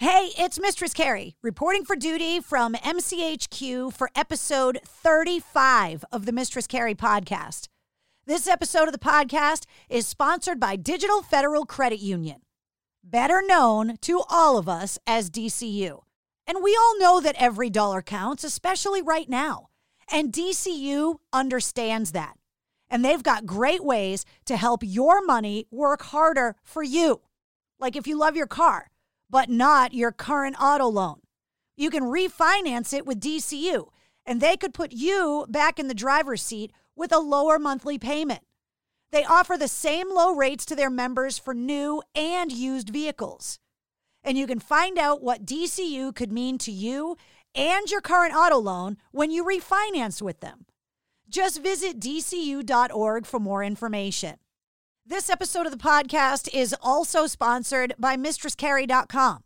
Hey, it's Mistress Carrie reporting for duty from MCHQ for episode 35 of the Mistress Carrie podcast. This episode of the podcast is sponsored by Digital Federal Credit Union, better known to all of us as DCU. And we all know that every dollar counts, especially right now. And DCU understands that. And they've got great ways to help your money work harder for you. Like if you love your car, but not your current auto loan. You can refinance it with DCU, and they could put you back in the driver's seat with a lower monthly payment. They offer the same low rates to their members for new and used vehicles. And you can find out what DCU could mean to you and your current auto loan when you refinance with them. Just visit dcu.org for more information. This episode of the podcast is also sponsored by MistressCarrie.com,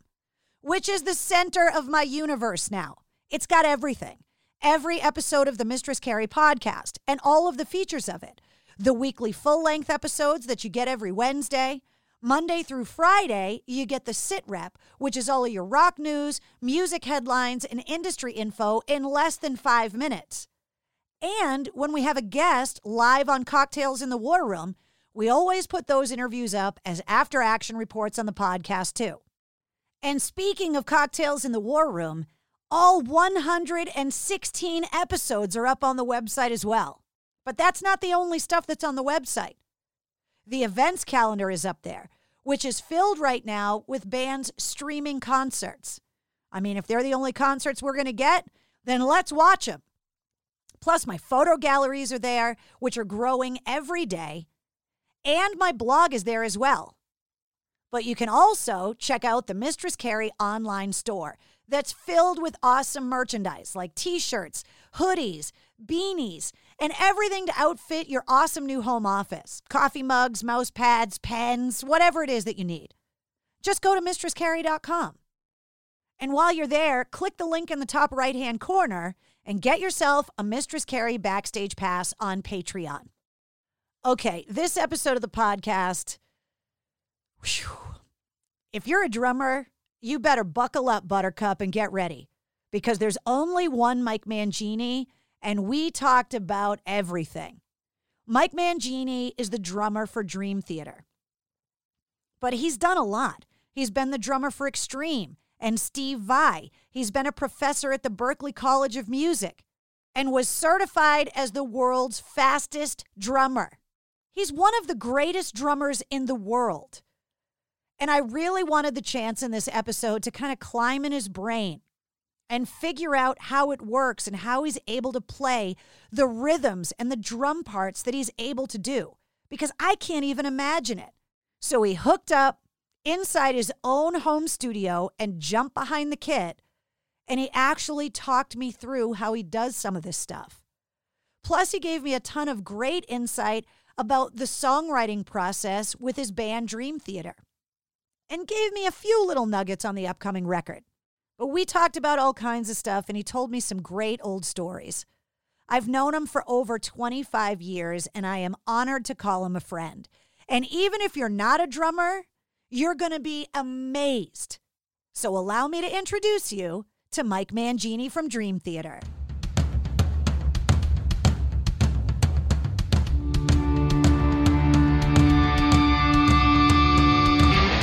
which is the center of my universe now. It's got everything. Every episode of the Mistress Carrie podcast and all of the features of it. The weekly full length episodes that you get every Wednesday. Monday through Friday, you get the Sit Rep, which is all of your rock news, music headlines, and industry info in less than five minutes. And when we have a guest live on Cocktails in the War Room, we always put those interviews up as after action reports on the podcast, too. And speaking of cocktails in the war room, all 116 episodes are up on the website as well. But that's not the only stuff that's on the website. The events calendar is up there, which is filled right now with bands streaming concerts. I mean, if they're the only concerts we're going to get, then let's watch them. Plus, my photo galleries are there, which are growing every day and my blog is there as well. But you can also check out the Mistress Carrie online store that's filled with awesome merchandise like t shirts, hoodies, beanies, and everything to outfit your awesome new home office coffee mugs, mouse pads, pens, whatever it is that you need. Just go to mistresscarrie.com. And while you're there, click the link in the top right hand corner and get yourself a Mistress Carrie backstage pass on Patreon. Okay, this episode of the podcast, whew, if you're a drummer, you better buckle up, Buttercup, and get ready because there's only one Mike Mangini, and we talked about everything. Mike Mangini is the drummer for Dream Theater, but he's done a lot. He's been the drummer for Extreme and Steve Vai. He's been a professor at the Berklee College of Music and was certified as the world's fastest drummer. He's one of the greatest drummers in the world. And I really wanted the chance in this episode to kind of climb in his brain and figure out how it works and how he's able to play the rhythms and the drum parts that he's able to do because I can't even imagine it. So he hooked up inside his own home studio and jumped behind the kit and he actually talked me through how he does some of this stuff. Plus, he gave me a ton of great insight about the songwriting process with his band Dream Theater and gave me a few little nuggets on the upcoming record. But we talked about all kinds of stuff, and he told me some great old stories I've known him for over 25 years, and I am honored to call him a friend. And even if you're not a drummer, you're going to be amazed. So allow me to introduce you to Mike Mangini from Dream Theater.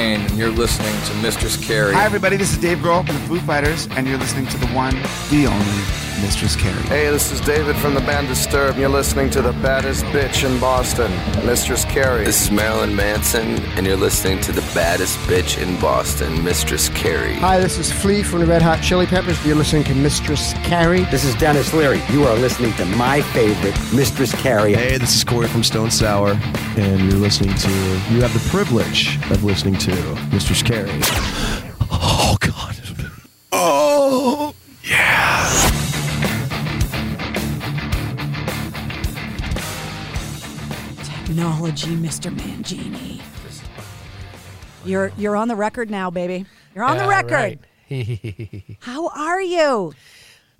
Staind, and you're listening to Mistress Carrie. Hi, everybody. This is Dave Grohl from the Foo Fighters, and you're listening to the one, the only Mistress Carrie. Hey, this is David from the band Disturbed, and you're listening to the baddest bitch in Boston, Mistress Carrie. This is Marilyn Manson, and you're listening to the baddest bitch in Boston, Mistress Carrie. Hi, this is Flea from the Red Hot Chili Peppers. You're listening to Mistress Carrie. This is Denis Leary. You are listening to my favorite, Mistress Carrie. Hey, this is Corey from Stone Sour, and you're listening to, you have the privilege of listening to Mistress Carrie. Oh, God. Oh, yeah. Technology, Mr. Mangini. You're you're on the record now, baby. You're on the record. Right. How are you?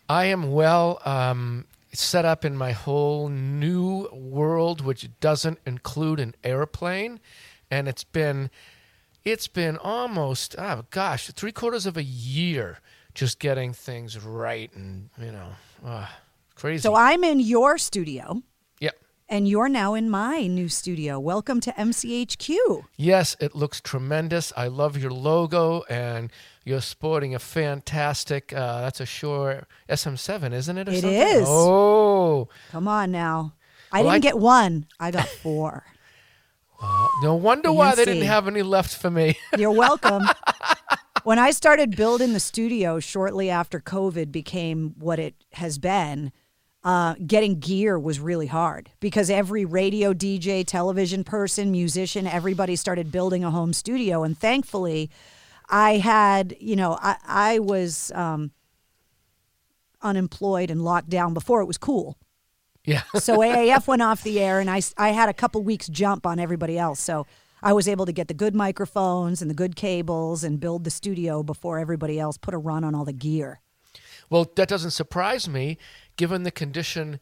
I am well um, set up in my whole new world, which doesn't include an airplane, and it's been it's been almost oh gosh three quarters of a year just getting things right and you know uh, crazy. So I'm in your studio. Yep. And you're now in my new studio. Welcome to MCHQ. Yes, it looks tremendous. I love your logo, and you're sporting a fantastic. Uh, that's a Shure SM7, isn't it? Or It something? is. Oh, Come on now. I Well, didn't I- get one. I got four. No wonder why they didn't have any left for me. You're welcome. when I started building the studio shortly after COVID became what it has been, uh, getting gear was really hard because every radio DJ, television person, musician, everybody started building a home studio. And thankfully, I had, you know, I, I was um, unemployed and locked down before it was cool. Yeah. So AAF went off the air, and I, I had a couple weeks jump on everybody else. So I was able to get the good microphones and the good cables and build the studio before everybody else put a run on all the gear. Well, that doesn't surprise me, given the condition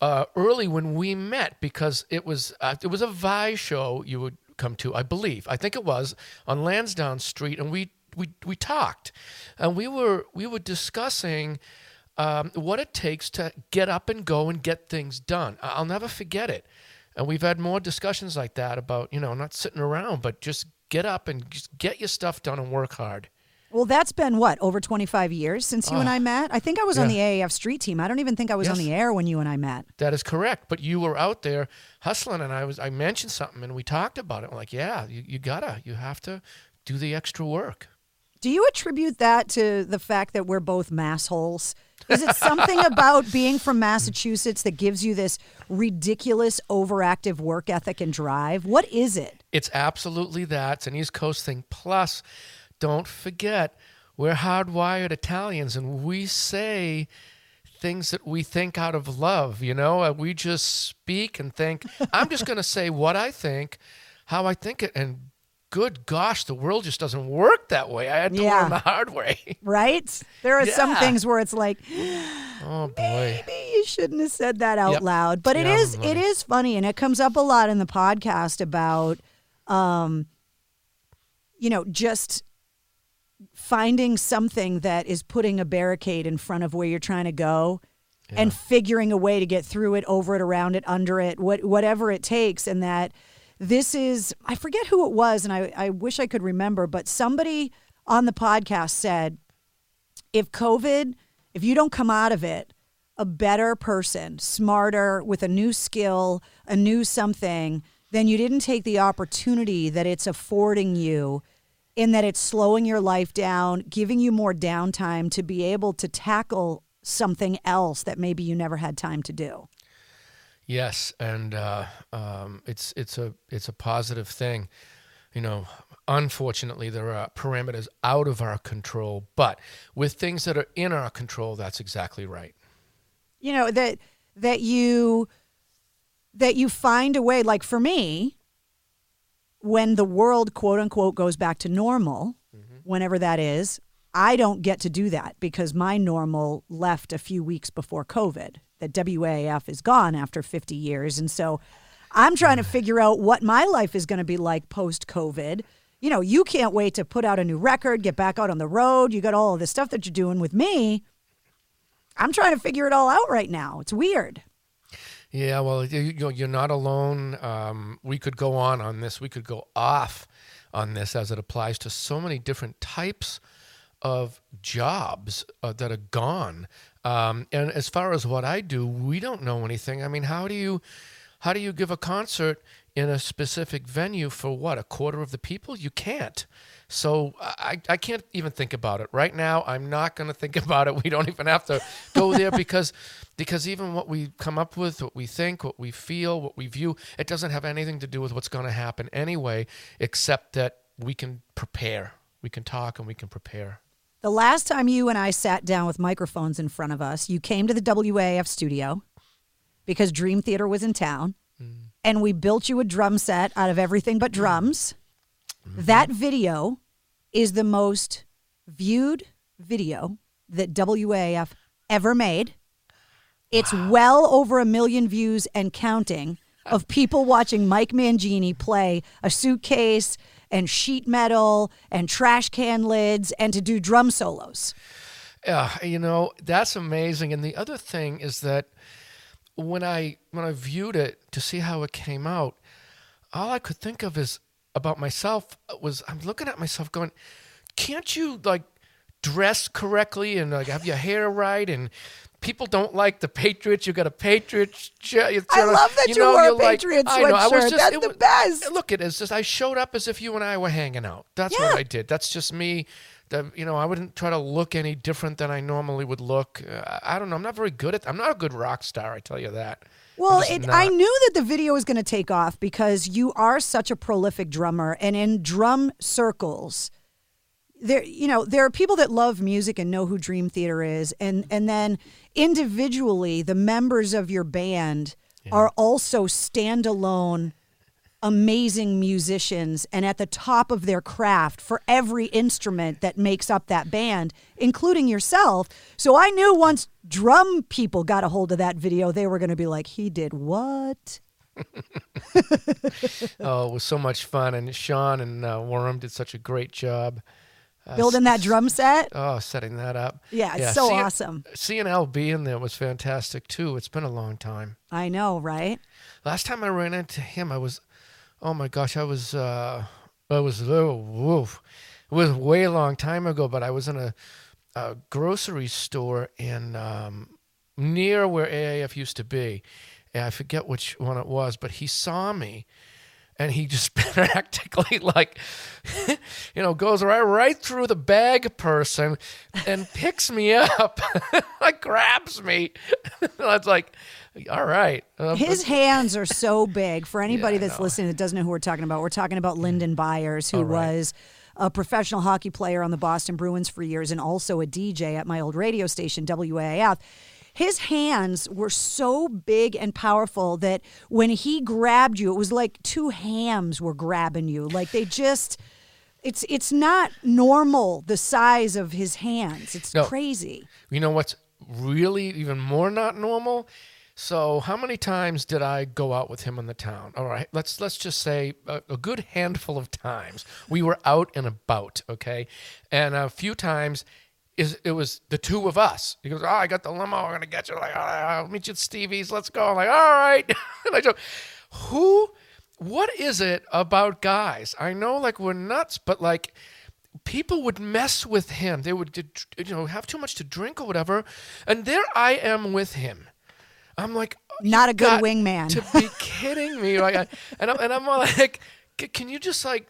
uh, early when we met, because it was uh, it was a Vai show you would come to, I believe. I think it was on Lansdowne Street, and we we we talked, and we were we were discussing. Um, what it takes to get up and go and get things done. I'll never forget it. And we've had more discussions like that about, you know, not sitting around, but just get up and just get your stuff done and work hard. Well, that's been what over 25 years since you and Oh. I met. I think I was on the AAF street team. I don't even think I was on the air when you and I met. That is correct. But you were out there hustling, and I was I mentioned something, and we talked about it. I'm like, yeah, you, you gotta, you have to do the extra work. Do you attribute that to the fact that we're both massholes? Is it something about being from Massachusetts that gives you this ridiculous overactive work ethic and drive? What is it? It's absolutely that. It's an East Coast thing. Plus, don't forget, we're hardwired Italians, and we say things that we think out of love. You know, Uh, we just speak and think. I'm just going to say what I think, how I think it, and. Good gosh, the world just doesn't work that way. I had to Yeah. learn the hard way. Right? There are some things where it's like, Oh boy. maybe you shouldn't have said that out Yep. loud. But it yeah, is, it is funny and it comes up a lot in the podcast about um you know, just finding something that is putting a barricade in front of where you're trying to go and figuring a way to get through it, over it, around it, under it, what whatever it takes and that this is I forget who it was and I, I wish I could remember, but somebody on the podcast said if COVID, if you don't come out of it a better person, smarter, with a new skill, a new something, then you didn't take the opportunity that it's affording you in that it's slowing your life down, giving you more downtime to be able to tackle something else that maybe you never had time to do. Yes, and uh, um, it's it's a it's a positive thing. You know, unfortunately, there are parameters out of our control, but with things that are in our control, that's exactly right. You know that that you that you find a way. Like for me, when the world quote unquote goes back to normal, whenever that is, I don't get to do that because my normal left a few weeks before COVID. That WAAF is gone after 50 years. And so I'm trying to figure out what my life is going to be like post COVID. You know, you can't wait to put out a new record, get back out on the road. You got all of this stuff that you're doing with me. I'm trying to figure it all out right now. It's weird. Yeah, well, you, you- you're not alone. Um, we could go on on this. We could go off on this as it applies to so many different types of jobs uh, that are gone. Um, and as far as what I do, we don't know anything. I mean, how do you how do you give a concert in a specific venue for what a quarter of the people? You can't. So I, I can't even think about it right now. I'm not going to think about it. We don't even have to go there because because even what we come up with, what we think, what we feel, what we view, it doesn't have anything to do with what's going to happen anyway, except that we can prepare. We can talk and we can prepare. The last time you and I sat down with microphones in front of us, you came to the WAAF studio because Dream Theater was in town, mm. and we built you a drum set out of everything but mm. drums. Mm-hmm. That video is the most viewed video that WAAF ever made. It's well over a million views and counting of people watching Mike Mangini play a suitcase and sheet metal and trash can lids and to do drum solos. Yeah, you know that's amazing. And the other thing is that when I when I viewed it to see how it came out, all I could think of is about myself was I'm looking at myself going, can't you like dress correctly and like have your hair right and people don't like the Patriots. You got a Patriots. I love that you know, wore a like- Patriots I know, I was just- That's it the best. Look, it is just I showed up as if you and I were hanging out. That's Yeah. what I did. That's just me. That you know, I wouldn't try to look any different than I normally would look. Uh, I don't know. I'm not very good at. I'm not a good rock star. I tell you that. Well, it. I knew that the video was going to take off because you are such a prolific drummer, and in drum circles, there you know there are people that love music and know who Dream Theater is, and and then individually, the members of your band are also standalone. Amazing musicians and at the top of their craft for every instrument that makes up that band, including yourself. So I knew once drum people got a hold of that video, they were going to be like, he did what? oh, it was so much fun, and Sean and uh, Worm did such a great job. Uh, Building that drum set? Oh, setting that up. Yeah, it's so seeing- awesome. Al being there was fantastic too. It's been a long time. I know, right? Last time I ran into him, I was, oh my gosh, I was, uh, I was, oh, woof. It was way a long time ago, but I was in a, a grocery store in um, near where AAF used to be. And I forget which one it was, but he saw me and he just practically like you know goes right right through the bag person and picks me up like grabs me that's like all right Uh, His hands are so big. For anybody Yeah, that's listening that doesn't know who we're talking about, we're talking about Lyndon Byers, who right. was a professional hockey player on the Boston Bruins for years and also a DJ at my old radio station, WAAF. His hands were so big and powerful that when he grabbed you, it was like two hams were grabbing you. Like they just. It's it's not normal the size of his hands. It's No. crazy. You know what's really even more not normal? So how many times did I go out with him in the town? All right, let's let's just say a, a good handful of times. We were out and about, okay, and a few times. Is, it was the two of us. He goes, "Oh, I got the limo. I'm gonna get you. Like, "Oh, I'll meet you at Stevie's. Let's go." I'm like, "All right." and I go, "Who? What is it about guys? I know, like, we're nuts, but like, people would mess with him. They would, you know, have too much to drink or whatever. And there I am with him. I'm like, Not a good wingman. To be kidding me, like, I, and I'm and I'm all like, can you just like,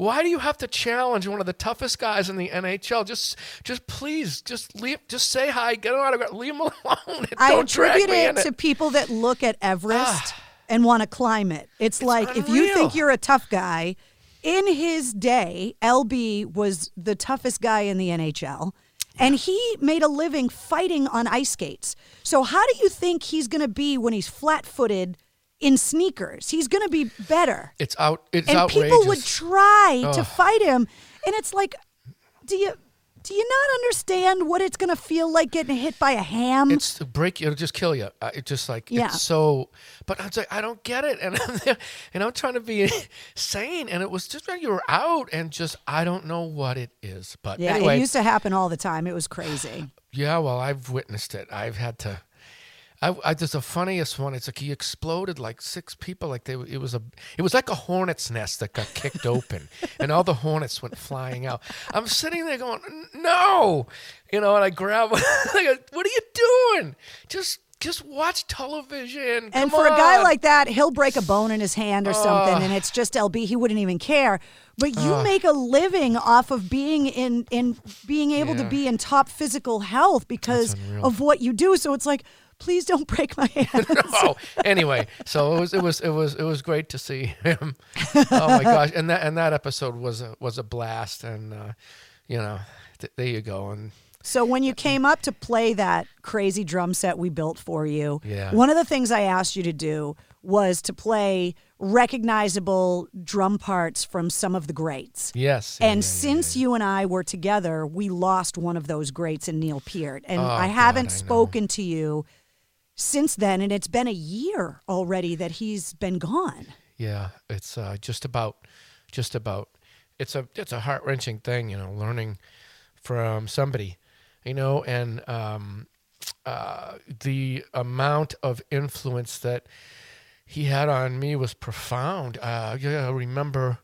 Why do you have to challenge one of the toughest guys in the NHL? Just, just please, just leave, just say hi, get him an autograph, leave him alone. I don't drag attribute it to it. people that look at Everest ah. and want to climb it. It's, like if you think you're a tough guy, in his day, LB was the toughest guy in the NHL. And he made a living fighting on ice skates. So, how do you think he's going to be when he's flat footed in sneakers? He's going to be better. It's out. It's and outrageous. people would try to fight him. And it's like, do you. Do you not understand what it's going to feel like getting hit by a ham? It's to break you. It'll just kill you. Uh, It just like Yeah. it's so. But I was like, I don't get it, and I'm there, and I'm trying to be sane, and it was just when you were out, and just I don't know what it is. But yeah, anyway, it used to happen all the time. It was crazy. yeah. Well, I've witnessed it. I've had to. I, I just the funniest one. It's like he exploded like six people. Like they, it was a, it was like a hornet's nest that got kicked open, and all the hornets went flying out. I'm sitting there going, no, you know, and I grab, go, what are you doing? Just, just watch television. And Come for a guy like that, he'll break a bone in his hand or something, and it's just LB. He wouldn't even care. But you Ugh. make a living off of being in in being able to be in top physical health because of what you do. So it's like, please don't break my hand. oh, anyway, so it was it was it was it was great to see him. Oh my gosh, and that and that episode was a was a blast, and uh, you know, th- there you go, and So when you came up to play that crazy drum set we built for you, Yeah. one of the things I asked you to do was to play recognizable drum parts from some of the greats. yes, And since you and I were together, we lost one of those greats in Neil Peart. And Oh, I haven't I know. spoken to you since then, and it's been a year already that he's been gone. Yeah, it's uh, just about, just about. It's a it's a heart wrenching thing, you know, learning from somebody, you know, and um, uh, the amount of influence that he had on me was profound. Uh, yeah, I remember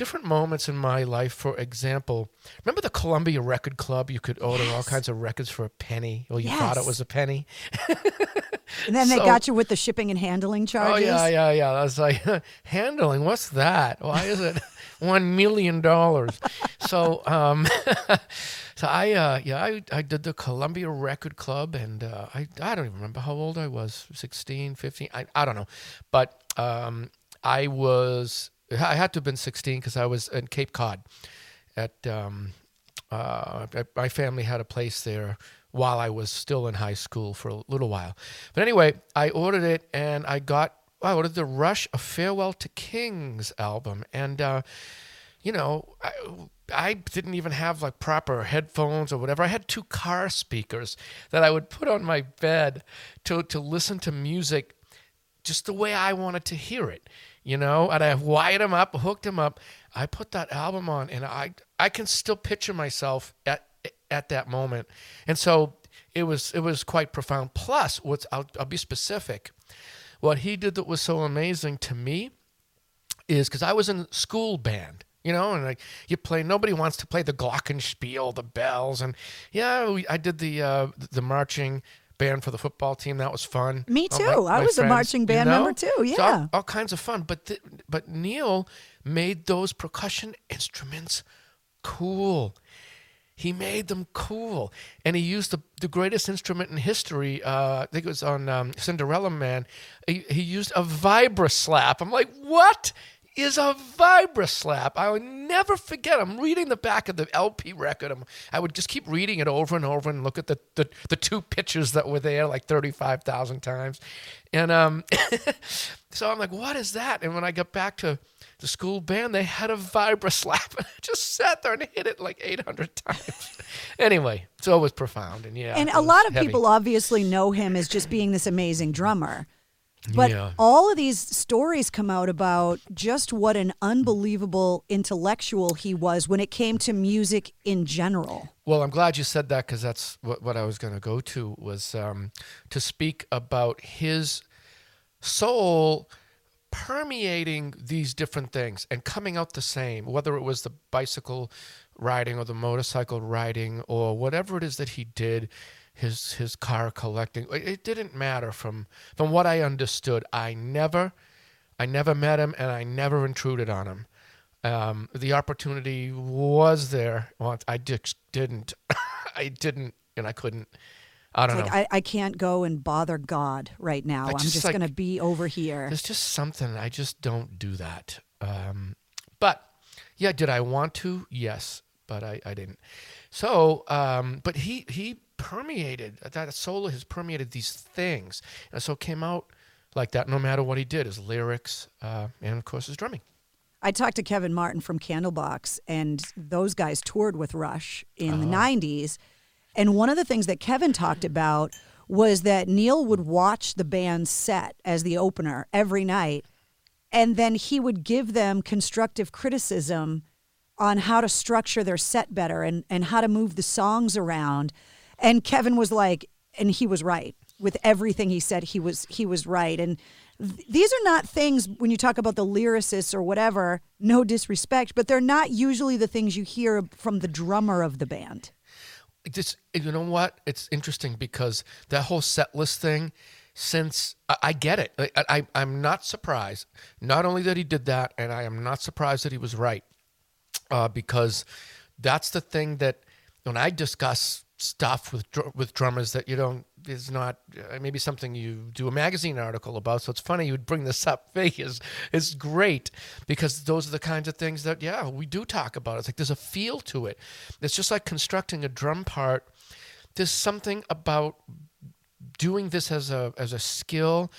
different moments in my life. For example, remember the Columbia Record Club? You could order all kinds of records for a penny. Well, you thought it was a penny. And then they got you with the shipping and handling charges. Oh yeah, yeah, yeah. I was like, handling. What's that? Why is it one million dollars? so, um, so I, uh, yeah, I, I did the Columbia Record Club, and uh, I, I don't even remember how old I was 16, 15. I, I don't know, but um, I was, I had to have been sixteen because I was in Cape Cod, at um, uh, my family had a place there while I was still in high school for a little while. But anyway, I ordered it and I got I ordered the Rush A Farewell to Kings album and uh, you know I, I didn't even have like proper headphones or whatever. I had two car speakers that I would put on my bed to to listen to music just the way I wanted to hear it, you know. And I wired him up, hooked him up. I put that album on, and I I can still picture myself at at that moment, and so it was it was quite profound. Plus, what's I'll, I'll be specific. What he did that was so amazing to me is because I was in school band, you know, and like you play. Nobody wants to play the glockenspiel, the bells, and yeah, we, I did the uh, the marching band for the football team. That was fun. Me All too. I was a marching band member too, So yeah. all, all kinds of fun. But th- but Neil made those percussion instruments cool. He made them cool, and he used the, the greatest instrument in history. Uh, I think it was on um, Cinderella Man. He, he used a vibra slap. I'm like, what is a vibra slap? I will never forget. I'm reading the back of the LP record. I'm, I would just keep reading it over and over and look at the, the, the two pictures that were there like 35,000 times. And um, so I'm like, what is that? And when I got back to the school band, they had a vibra slap. And I just sat there and hit it like 800 times. anyway, so it was profound. And yeah. and a lot of heavy. people obviously know him as just being this amazing drummer. But Yeah. all of these stories come out about just what an unbelievable intellectual he was when it came to music in general. Well, I'm glad you said that because that's what, what I was going to go to was um, to speak about his soul permeating these different things and coming out the same, whether it was the bicycle riding or the motorcycle riding or whatever it is that he did, his his car collecting. It didn't matter from from what I understood. I never I never met him and I never intruded on him. Um, the opportunity was there. Well, I just didn't. I didn't, and I couldn't. I don't It's know. like I, I can't go and bother God right now. I I'm just, just like- going to be over here. There's just something I just don't do that. Um, but yeah, did I want to? Yes, but I, I didn't. So, um, but he he permeated that solo has permeated these things, and so it came out like that. No matter what he did, his lyrics uh, and of course his drumming. I talked to Kevin Martin from Candlebox, and those guys toured with Rush in the Uh-huh. 90s. And one of the things that Kevin talked about was that Neil would watch the band set as the opener every night, and then he would give them constructive criticism on how to structure their set better and, and how to move the songs around. And Kevin was like, and he was right with everything he said. He was he was right. And th- these are not things when you talk about the lyricists or whatever. No disrespect, but they're not usually the things you hear from the drummer of the band. Just you know what? It's interesting because that whole set list thing. Since I, I get it, I, I I'm not surprised. Not only that he did that, and I am not surprised that he was right, uh, because that's the thing that when I discuss stuff with with drummers that you don't is not uh, maybe something you do a magazine article about. So it's funny you would bring this up. Vegas is great because those are the kinds of things that yeah we do talk about. It's like there's a feel to it. It's just like constructing a drum part. There's something about doing this as a as a skill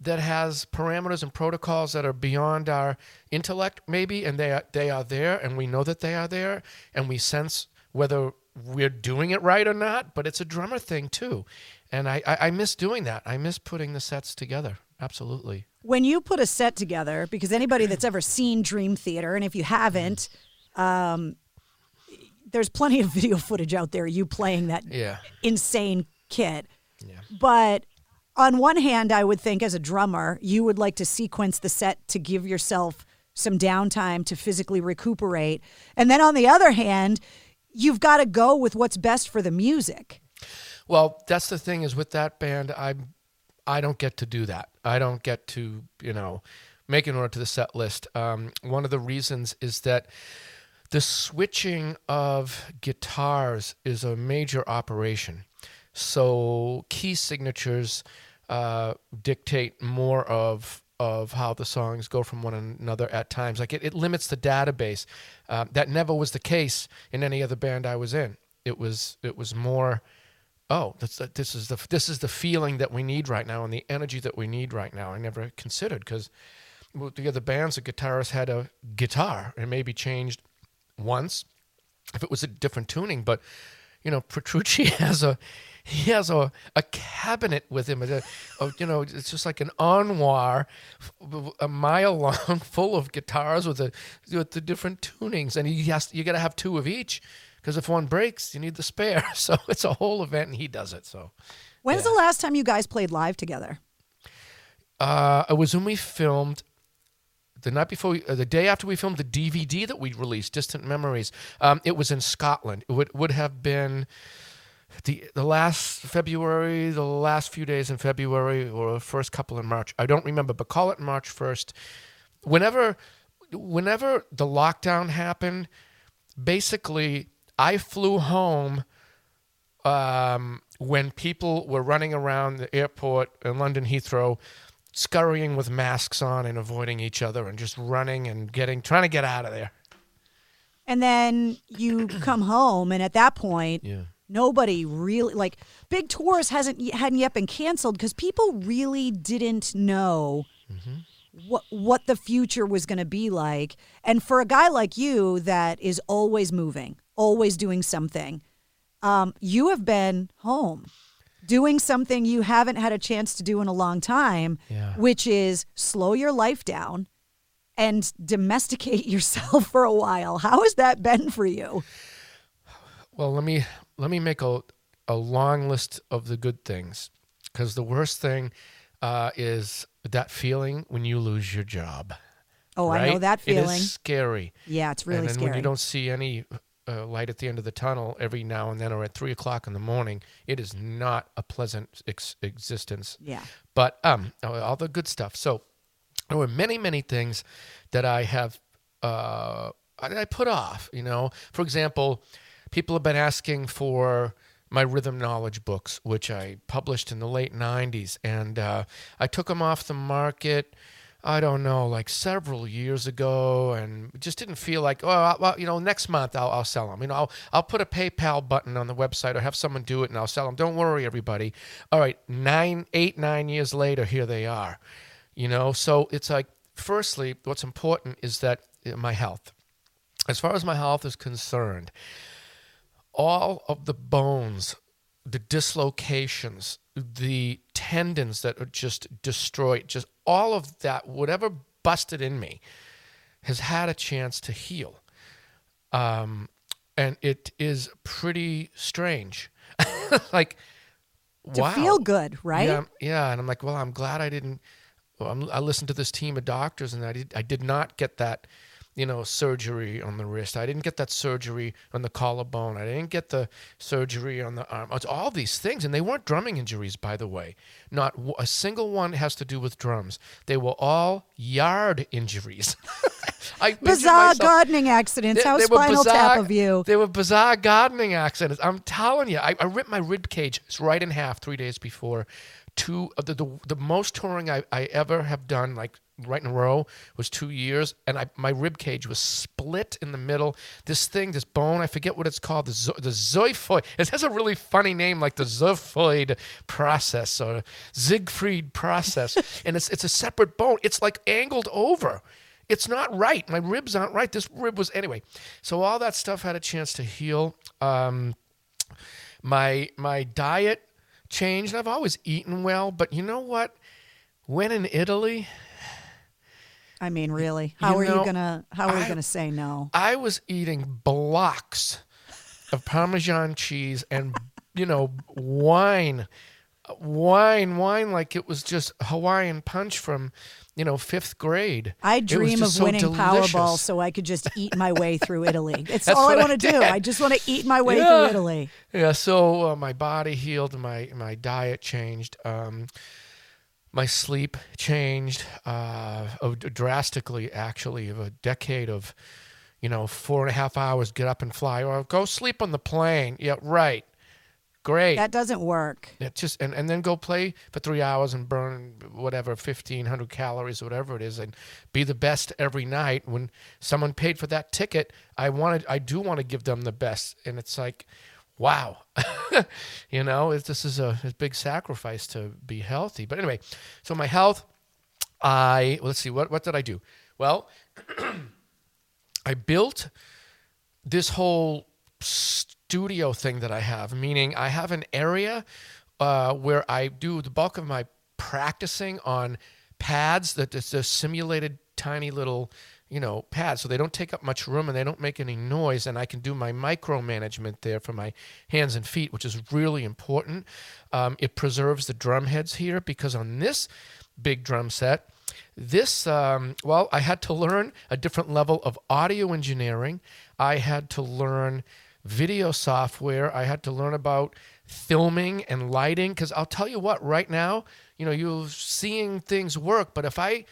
that has parameters and protocols that are beyond our intellect maybe and they are, they are there and we know that they are there and we sense whether we're doing it right or not but it's a drummer thing too and I, I, I miss doing that i miss putting the sets together absolutely When you put a set together, because anybody that's ever seen Dream Theater, and if you haven't, um, there's plenty of video footage out there you playing that Yeah. insane kit. Yeah. But on one hand, I would think as a drummer, you would like to sequence the set to give yourself some downtime to physically recuperate. And then on the other hand, you've got to go with what's best for the music. Well, that's the thing is with that band, I I don't get to do that. I don't get to you know make an order to the set list. Um, one of the reasons is that the switching of guitars is a major operation. So key signatures uh, dictate more of of how the songs go from one another at times. Like it, it limits the database. Um, that never was the case in any other band I was in. It was it was more oh, that's this is the this is the feeling that we need right now and the energy that we need right now. I never considered because the other bands, the guitarist had a guitar and maybe changed once if it was a different tuning, but you know, Petrucci has a he has a, a cabinet with him. A, a- you know, it's just like an armoire, a mile long, full of guitars with the with the different tunings, and he has you got to have two of each because if one breaks, you need the spare. So it's a whole event, and he does it. So When's the last time you guys played live together? uh, it was when we filmed the night before, we, uh, the day after we filmed the DVD that we released, Distant Memories. Um, it was in Scotland. It would would have been the the last February, the last few days in February, or first couple in March. I don't remember, but call it March first. Whenever, whenever the lockdown happened, basically I flew home um, when people were running around the airport in London Heathrow, scurrying with masks on and avoiding each other and just running and getting trying to get out of there. And then you come home, and at that point, Yeah. Nobody really like big tours hasn't hadn't yet been canceled because people really didn't know what what the future was going to be like. And for a guy like you that is always moving, always doing something, um, you have been home doing something you haven't had a chance to do in a long time, Yeah. which is slow your life down and domesticate yourself for a while. How has that been for you? Well, let me let me make a a long list of the good things because the worst thing uh, is that feeling when you lose your job. Oh, I know that feeling. is scary. Yeah, it's really and then when scary. you don't see any uh, light at the end of the tunnel every now and then, or at three o'clock in the morning, it is not a pleasant ex- existence. Yeah. But um, all the good stuff. So there were many, many things that I have uh, that I put off. You know, for example, people have been asking for my rhythm knowledge books, which I published in the late '90s, and uh, I took them off the market. I don't know, like several years ago, and just didn't feel like, oh, well, you know, next month I'll, I'll sell them. You know, I'll, I'll put a PayPal button on the website or have someone do it and I'll sell them. Don't worry, everybody. All right, nine, eight, nine years later, here they are. You know, so it's like, firstly, what's important is that uh, my health. As far as my health is concerned, all of the bones, the dislocations, the tendons that are just destroyed, just all of that, whatever busted in me, has had a chance to heal. Um, and it is pretty strange. like, to wow. feel good, right? Yeah, yeah. And I'm like, well, I'm glad I didn't. Well, i listened to this team of doctors, and I did. I did not get that you know, surgery on the wrist. I didn't get that surgery on the collarbone. I didn't get the surgery on the arm. It's all these things, and they weren't drumming injuries, by the way. Not a single one has to do with drums. They were all yard injuries. bizarre gardening accidents. They, How they spinal bizarre, tap of you? They were bizarre gardening accidents. I'm telling you, I, I ripped my rib cage right in half three days before. Two of the, the, the most touring I, I ever have done, like right in a row was two years, and I my rib cage was split in the middle. This thing, this bone, I forget what it's called, the zo- the zoiphoid. It has a really funny name, like the zoiphoid process or Siegfried process, and it's it's a separate bone. It's like angled over. It's not right. My ribs aren't right. This rib was anyway. So all that stuff had a chance to heal. Um, my my diet changed. I've always eaten well, but you know what? When in Italy, I mean, really, how you are know, you gonna how are I, you gonna say no? I was eating blocks of Parmesan cheese and you know wine, wine, wine like it was just Hawaiian punch from you know fifth grade. I dream of so winning delicious. Powerball so I could just eat my way through Italy. It's all I want to do. I just want to eat my way yeah. through Italy. Yeah. So uh, my body healed, my my diet changed. Um, my sleep changed uh, drastically, actually, of a decade of, you know, four and a half hours, get up and fly, or go sleep on the plane. Yeah, right. Great. That doesn't work. It just and, and then go play for three hours and burn whatever fifteen hundred calories, or whatever it is, and be the best every night. When someone paid for that ticket, I wanted, I do want to give them the best, and it's like, wow, you know, this is a, a, big sacrifice to be healthy. But anyway, so my health, I, let's see, what, what did I do? Well, I built this whole studio thing that I have, meaning I have an area uh, where I do the bulk of my practicing on pads that is a simulated tiny little you know, pads, so they don't take up much room and they don't make any noise. And I can do my micromanagement there for my hands and feet, which is really important. Um, it preserves the drum heads here because on this big drum set, this, um, well, I had to learn a different level of audio engineering. I had to learn video software. I had to learn about filming and lighting because I'll tell you what, right now, you know, you're seeing things work, but if I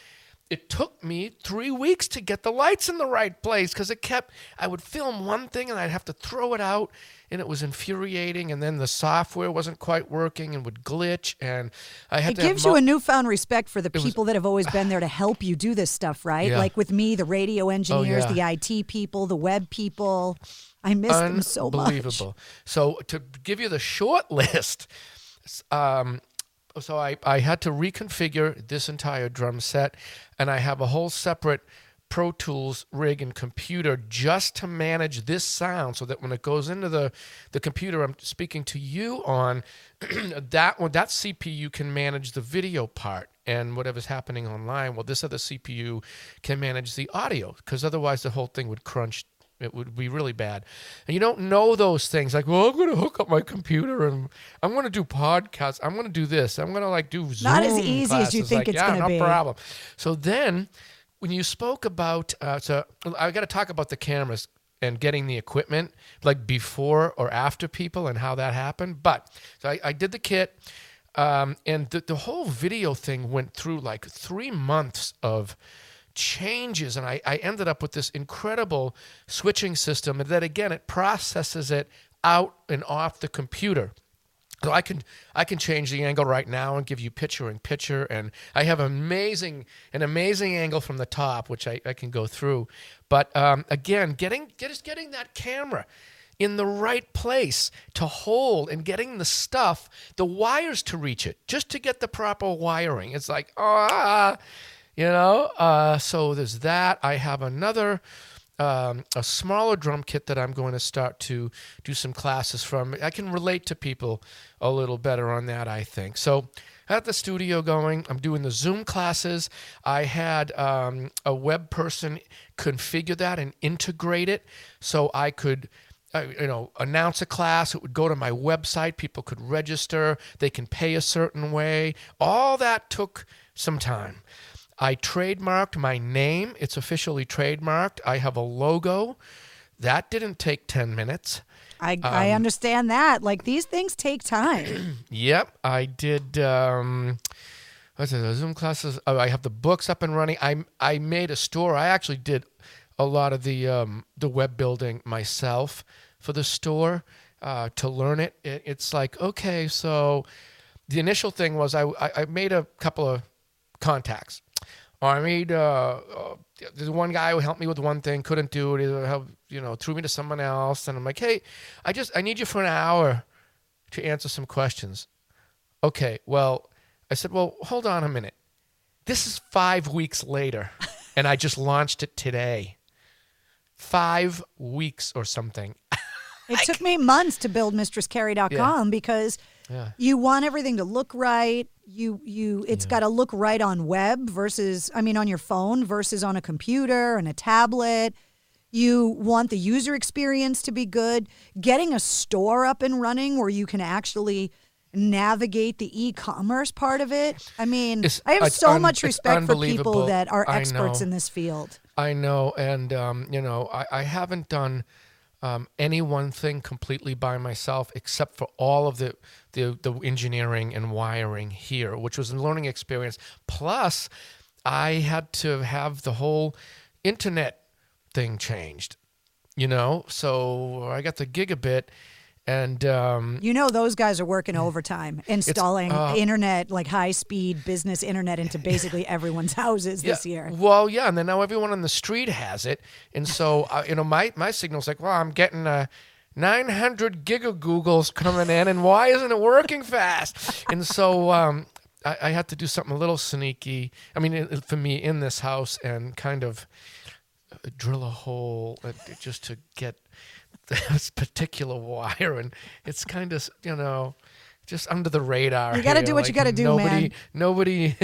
it took me three weeks to get the lights in the right place because it kept i would film one thing and i'd have to throw it out and it was infuriating and then the software wasn't quite working and would glitch and i had to it gives you a newfound respect for the people was, that have always been there to help you do this stuff right yeah. like with me the radio engineers oh, yeah. the it people the web people i miss them so much unbelievable so to give you the short list um, so I, I had to reconfigure this entire drum set and I have a whole separate Pro Tools rig and computer just to manage this sound so that when it goes into the, the computer I'm speaking to you on, that one that CPU can manage the video part and whatever's happening online. Well, this other CPU can manage the audio because otherwise the whole thing would crunch it would be really bad. And you don't know those things. Like, well, I'm going to hook up my computer and I'm going to do podcasts. I'm going to do this. I'm going to like do Zoom Not as easy classes. as you think like, it's yeah, going to be. no problem. So then when you spoke about, uh, so I got to talk about the cameras and getting the equipment like before or after people and how that happened. But so I, I did the kit. Um, and the, the whole video thing went through like three months of changes, and I, I ended up with this incredible switching system and that again it processes it out and off the computer. So I can I can change the angle right now and give you picture in picture, and I have amazing an amazing angle from the top, which I, I can go through. But um, again, getting just getting that camera in the right place to hold and getting the stuff, the wires to reach it, just to get the proper wiring. It's like ah, you know. Uh, so there's that. I have another um, a smaller drum kit that I'm going to start to do some classes from. I can relate to people a little better on that, I think. So at the studio going, I'm doing the Zoom classes. I had um, a web person configure that and integrate it so I could. Uh, you know, announce a class. It would go to my website. People could register. They can pay a certain way. All that took some time. I trademarked my name. It's officially trademarked. I have a logo. That didn't take 10 minutes. I, um, I understand that. Like these things take time. yep. I did. Um, what's it? Zoom classes. Oh, I have the books up and running. I, I made a store. I actually did a lot of the, um, the web building myself for the store uh, to learn it. it. It's like, okay, so the initial thing was I, I made a couple of contacts I made uh, uh, there's one guy who helped me with one thing, couldn't do it. He, you know, threw me to someone else, and I'm like, hey, I just I need you for an hour to answer some questions. Okay, well, I said, well, hold on a minute. This is five weeks later, and I just launched it today. Five weeks or something. It took me months to build mistresscarrie.com yeah. because yeah. you want everything to look right you you it's yeah. got to look right on web versus I mean on your phone versus on a computer and a tablet. You want the user experience to be good. Getting a store up and running where you can actually navigate the e-commerce part of it. I mean, it's, I have so un, much respect for people that are experts in this field. I know, and um, you know, I, I haven't done um, any one thing completely by myself, except for all of the, the, the engineering and wiring here, which was a learning experience. Plus, I had to have the whole internet thing changed. You know, so I got the gigabit and um, you know those guys are working overtime installing uh, internet, like high speed business internet, into basically everyone's houses yeah, this year. Well, yeah, and then now everyone on the street has it, and so uh, you know my my signal's like, well, I'm getting a. Uh, 900 gigagoogles coming in, and why isn't it working fast? and so um, I, I, had to do something a little sneaky. I mean, it, for me in this house, and kind of uh, drill a hole uh, just to get this particular wire, and it's kind of you know just under the radar. You got to do what like you got to do, nobody, man. Nobody,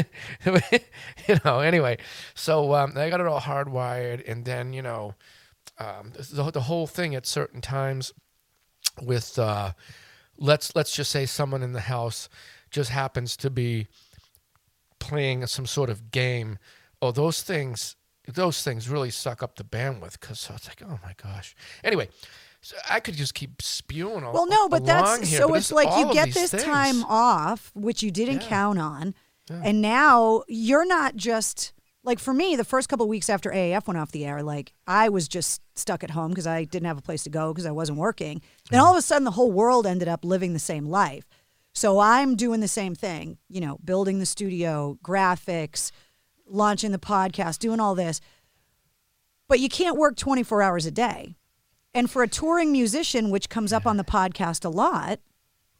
you know. Anyway, so um, I got it all hardwired, and then you know, um, the the whole thing at certain times with uh, let's let's just say someone in the house just happens to be playing some sort of game. Oh, those things those things really suck up the bandwidth because so it's like, oh my gosh. Anyway, so I could just keep spewing. Well, no, but that's here, so but it's, like you get this things. time off, which you didn't Yeah. count on, Yeah. and now you're not just like for me. The first couple of weeks after AAF went off the air, like I was just stuck at home because I didn't have a place to go because I wasn't working. Then all of a mm-hmm. sudden, the whole world ended up living the same life. So I'm doing the same thing, you know, building the studio, graphics, launching the podcast, doing all this. But you can't work 24 hours a day. And for a touring musician, which comes up on the podcast a lot,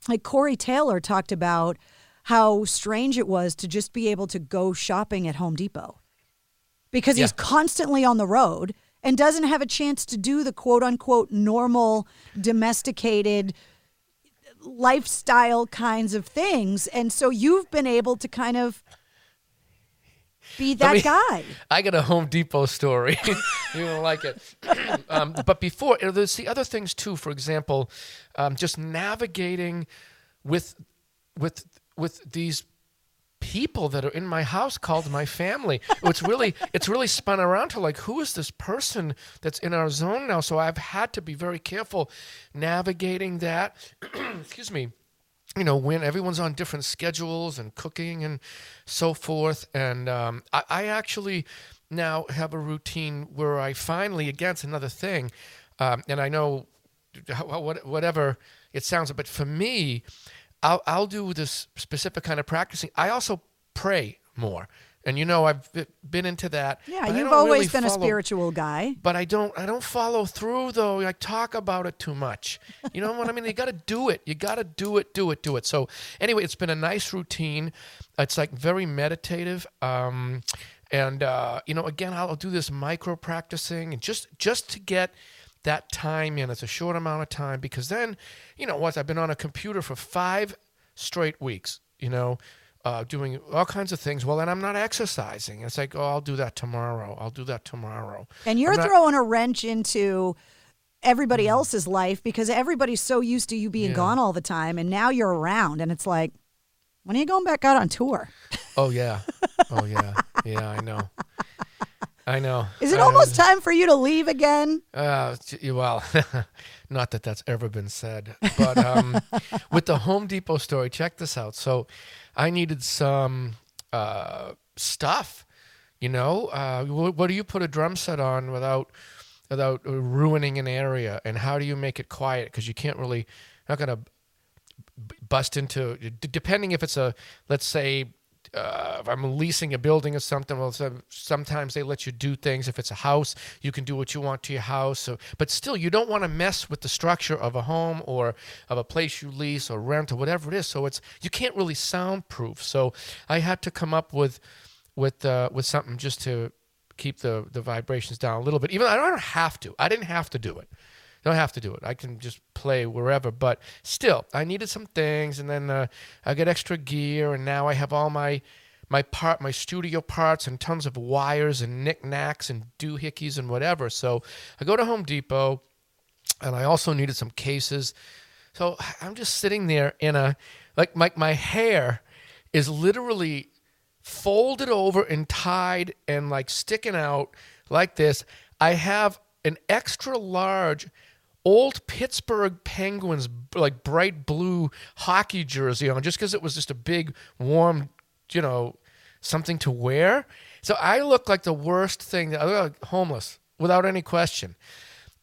like Corey Taylor talked about how strange it was to just be able to go shopping at Home Depot because he's constantly on the road and doesn't have a chance to do the quote unquote normal, domesticated lifestyle kinds of things. And so you've been able to kind of be that me- guy. I got a Home Depot story. you don't like it. um, but before, uh, there's the other things too. For example, um, just navigating with with with these people that are in my house called my family. It's really it's really spun around to like who is this person that's in our zone now? So I've had to be very careful navigating that. Excuse me you know, when everyone's on different schedules and cooking and so forth. And um, I, I, actually now have a routine where I finally, against another thing, um, and I know whatever it sounds, but for me, I'll, I'll do this specific kind of practicing. I also pray more. And you know, I've been into that. Yeah, you've always really been a spiritual guy. but I don't I don't follow through though. I talk about it too much. You know what I mean? You got to do it. You got to do it, do it, do it. So anyway, it's been a nice routine. It's like very meditative. Um, and uh, you know, again, I'll do this micro practicing and just just to get that time in. It's a short amount of time because then, you know, once I've been on a computer for five straight weeks. You know. Uh, doing all kinds of things. Well, then I'm not exercising. It's like, oh, I'll do that tomorrow. I'll do that tomorrow. And you're not- throwing a wrench into everybody else's life because everybody's so used to you being Yeah. gone all the time, and now you're around, and it's like, when are you going back out on tour? Oh yeah. Oh yeah. Yeah, I know. I know. Is it I- almost time for you to leave again? Uh, well, not that that's ever been said, but um, with the Home Depot story, check this out. So, I needed some uh, stuff. You know, uh, wh- what do you put a drum set on without without uh, ruining an area, and how do you make it quiet? Because you can't really, not gonna b- bust into. d- Depending if it's a, let's say, uh, if I'm leasing a building or something, well, sometimes they let you do things. If it's a house, you can do what you want to your house. So, but still, you don't want to mess with the structure of a home or of a place you lease or rent or whatever it is. So it's you can't really soundproof. So I had to come up with with uh, with something just to keep the the vibrations down a little bit. Even I don't have to. I didn't have to do it. Don't have to do it. I can just play wherever. But still, I needed some things, and then uh, I got extra gear, and now I have all my my part, my studio parts, and tons of wires and knickknacks and doohickeys and whatever. So I go to Home Depot, and I also needed some cases. So I'm just sitting there in a like my my hair is literally folded over and tied and like sticking out like this. I have an extra large old Pittsburgh Penguins like bright blue hockey jersey on just because it was just a big warm, you know, something to wear. So I look like the worst thing. I look like homeless without any question.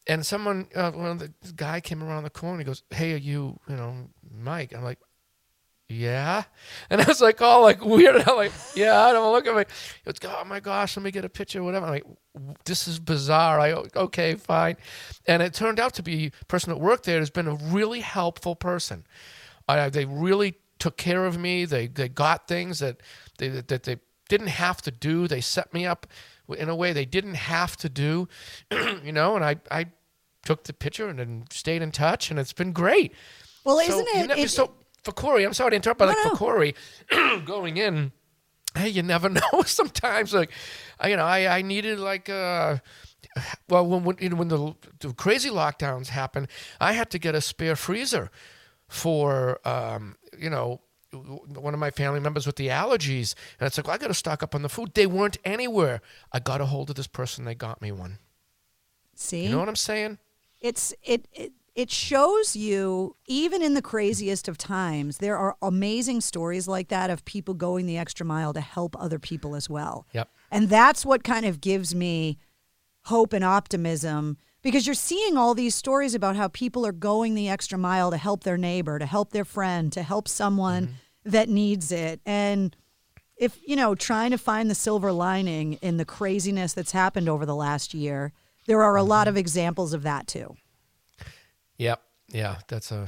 And someone, uh, one of the guy came around the corner. He goes, "Hey, are you, you know, Mike?" I'm like, yeah. And I was like, all like weird. I'm like, yeah, I don't look at me. Goes, oh my gosh, let me get a picture, whatever. I'm like, this is bizarre. I okay, fine. And it turned out to be a person that worked there has been a really helpful person. I, they really took care of me. They they got things that they that they didn't have to do. They set me up in a way they didn't have to do, you know. And I I took the picture and then stayed in touch, and it's been great. Well, So isn't you it- it- so for Corey, I'm sorry to interrupt, but like for Corey, going in, hey, you never know. Sometimes, like, I, you know, I, I needed like, uh, well, when when, you know, when the, the crazy lockdowns happened, I had to get a spare freezer for, um, you know, one of my family members with the allergies, and it's like, well, I got to stock up on the food. They weren't anywhere. I got a hold of this person. They got me one. See, You know what I'm saying? it's it, it it shows you even in the craziest of times there are amazing stories like that of people going the extra mile to help other people as well. Yep. and that's what kind of gives me hope and optimism because you're seeing all these stories about how people are going the extra mile to help their neighbor to help their friend to help someone mm-hmm. that needs it. And if you know trying to find the silver lining in the craziness that's happened over the last year there are a lot mm-hmm. of examples of that too Yep. Yeah, that's a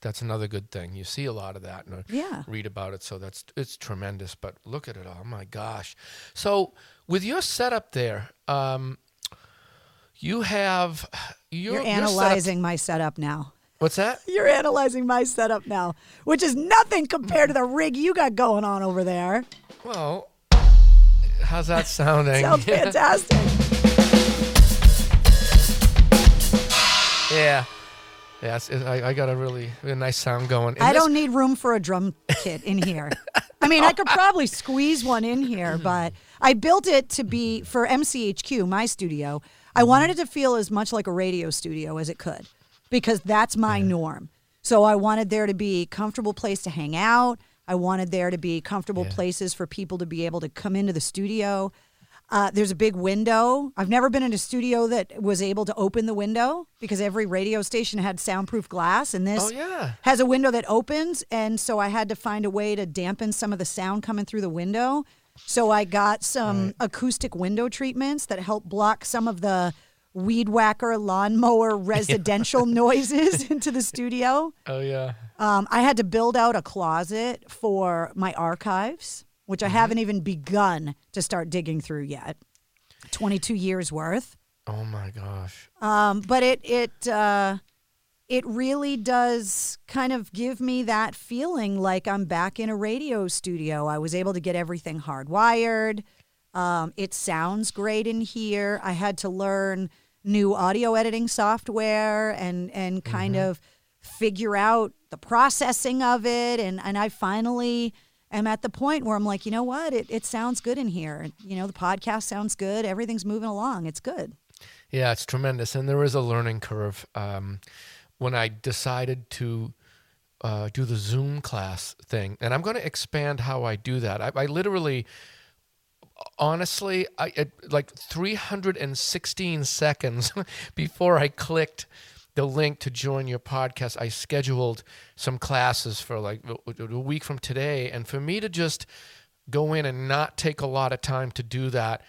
that's another good thing. You see a lot of that and uh, Yeah. read about it, so that's it's tremendous. But look at it all, my gosh! So with your setup there, um, you have You're, your your setup- analyzing my setup now. What's that? You're analyzing my setup now, which is nothing compared to the rig you got going on over there. Well, how's that sounding? Sounds fantastic. yeah. Yes, I, I got a really a nice sound going. And I this- don't need room for a drum kit in here. I mean, I could probably squeeze one in here, hmm. but I built it to be for MCHQ, my studio. I hmm. wanted it to feel as much like a radio studio as it could because that's my norm. So I wanted there to be a comfortable place to hang out. I wanted there to be comfortable places for people to be able to come into the studio. Uh, there's a big window. I've never been in a studio that was able to open the window because every radio station had soundproof glass, and this Oh, yeah. has a window that opens. And so I had to find a way to dampen some of the sound coming through the window. So I got some acoustic window treatments that help block some of the weed whacker, lawnmower, residential noises into the studio. Oh yeah. Um, I had to build out a closet for my archives, which I haven't even begun to start digging through yet. 22 years worth. Oh my gosh. Um, but it it uh, it really does kind of give me that feeling like I'm back in a radio studio. I was able to get everything hardwired. Um, it sounds great in here. I had to learn new audio editing software and and kind of figure out the processing of it. And and I finally am at the point where I'm like, you know what? It it sounds good in here. You know, the podcast sounds good. Everything's moving along. It's good. Yeah, it's tremendous, and there is a learning curve. Um, when I decided to uh, do the Zoom class thing, and I'm going to expand how I do that. I, I literally, honestly, I like 316 seconds before I clicked the link to join your podcast, I scheduled some classes for like a week from today, and for me to just go in and not take a lot of time to do that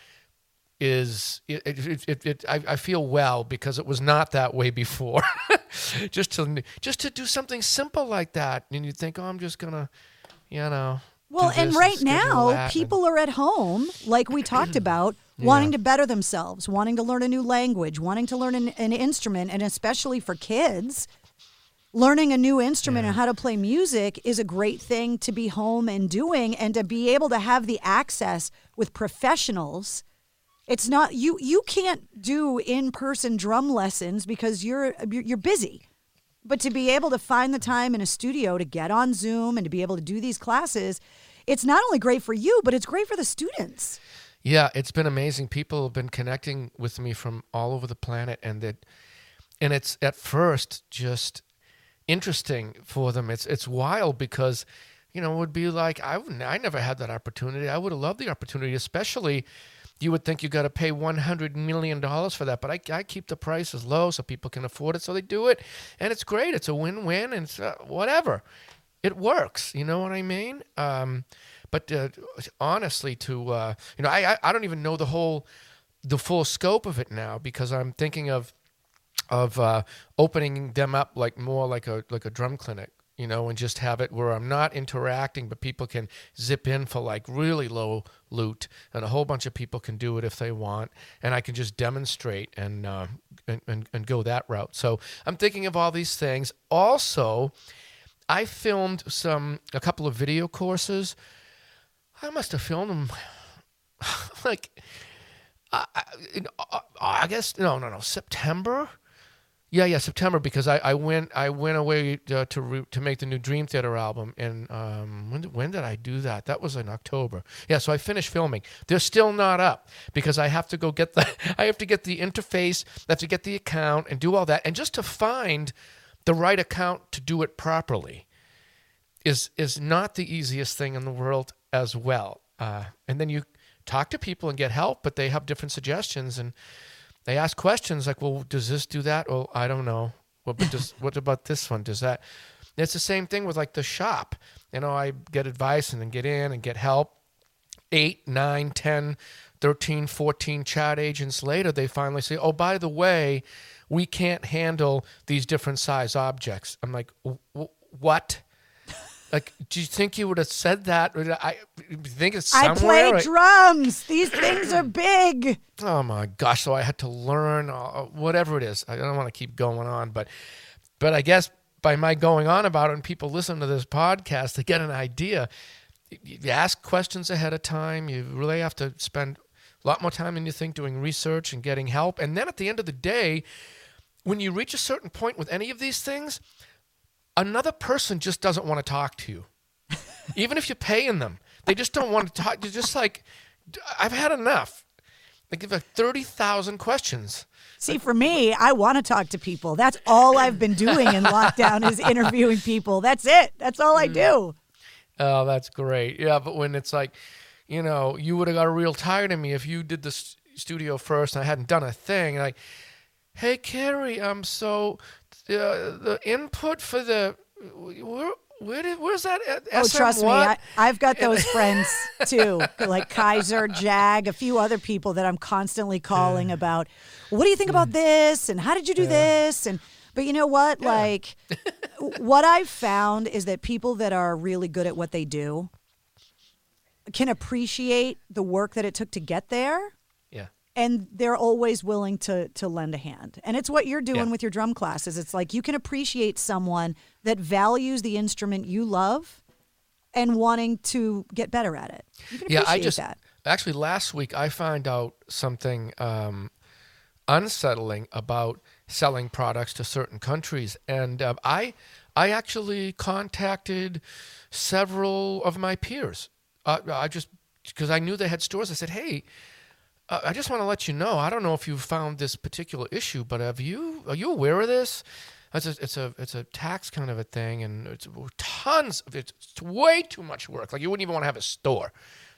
is it, it, it, it I, I feel well because it was not that way before. Just to just to do something simple like that. And you think oh i'm just gonna you know Well, and right now, that," and- people are at home, like we talked about, wanting to better themselves, wanting to learn a new language, wanting to learn an, an instrument, and especially for kids, learning a new instrument and how to play music is a great thing to be home and doing, and to be able to have the access with professionals. It's not you. You can't do in-person drum lessons because you're you're busy. But to be able to find the time in a studio to get on Zoom and to be able to do these classes, it's not only great for you, but it's great for the students. Yeah, it's been amazing. People have been connecting with me from all over the planet, and that, and it's at first just interesting for them. It's it's wild because, you know, it would be like I I never had that opportunity. I would have loved the opportunity, especially. You would think you got to pay one hundred million dollars for that, but I, I keep the prices low so people can afford it, so they do it, and it's great. It's a win-win, and it's uh, whatever. It works. You know what I mean? Um, but uh, honestly, to uh, you know, I, I don't even know the whole the full scope of it now because I'm thinking of of uh, opening them up like more like a like a drum clinic, you know, and just have it where I'm not interacting, but people can zip in for like really low loot, and a whole bunch of people can do it if they want, and I can just demonstrate and uh, and, and and go that route. So I'm thinking of all these things. Also, I filmed some a couple of video courses. I must have filmed them like uh, uh, August. No, no, no, September. Yeah, yeah, September because I, I went I went away uh, to re- to make the new Dream Theater album and um when did, when did I do that? That was in October. Yeah, so I finished filming. They're still not up because I have to go get the I have to get the interface, I have to get the account and do all that and just to find the right account to do it properly is is not the easiest thing in the world as well. Uh, and then you talk to people and get help, but they have different suggestions and they ask questions like, "Well, does this do that?" Well, I don't know. But does what about this one? Does that? It's the same thing with like the shop. You know, I get advice and then get in and get help. Eight, nine, 10, 13, 14 chat agents later, they finally say, "Oh, by the way, we can't handle these different size objects." I'm like, "W- w- "What?" Like, do you think you would have said that? I think it's somewhere. I play drums. These things are big. Oh my gosh! So I had to learn uh, whatever it is. I don't want to keep going on, but but I guess by my going on about it, and people listen to this podcast, they get an idea. You ask questions ahead of time. You really have to spend a lot more time than you think doing research and getting help. And then at the end of the day, when you reach a certain point with any of these things, another person just doesn't want to talk to you. Even if you're paying them, they just don't want to talk. You're just like, I've had enough. They give like 30,000 questions. See, for me, I want to talk to people. That's all I've been doing in lockdown is interviewing people. That's it. That's all I mm. do. Oh, that's great. Yeah, but when it's like, you know, you would have got real tired of me if you did the studio first and I hadn't done a thing. Like, hey, Carrie, I'm so uh, the input for the where where did where's that? at- Oh, SM trust me, what? I, I've got those friends too, like Kaiser, Jag, a few other people that I'm constantly calling about. What do you think about this? And how did you do this? And but you know what? Like, what I've found is that people that are really good at what they do can appreciate the work that it took to get there. And they're always willing to to lend a hand. And it's what you're doing Yeah. with your drum classes. It's like you can appreciate someone that values the instrument you love and wanting to get better at it. You can yeah, I just that. actually last week I found out something um, unsettling about selling products to certain countries, and um, I I actually contacted several of my peers. Uh, I just because I knew they had stores. I said, hey. Uh, I just want to let you know. I don't know if you found this particular issue, but have you are you aware of this? It's a it's a it's a tax kind of a thing, and it's tons. Of, it's, it's way too much work. Like you wouldn't even want to have a store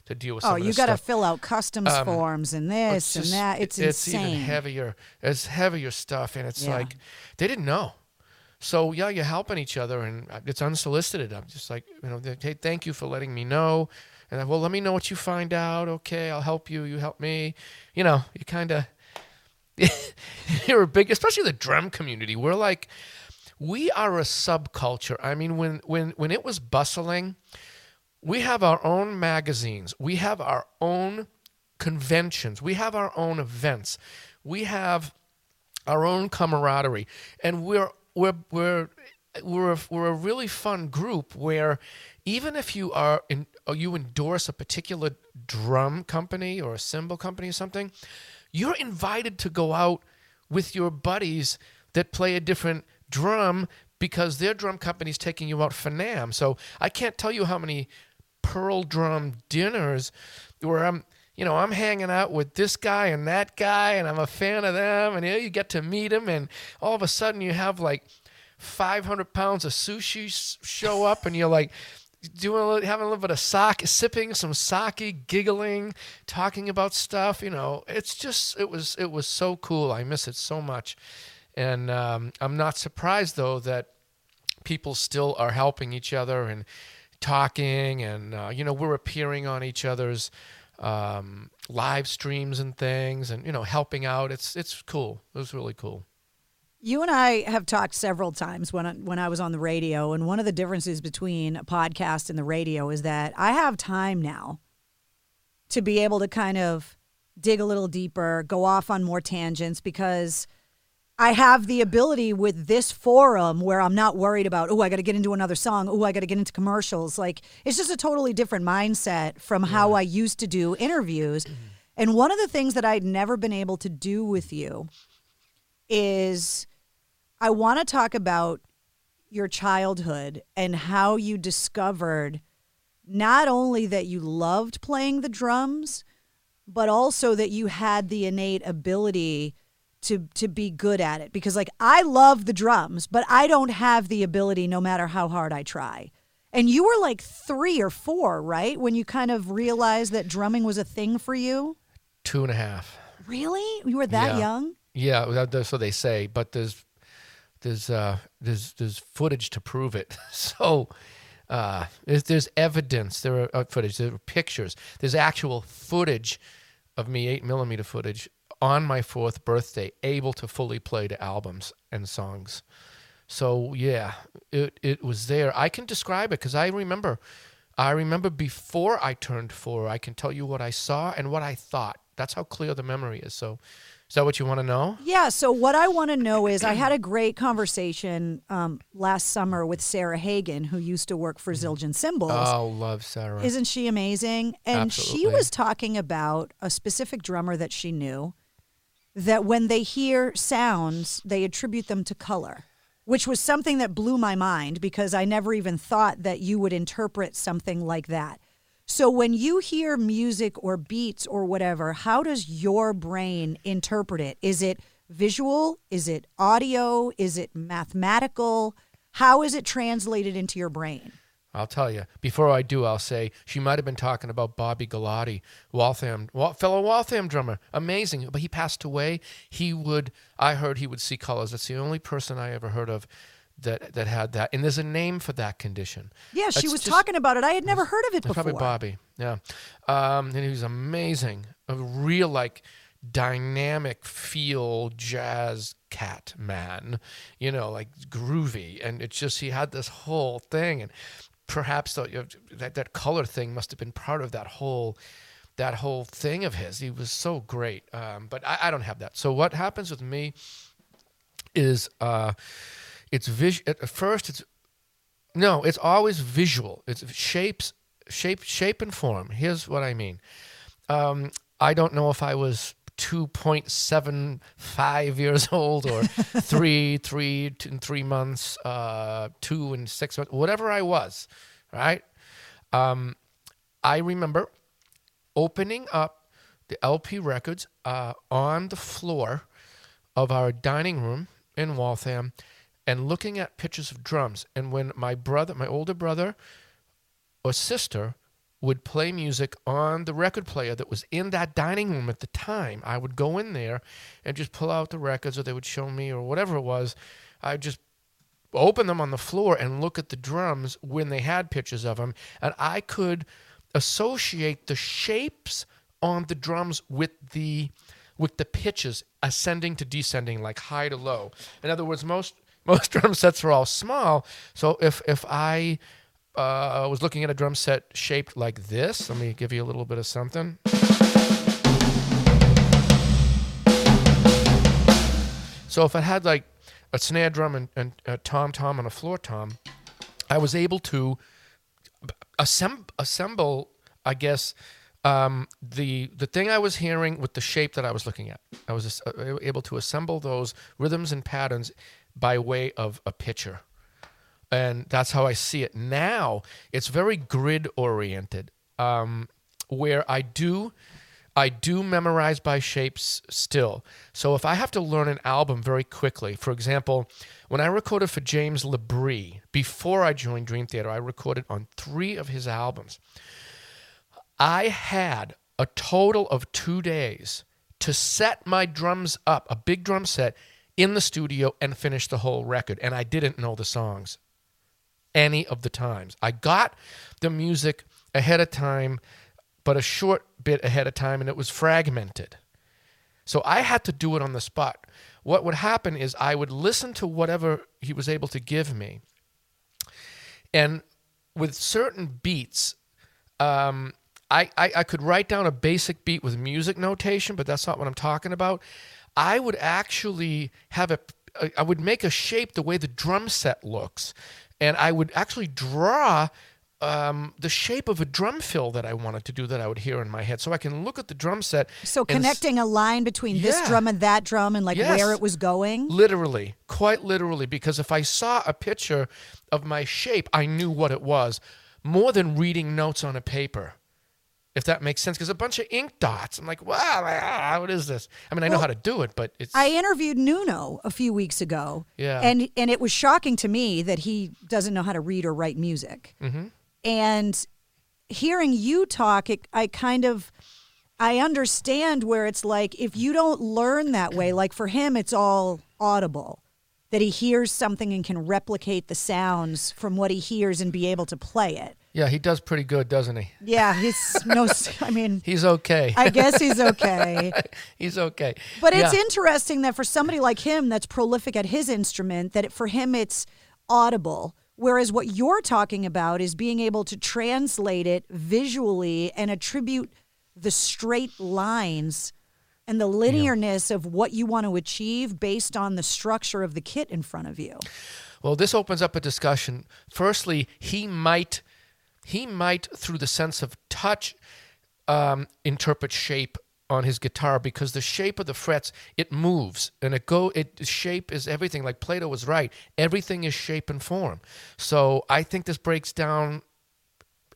to deal with. Oh, you got to fill out customs Um, forms and this it's and that. It's, it's insane. even heavier. It's heavier stuff, and it's Yeah. like they didn't know. So yeah, you're helping each other, and it's unsolicited. I'm just like, you know, hey, thank you for letting me know. And I, well, let me know what you find out. Okay, I'll help you. You help me. You know, you kind of you're a big, especially the drum community. We're like, we are a subculture. I mean, when when when it was bustling, we have our own magazines. We have our own conventions. We have our own events. We have our own camaraderie, and we're we're we're we're a, we're a really fun group where even if you are in, or you endorse a particular drum company or a cymbal company or something, you're invited to go out with your buddies that play a different drum because their drum company's taking you out for NAMM. So I can't tell you how many pearl drum dinners where I'm you know I'm hanging out with this guy and that guy and I'm a fan of them and you, know, you get to meet them and all of a sudden you have like 500 pounds of sushi show up and you're like doing having a little bit of sake sipping some sake giggling talking about stuff you know. It's just it was it was so cool. I miss it so much. And um, I'm not surprised though that people still are helping each other and talking and uh, you know we're appearing on each other's um, live streams and things and you know helping out. It's it's cool. It was really cool You and I have talked several times when I, when I was on the radio, and one of the differences between a podcast and the radio is that I have time now to be able to kind of dig a little deeper, go off on more tangents because I have the ability with this forum where I'm not worried about, oh, I got to get into another song, oh, I got to get into commercials. Like it's just a totally different mindset from how I used to do interviews. And one of the things that I'd never been able to do with you is I want to talk about your childhood and how you discovered not only that you loved playing the drums, but also that you had the innate ability to to be good at it because like I love the drums, but I don't have the ability no matter how hard I try. And you were like 3 or 4, right? When you kind of realized that drumming was a thing for you? two and a half Really? You were that Yeah. young? Yeah what they say but there's there's uh there's there's footage to prove it. So uh there's, there's evidence. There are uh, footage. There are pictures. There's actual footage of me eight millimeter footage on my fourth birthday able to fully play to albums and songs. So yeah it it was there. I can describe it because i remember i remember before i turned four i can tell you what i saw and what i thought. That's how clear the memory is. So is that what you want to know Yeah. So what I want to know is, I had a great conversation um, last summer with Sarah Hagen, who used to work for Zildjian Cymbals. Oh, love Sarah. Isn't she amazing? And she was talking about a specific drummer that she knew that when they hear sounds, they attribute them to color, which was something that blew my mind because I never even thought that you would interpret something like that. So when you hear music or beats or whatever, how does your brain interpret it? Is it visual? Is it audio? Is it mathematical? How is it translated into your brain? I'll tell you. Before I do, I'll say she might have been talking about Bobby Galati, Waltham, fellow Waltham drummer. Amazing. But he passed away. He would, I heard he would see colors. That's the only person I ever heard of that, that had that. And there's a name for that condition. Yeah, she It's was just- talking about it. I had never heard of it before. Probably Bobby. Yeah. Um, and he was amazing. A real, like, dynamic feel jazz cat man, you know, like groovy. And it's just, he had this whole thing. And perhaps the, that, that color thing must have been part of that whole. That whole thing of his, he was so great. Um, but I, I don't have that. So what happens with me is uh, it's vis- at first it's no, it's always visual. It's shapes, shape, shape and form. Here's what I mean. Um, I don't know if I was 2.75 years old or three, three, two, and three months, uh, two and six months, whatever I was, right? Um, I remember opening up the LP records uh, on the floor of our dining room in Waltham and looking at pictures of drums. And when my brother, my older brother or sister would play music on the record player that was in that dining room at the time, I would go in there and just pull out the records or they would show me or whatever it was. I'd just open them on the floor and look at the drums when they had pictures of them. And I could associate the shapes on the drums with the with the pitches ascending to descending like high to low in other words most most drum sets are all small so if if i uh, was looking at a drum set shaped like this let me give you a little bit of something so if i had like a snare drum and, and a tom tom and a floor tom i was able to assemb- assemble i guess um, the the thing I was hearing with the shape that I was looking at. I was uh, able to assemble those rhythms and patterns by way of a picture, and that's how I see it now. It's very grid oriented, um, where I do. I do memorize by shapes still. So if I have to learn an album very quickly, for example, when I recorded for James LaBrie before I joined Dream Theater, I recorded on three of his albums. I had a total of two days to set my drums up, a big drum set, in the studio and finish the whole record. And I didn't know the songs any of the times. I got the music ahead of time, but a short bit ahead of time, and it was fragmented. So I had to do it on the spot. What would happen is I would listen to whatever he was able to give me. And with certain beats, um, I, I, I could write down a basic beat with music notation, but that's not what I'm talking about. I would actually have a, I would make a shape the way the drum set looks, and I would actually draw um, the shape of a drum fill that I wanted to do that I would hear in my head, so I can look at the drum set. So connecting a line between this Yeah. drum and that drum and like Yes. where it was going. Literally, quite literally, because if I saw a picture of my shape, I knew what it was more than reading notes on a paper. If that makes sense, because a bunch of ink dots. I'm like, wow, ah, what is this? I mean, I know how to do it, but it's I interviewed Nuno a few weeks ago. Yeah. And and it was shocking to me that he doesn't know how to read or write music. Mhm. And hearing you talk, it, I kind of I understand where it's like if you don't learn that way, like for him it's all audible. That he hears something and can replicate the sounds from what he hears and be able to play it. Yeah, he does pretty good, doesn't he? Yeah, he's no I mean He's okay. I guess he's okay. he's okay. But it's Yeah. interesting that for somebody like him that's prolific at his instrument, that it, for him it's audible. Whereas what you're talking about is being able to translate it visually and attribute the straight lines and the linearness of what you want to achieve based on the structure of the kit in front of you. Well, this opens up a discussion. Firstly, he might he might through the sense of touch um, interpret shape on his guitar because the shape of the frets it moves and it go it shape is everything. Like Plato was right. Everything is shape and form. So I think this breaks down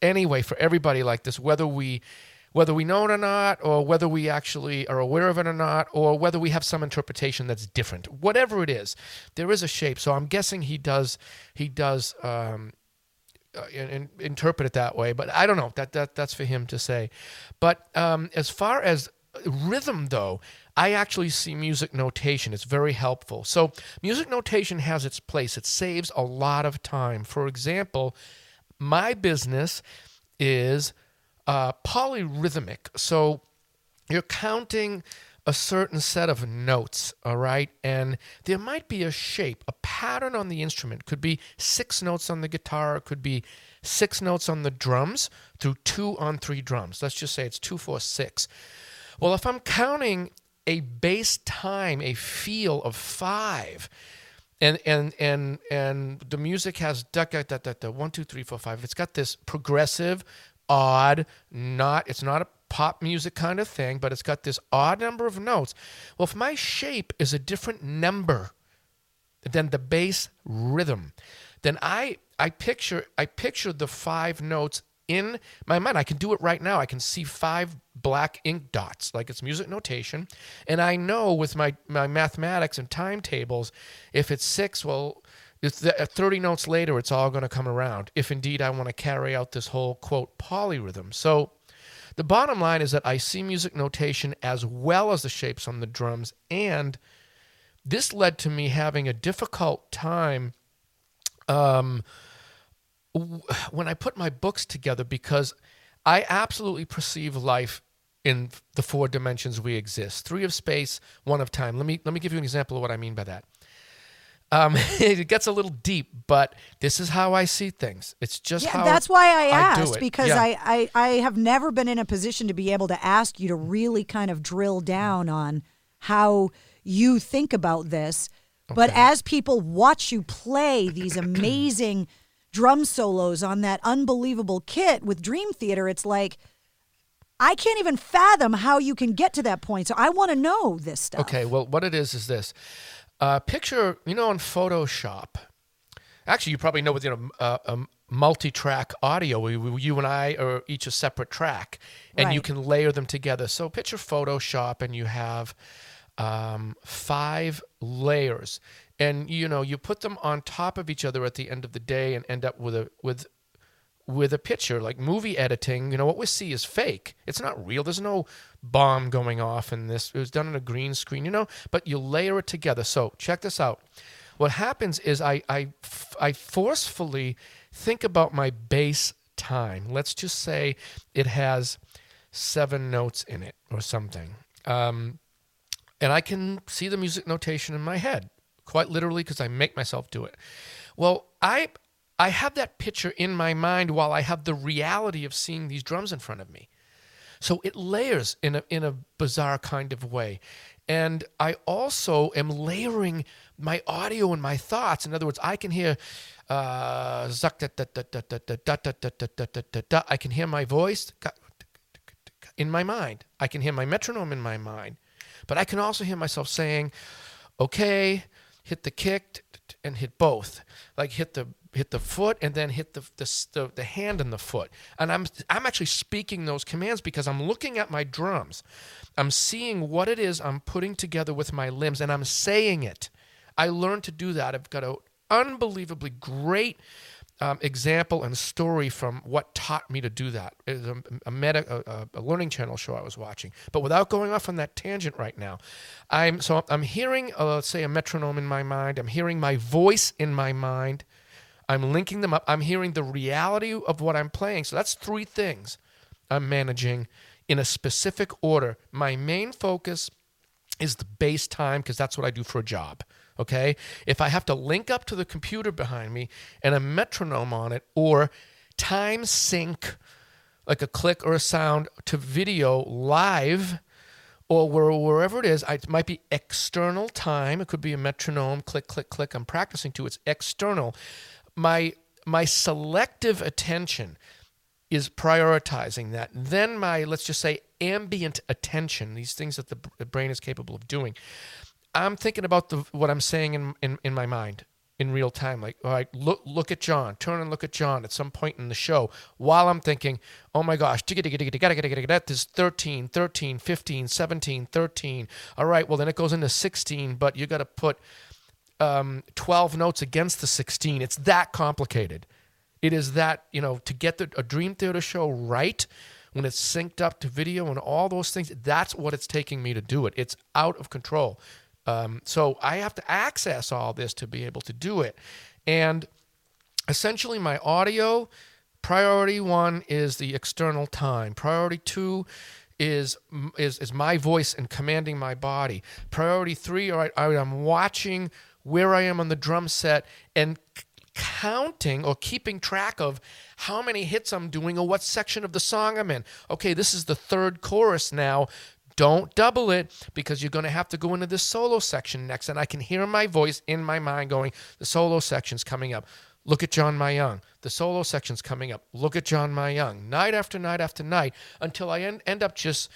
anyway for everybody like this whether we whether we know it or not or whether we actually are aware of it or not or whether we have some interpretation that's different. Whatever it is there is a shape. So i'm guessing he does he does um, uh, interpret it that way. But I don't know. That that that's for him to say. But um, as far as rhythm, though, I actually see music notation. It's very helpful. So music notation has its place. It saves a lot of time. For example, my business is uh, polyrhythmic. So you're counting a certain set of notes, all right? And there might be a shape, a pattern on the instrument. Could be six notes on the guitar, could be six notes on the drums through two on three drums. Let's just say it's two, four, six. Well, if I'm counting a bass time, a feel of five, and and and and the music has da da da da da one two three four five. It's got this progressive, odd, not it's not a pop music kind of thing, but it's got this odd number of notes. Well, if my shape is a different number than the bass rhythm, then I I picture I picture the five notes in my mind. I can do it right now. I can see five black ink dots, like it's music notation. And I know with my, my mathematics and timetables, if it's six, well, it's the, 30 notes later, it's all going to come around, if indeed I want to carry out this whole quote polyrhythm. So the bottom line is that I see music notation as well as the shapes on the drums, and this led to me having a difficult time um, when I put my books together because I absolutely perceive life in the four dimensions we exist three of space, one of time. Let me, let me give you an example of what I mean by that. Um, it gets a little deep, but this is how I see things. It's just yeah, how that's why I asked I because yeah. I, I I have never been in a position to be able to ask you to really kind of drill down on how you think about this. Okay. But as people watch you play these amazing drum solos on that unbelievable kit with Dream Theater, it's like I can't even fathom how you can get to that point. So I want to know this stuff. Okay, well, what it is is this. Uh, picture, you know, on Photoshop. Actually, you probably know with you know uh, a multi-track audio. We, we, you and I are each a separate track, and right. you can layer them together. So picture Photoshop, and you have um, five layers, and you know you put them on top of each other at the end of the day, and end up with a with with a picture like movie editing you know what we see is fake. It's not real. There's no bomb going off in this. It was done on a green screen you know but you layer it together. So check this out. What happens is i i, I forcefully think about my bass time. Let's just say it has seven notes in it or something. Um, and i can see the music notation in my head quite literally because i make myself do it. Well i I have that picture in my mind while I have the reality of seeing these drums in front of me. So it layers in a, in a bizarre kind of way. And I also am layering my audio and my thoughts. In other words, I can hear I can hear my voice in my mind. I can hear my metronome in my mind. But I can also hear myself saying, okay, hit the kick and hit both. Like hit the hit the foot and then hit the, the, the, the hand and the foot. And I'm, I'm actually speaking those commands because I'm looking at my drums. I'm seeing what it is I'm putting together with my limbs and I'm saying it. I learned to do that. I've got an unbelievably great um, example and story from what taught me to do that. It a, a, meta, a, a, learning channel show I was watching. But without going off on that tangent right now, I'm so I'm hearing, uh, let's say, a metronome in my mind. I'm hearing my voice in my mind. I'm linking them up. I'm hearing the reality of what I'm playing. So that's three things I'm managing in a specific order. My main focus is the bass time because that's what I do for a job. Okay? If I have to link up to the computer behind me and a metronome on it or time sync like a click or a sound to video live or wherever it is, it might be external time. It could be a metronome, click, click, click. I'm practicing to. It's external my my selective attention is prioritizing that. Then my let's just say ambient attention, these things that the brain is capable of doing. I'm thinking about the what I'm saying in in, in my mind in real time. Like, all right, look look at John. Turn and look at John at some point in the show while I'm thinking, oh my gosh, this 13, 13, 15, 17, 13. All right, well then it goes into 16, but you got to put um, 12 notes against the 16. It's that complicated. It is that, you know, to get the, a Dream Theater show right, when it's synced up to video and all those things, that's what it's taking me to do it. It's out of control. Um, so I have to access all this to be able to do it. And essentially, my audio priority one is the external time. Priority two is is is my voice and commanding my body. Priority three, all right, I'm watching where I am on the drum set and counting or keeping track of how many hits I'm doing or what section of the song I'm in. Okay, this is the third chorus now. Don't double it because you're going to have to go into this solo section next. And I can hear my voice in my mind going, the solo section's coming up. Look at John Myung. The solo section's coming up. Look at John Myung. Night after night after night until I end up just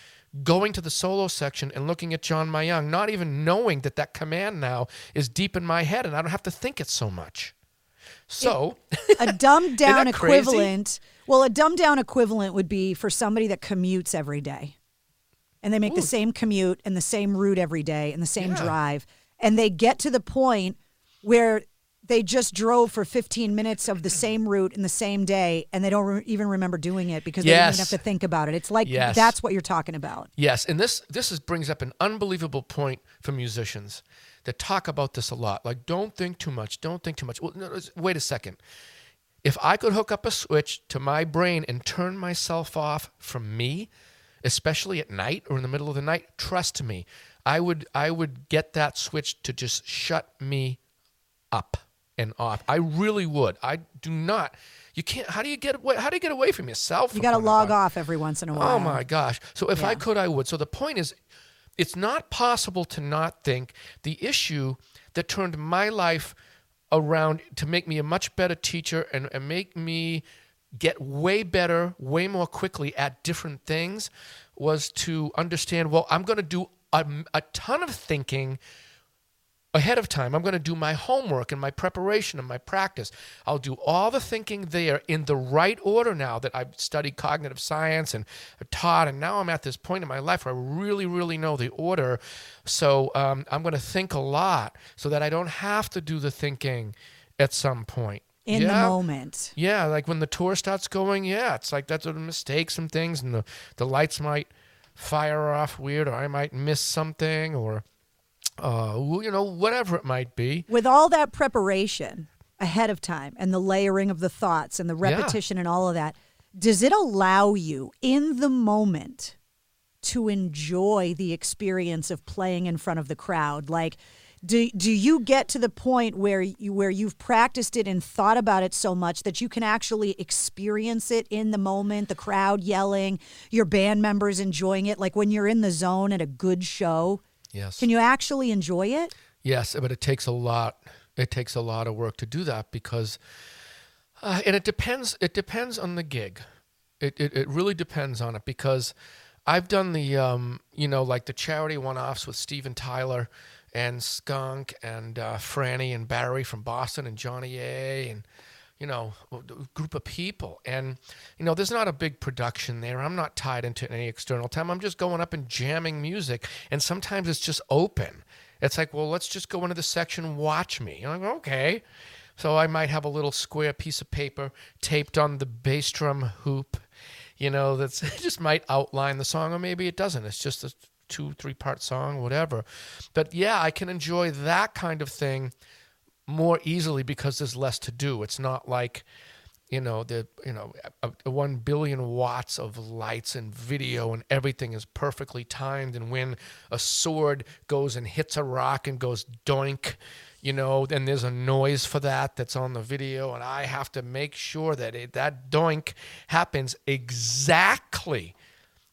going to the solo section and looking at John Myung, not even knowing that that command now is deep in my head and I don't have to think it so much. So, a dumbed down equivalent. Well, a dumbed down equivalent would be for somebody that commutes every day. And they make Ooh. the same commute and the same route every day and the same yeah. drive. And they get to the point where they just drove for 15 minutes of the same route in the same day and they don't re- even remember doing it because yes. they didn't even have to think about it. It's like yes. that's what you're talking about. Yes, and this this is, brings up an unbelievable point for musicians that talk about this a lot. Like, don't think too much. Don't think too much. Well, no, wait a second. If I could hook up a switch to my brain and turn myself off from me, especially at night or in the middle of the night, trust me, I would I would get that switch to just shut me up and off. I really would. I do not. You can't. How do you get away? How do you get away from yourself? You got to log off every once in a oh while. Oh my gosh! So if yeah. I could, I would. So the point is, it's not possible to not think the issue that turned my life around to make me a much better teacher and, and make me get way better, way more quickly at different things was to understand well, I'm going to do a, a ton of thinking ahead of time. I'm going to do my homework and my preparation and my practice. I'll do all the thinking there in the right order now that I've studied cognitive science and taught. And now I'm at this point in my life where I really, really know the order. So um, I'm going to think a lot so that I don't have to do the thinking at some point. In yeah. the moment. Yeah, like when the tour starts going, yeah, it's like that's a mistake, some things, and the, the lights might fire off weird, or I might miss something, or uh, you know, whatever it might be. With all that preparation ahead of time and the layering of the thoughts and the repetition yeah. and all of that, does it allow you in the moment to enjoy the experience of playing in front of the crowd? Like, do, do you get to the point where you where you've practiced it and thought about it so much that you can actually experience it in the moment the crowd yelling your band members enjoying it like when you're in the zone at a good show Yes. Can you actually enjoy it? Yes, but it takes a lot. It takes a lot of work to do that because, uh, and it depends. It depends on the gig. It, it it really depends on it because I've done the um you know like the charity one-offs with Steven Tyler and Skunk and uh, Franny and Barry from Boston and Johnny A and you know, group of people. And, you know, there's not a big production there. I'm not tied into any external time. I'm just going up and jamming music. And sometimes it's just open. It's like, well, let's just go into the section, watch me. I'm like, okay. So I might have a little square piece of paper taped on the bass drum hoop, you know, that's just might outline the song, or maybe it doesn't. It's just a two, three part song, whatever. But yeah, I can enjoy that kind of thing more easily because there's less to do. It's not like you know the you know a, a one billion watts of lights and video and everything is perfectly timed. And when a sword goes and hits a rock and goes doink, you know, then there's a noise for that that's on the video, and I have to make sure that it, that doink happens exactly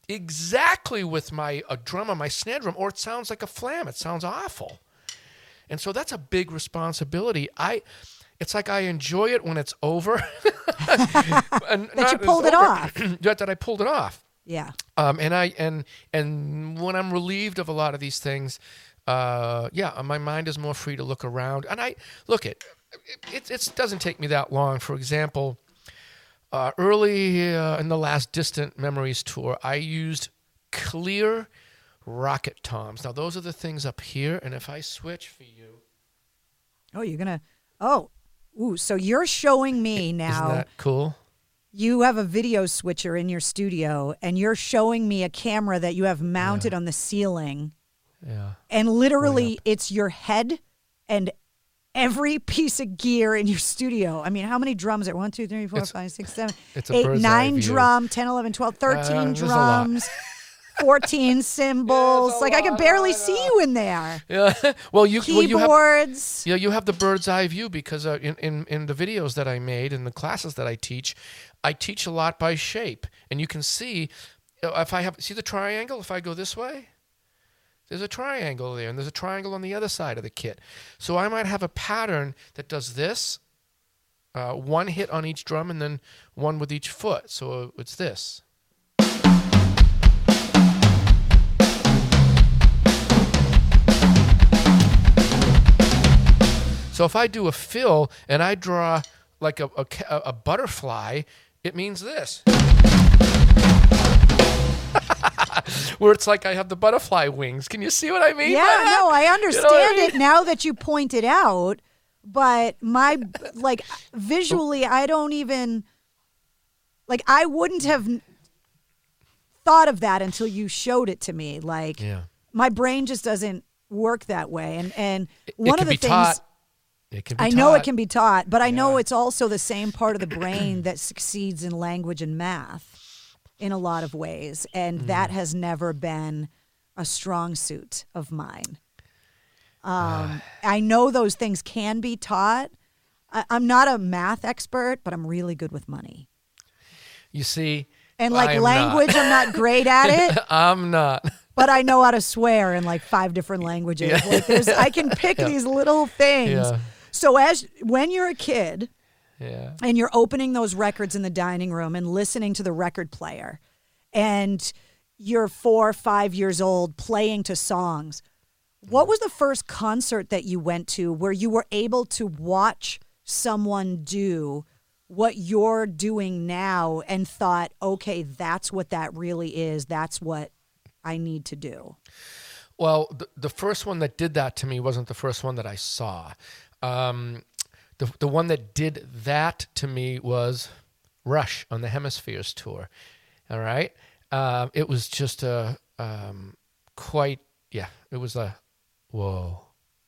exactly with my a drum on my snare drum, or it sounds like a flam. It sounds awful. And so that's a big responsibility. I it's like I enjoy it when it's over. and that you pulled it off. that I pulled it off. Yeah. Um, and I and and when I'm relieved of a lot of these things, uh, yeah, my mind is more free to look around. And I look it. It it doesn't take me that long. For example, uh, early uh, in the last Distant Memories tour, I used clear rocket toms. Now those are the things up here, and if I switch for you, oh, you're gonna, oh, Ooh, so you're showing me now. Isn't that cool? you have a video switcher in your studio and you're showing me a camera that you have mounted on the ceiling. Yeah. And literally, it's your head and every piece of gear in your studio. I mean, how many drums are one, two, three, four, It's- five, six, seven, it's a eight, bird's eye nine drum, 10, 11, 12, 13 Uh, there's a lot. drums, 14 cymbals. like, I can barely see you in there. Yeah. well, you well, you have Keyboards. yeah, you have the bird's eye view because uh, in, in in the videos that I made and the classes that I teach, I teach a lot by shape, and you can see uh, if I have see the triangle. If I go this way, there's a triangle there, and there's a triangle on the other side of the kit. So I might have a pattern that does this, uh, one hit on each drum, and then one with each foot. So it's this. So if I do a fill and I draw like a, a, a butterfly, it means this. Where it's like I have the butterfly wings. Can you see what I mean? Yeah, no, I You know understand I mean? it now that you point it out, but my like visually I don't even like I wouldn't have thought of that until you showed it to me. Like Yeah. my brain just doesn't work that way and and one of the things taught. It can be I know it can be taught, but I know it's also the same part of the brain that succeeds in language and math in a lot of ways. And that Mm. has never been a strong suit of mine. Um, I know those things can be taught. I, I'm not a math expert, but I'm really good with money. You see, And like am language, I'm not great at it, I'm not. but I know how to swear in like five different languages. Yeah. Like there's, I can pick Yeah. these little things. Yeah. So as when you're a kid, Yeah. and you're opening those records in the dining room and listening to the record player and you're four five years old playing to songs what was the first concert that you went to where you were able to watch someone do what you're doing now and thought okay that's what that really is that's what i need to do Well, the, the first one that did that to me wasn't the first one that I saw. Um, the the one that did that to me was Rush on the Hemispheres tour. All right, um, it was just a um, quite yeah. It was a whoa,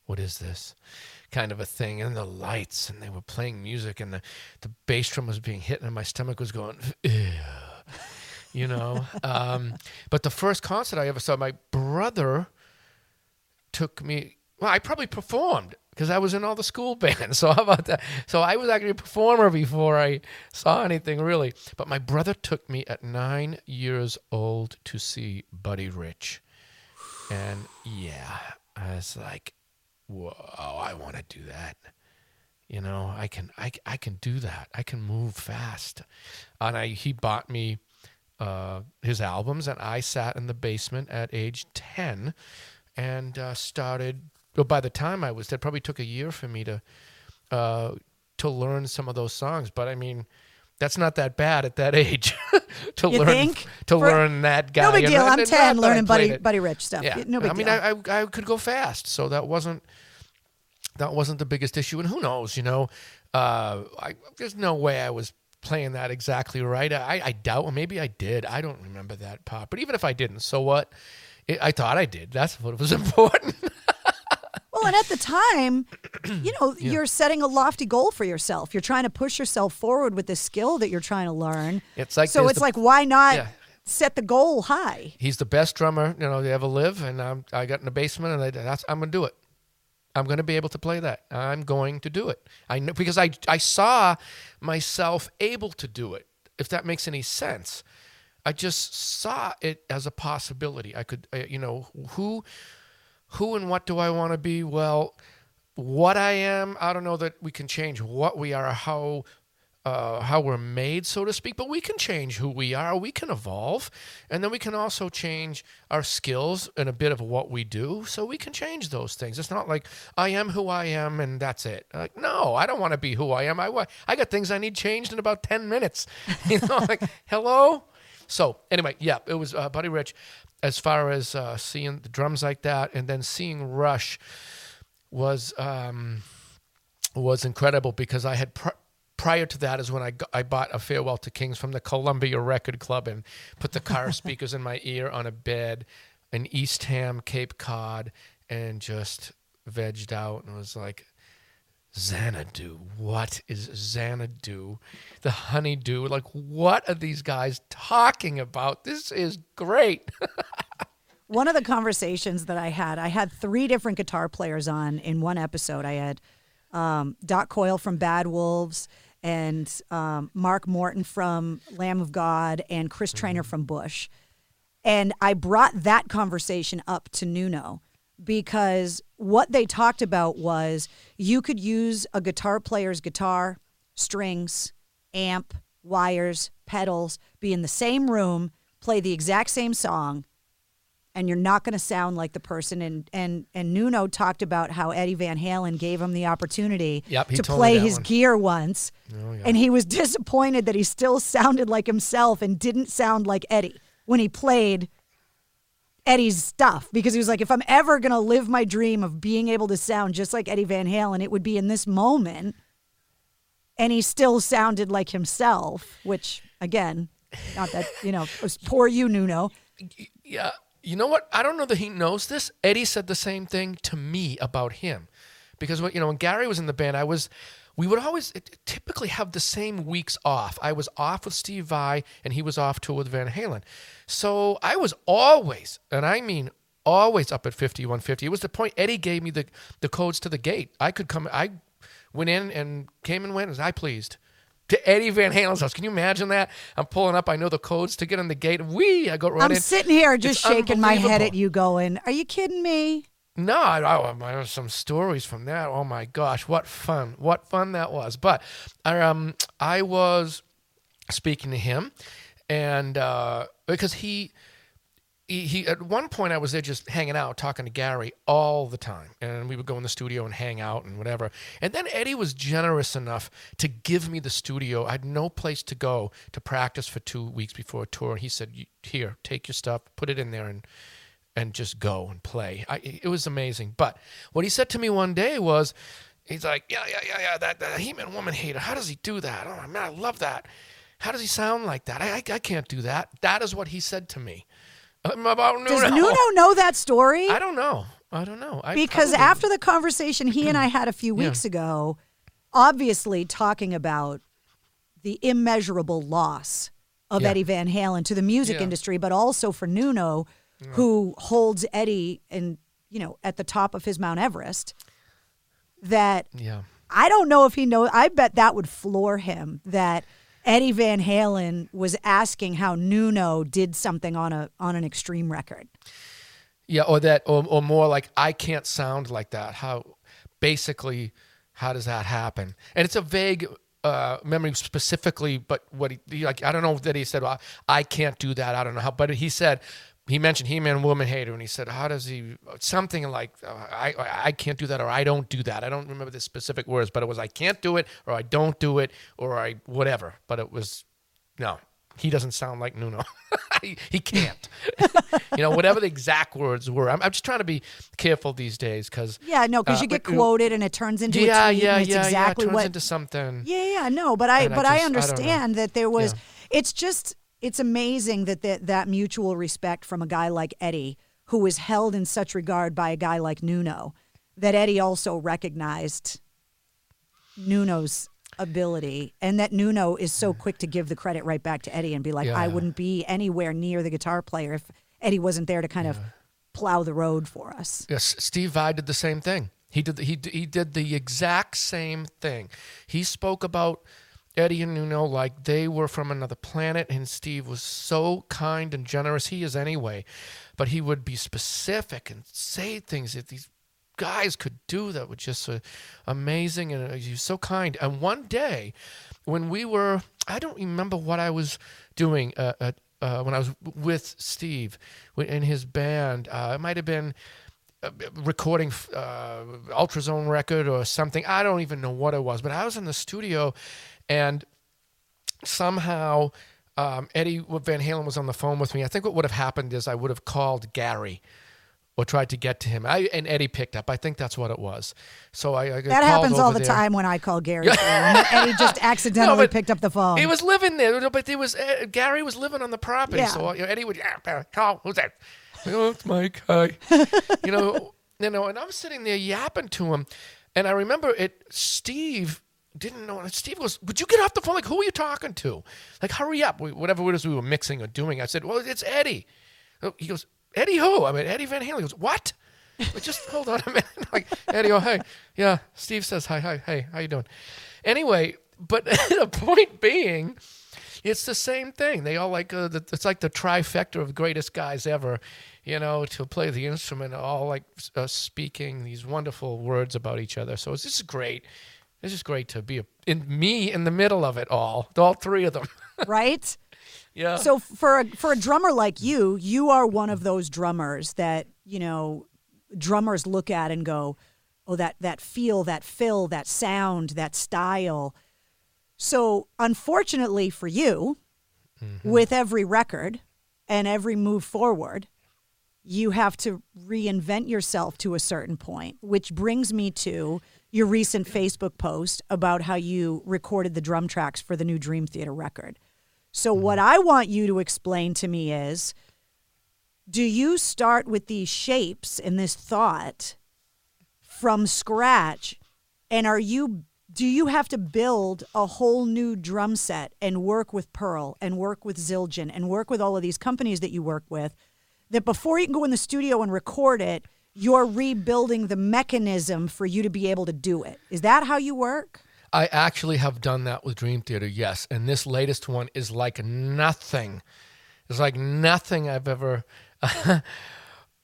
what is this? Kind of a thing, and the lights, and they were playing music, and the, the bass drum was being hit, and my stomach was going, "Ew." you know. Um, but the first concert I ever saw, my brother took me. Well, I probably performed because I was in all the school bands. So how about that? So I was actually a performer before I saw anything really. But my brother took me at nine years old to see Buddy Rich, and yeah, I was like, "Whoa, I want to do that." You know, I can, I, I can do that. I can move fast, and I he bought me uh, his albums, and I sat in the basement at age ten, and uh, started. Well, by the time I was, that probably took a year for me to uh, to learn some of those songs. But I mean, that's not that bad at that age to You learn think? to For- learn that guy. no big deal i'm and 10 that learning buddy it. buddy rich stuff Yeah, no big I mean, deal I, I I could go fast, so that wasn't that wasn't the biggest issue. And who knows, you know, uh, I, there's no way I was playing that exactly right. I, I doubt, or maybe I did. I don't remember that part. But even if I didn't, so what? It, I thought I did. That's what was important. And at the time, you know, Yeah. you're setting a lofty goal for yourself. You're trying to push yourself forward with the skill that you're trying to learn. It's like so it's the- like why not Yeah. set the goal high? He's the best drummer you know to ever live, and um, I got in the basement, and I, that's I'm gonna do it. I'm gonna be able to play that. I'm going to do it. I know because I I saw myself able to do it. If that makes any sense, I just saw it as a possibility. I could, uh, you know, who who and what do I want to be? Well, what I am, I don't know that we can change what we are, how uh, how we're made, so to speak, but we can change who we are. We can evolve, and then we can also change our skills and a bit of what we do. So we can change those things. It's not like I am who I am and that's it. Like no, I don't want to be who I am. I I got things I need changed in about ten minutes. You know, like hello. So anyway, yeah, it was uh, Buddy Rich. As far as uh, seeing the drums like that, and then seeing Rush was um, was incredible because I had pr- prior to that is when I, got, I bought a farewell to Kings from the Columbia Record Club and put the car speakers in my ear on a bed in Eastham, Cape Cod, and just vegged out and was like, Xanadu. What is Xanadu? The honeydew. Like, what are these guys talking about? This is great. one of the conversations that I had, I had three different guitar players on in one episode. I had um, Doc Coyle from Bad Wolves and um, Mark Morton from Lamb of God and Chris Traynor from Bush. And I brought that conversation up to Nuno because what they talked about was you could use a guitar player's guitar, strings, amp, wires, pedals, be in the same room, play the exact same song, and you're not going to sound like the person. And and and Nuno talked about how Eddie Van Halen gave him the opportunity yep, to play his one. gear once, oh, yeah. and he was disappointed that he still sounded like himself and didn't sound like Eddie when he played Eddie's stuff because he was like, if I'm ever going to live my dream of being able to sound just like Eddie Van Halen, it would be in this moment. And he still sounded like himself, which, again, not that, you know, was poor you, Nuno. Yeah. You know what? I don't know that he knows this. Eddie said the same thing to me about him. Because, what you know, when Gary was in the band, I was we would always typically have the same weeks off. I was off with Steve Vai and he was off tour with Van Halen. So I was always, and I mean always up at 5150. It was the point Eddie gave me the, the codes to the gate. I could come, I went in and came and went as I pleased to Eddie Van Halen's house. Can you imagine that? I'm pulling up. I know the codes to get in the gate. Wee, I go right I'm in. I'm sitting here just it's shaking my head at you, going, "Are you kidding me?" No, I, I, some stories from that. Oh my gosh, what fun! What fun that was. But um, I was speaking to him, and uh, because he, he, he, at one point I was there just hanging out, talking to Gary all the time, and we would go in the studio and hang out and whatever. And then Eddie was generous enough to give me the studio. I had no place to go to practice for two weeks before a tour. And he said, "Here, take your stuff, put it in there, and." And just go and play. I, it was amazing. But what he said to me one day was, he's like, yeah, yeah, yeah, yeah, that, that He-Man woman hater. How does he do that? Oh man, I love that. How does he sound like that? I, I, I can't do that. That is what he said to me. Um, about Nuno. Does Nuno know that story? I don't know. I don't know. I because probably... after the conversation he and I had a few weeks yeah. ago, obviously talking about the immeasurable loss of yeah. Eddie Van Halen to the music yeah. industry, but also for Nuno, who holds Eddie and you know at the top of his Mount Everest. That yeah, I don't know if he knows. I bet that would floor him. That Eddie Van Halen was asking how Nuno did something on a on an Extreme record. Yeah, or that, or, or more like I can't sound like that. How basically, how does that happen? And it's a vague uh, memory specifically, but what he like I don't know that he said well, I can't do that. I don't know how, but he said he mentioned He-Man Woman Hater, and he said, "How does he?" Something like, "I I can't do that," or "I don't do that." I don't remember the specific words, but it was, "I can't do it," or "I don't do it," or "I whatever." But it was, no, he doesn't sound like Nuno. he, he, can't. you know, whatever the exact words were. I'm, I'm just trying to be careful these days because yeah, no, because uh, you get quoted and it turns into yeah, yeah, yeah, exactly yeah, it turns what, into something. Yeah, yeah, no, but I but I, just, I understand I that there was. Yeah. It's just it's amazing that, that that mutual respect from a guy like Eddie, who was held in such regard by a guy like Nuno, that Eddie also recognized Nuno's ability and that Nuno is so quick to give the credit right back to Eddie and be like, yeah. I wouldn't be anywhere near the guitar player if Eddie wasn't there to kind yeah. of plow the road for us. Yes, Steve Vai did the same thing. He did the, he he did the exact same thing. He spoke about Eddie and Nuno like they were from another planet, and Steve was so kind and generous. He is anyway, but he would be specific and say things that these guys could do that were just uh, amazing, and uh, he was so kind. And one day, when we were, I don't remember what I was doing uh, at, uh, when I was with Steve in his band. Uh, it might have been uh, recording uh, Ultra Zone record or something i don't even know what it was but i was in the studio and somehow um, Eddie Van Halen was on the phone with me. I think what would have happened is I would have called Gary or tried to get to him. I and Eddie picked up. I think that's what it was. So I, I that happens all the there. time when I call Gary, and he just accidentally no, picked up the phone. He was living there, but he was uh, Gary was living on the property. Yeah. So Eddie would yeah, call who's that? oh, it's Mike. Hi. you know, you know, and I'm sitting there yapping to him, and I remember it. Steve didn't know. And Steve goes, "Would you get off the phone? Like, who are you talking to? Like, hurry up! Whatever it is we were mixing or doing." I said, "Well, it's Eddie." Oh, he goes, Eddie who? I mean, Eddie Van Halen. He goes, what? just hold on a minute. like, Eddie, oh, hey. Yeah, Steve says, hi, hi, hey, how you doing? Anyway, but the point being, it's the same thing. They all like, uh, the, it's like the trifecta of greatest guys ever, you know, to play the instrument, all like uh, speaking these wonderful words about each other. So it's just great. It's just great to be a, in me in the middle of it all, all three of them. right? Yeah. So for a, for a drummer like you, you are one of those drummers that you know drummers look at and go, "Oh, that that feel, that fill, that sound, that style." So unfortunately for you, mm-hmm. with every record and every move forward, you have to reinvent yourself to a certain point, which brings me to your recent Facebook post about how you recorded the drum tracks for the new Dream Theater record. So, mm-hmm. what I want you to explain to me is do you start with these shapes and this thought from scratch? And are you do you have to build a whole new drum set and work with Pearl and work with Zildjian and work with all of these companies that you work with that before you can go in the studio and record it, you're rebuilding the mechanism for you to be able to do it. Is that how you work? I actually have done that with Dream Theater, yes. And this latest one is like nothing. It's like nothing I've ever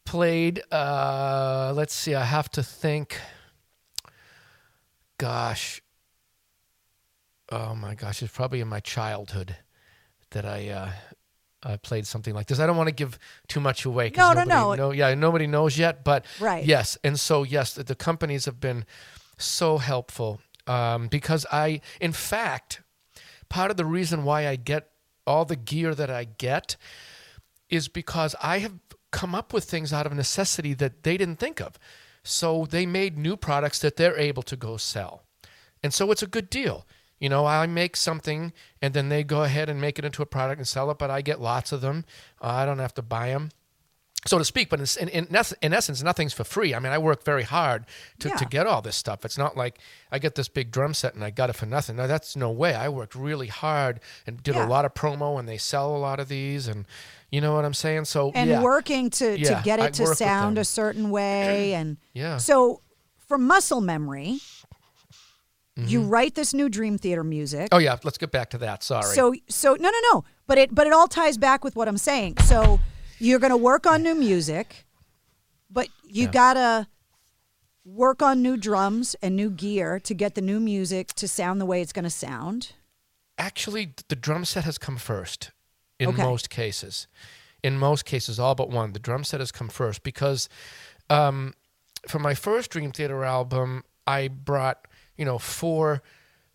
played. Uh, let's see, I have to think. Gosh. Oh my gosh, it's probably in my childhood that I uh, I played something like this. I don't want to give too much away. No, no, no. Know, yeah, nobody knows yet, but right. yes. And so, yes, the, the companies have been so helpful um, because I, in fact, part of the reason why I get all the gear that I get is because I have come up with things out of necessity that they didn't think of. So they made new products that they're able to go sell. And so it's a good deal. You know, I make something and then they go ahead and make it into a product and sell it, but I get lots of them. Uh, I don't have to buy them so to speak. But in, in, in, essence, nothing's for free. I mean, I work very hard to, yeah. to get all this stuff. It's not like I get this big drum set and I got it for nothing. No, that's no way. I worked really hard and did yeah. a lot of promo, and they sell a lot of these, and you know what I'm saying. So and yeah. working to to get it I to sound a certain way, and yeah. So for muscle memory. Mm-hmm. You write this new Dream Theater music. Oh yeah, let's get back to that. Sorry. So so no no no, but it but it all ties back with what I'm saying. So you're going to work on new music, but you yeah. got to work on new drums and new gear to get the new music to sound the way it's going to sound. Actually, the drum set has come first in okay. most cases. In most cases, all but one, the drum set has come first because um, for my first Dream Theater album, I brought, you know, four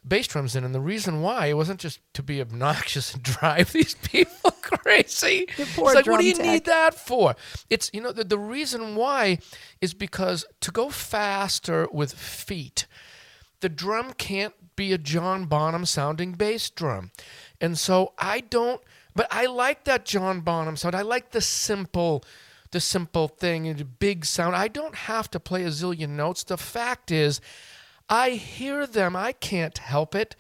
bass drums in. And the reason why it wasn't just to be obnoxious and drive these people crazy. It's like, what do you tech. need that for? It's, you know, the, the reason why is because to go faster with feet, the drum can't be a John Bonham sounding bass drum. And so I don't, but I like that John Bonham sound. I like the simple the simple thing and the big sound. I don't have to play a zillion notes. The fact is, I hear them. I can't help it.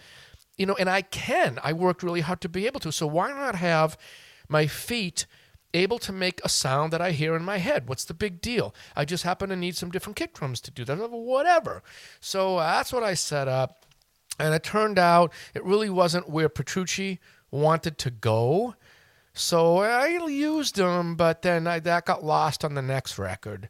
You know, and I can. I worked really hard to be able to. So why not have my feet able to make a sound that I hear in my head? What's the big deal? I just happen to need some different kick drums to do that. Whatever. So that's what I set up. And it turned out it really wasn't where Petrucci wanted to go. So I used them, but then I, that got lost on the next record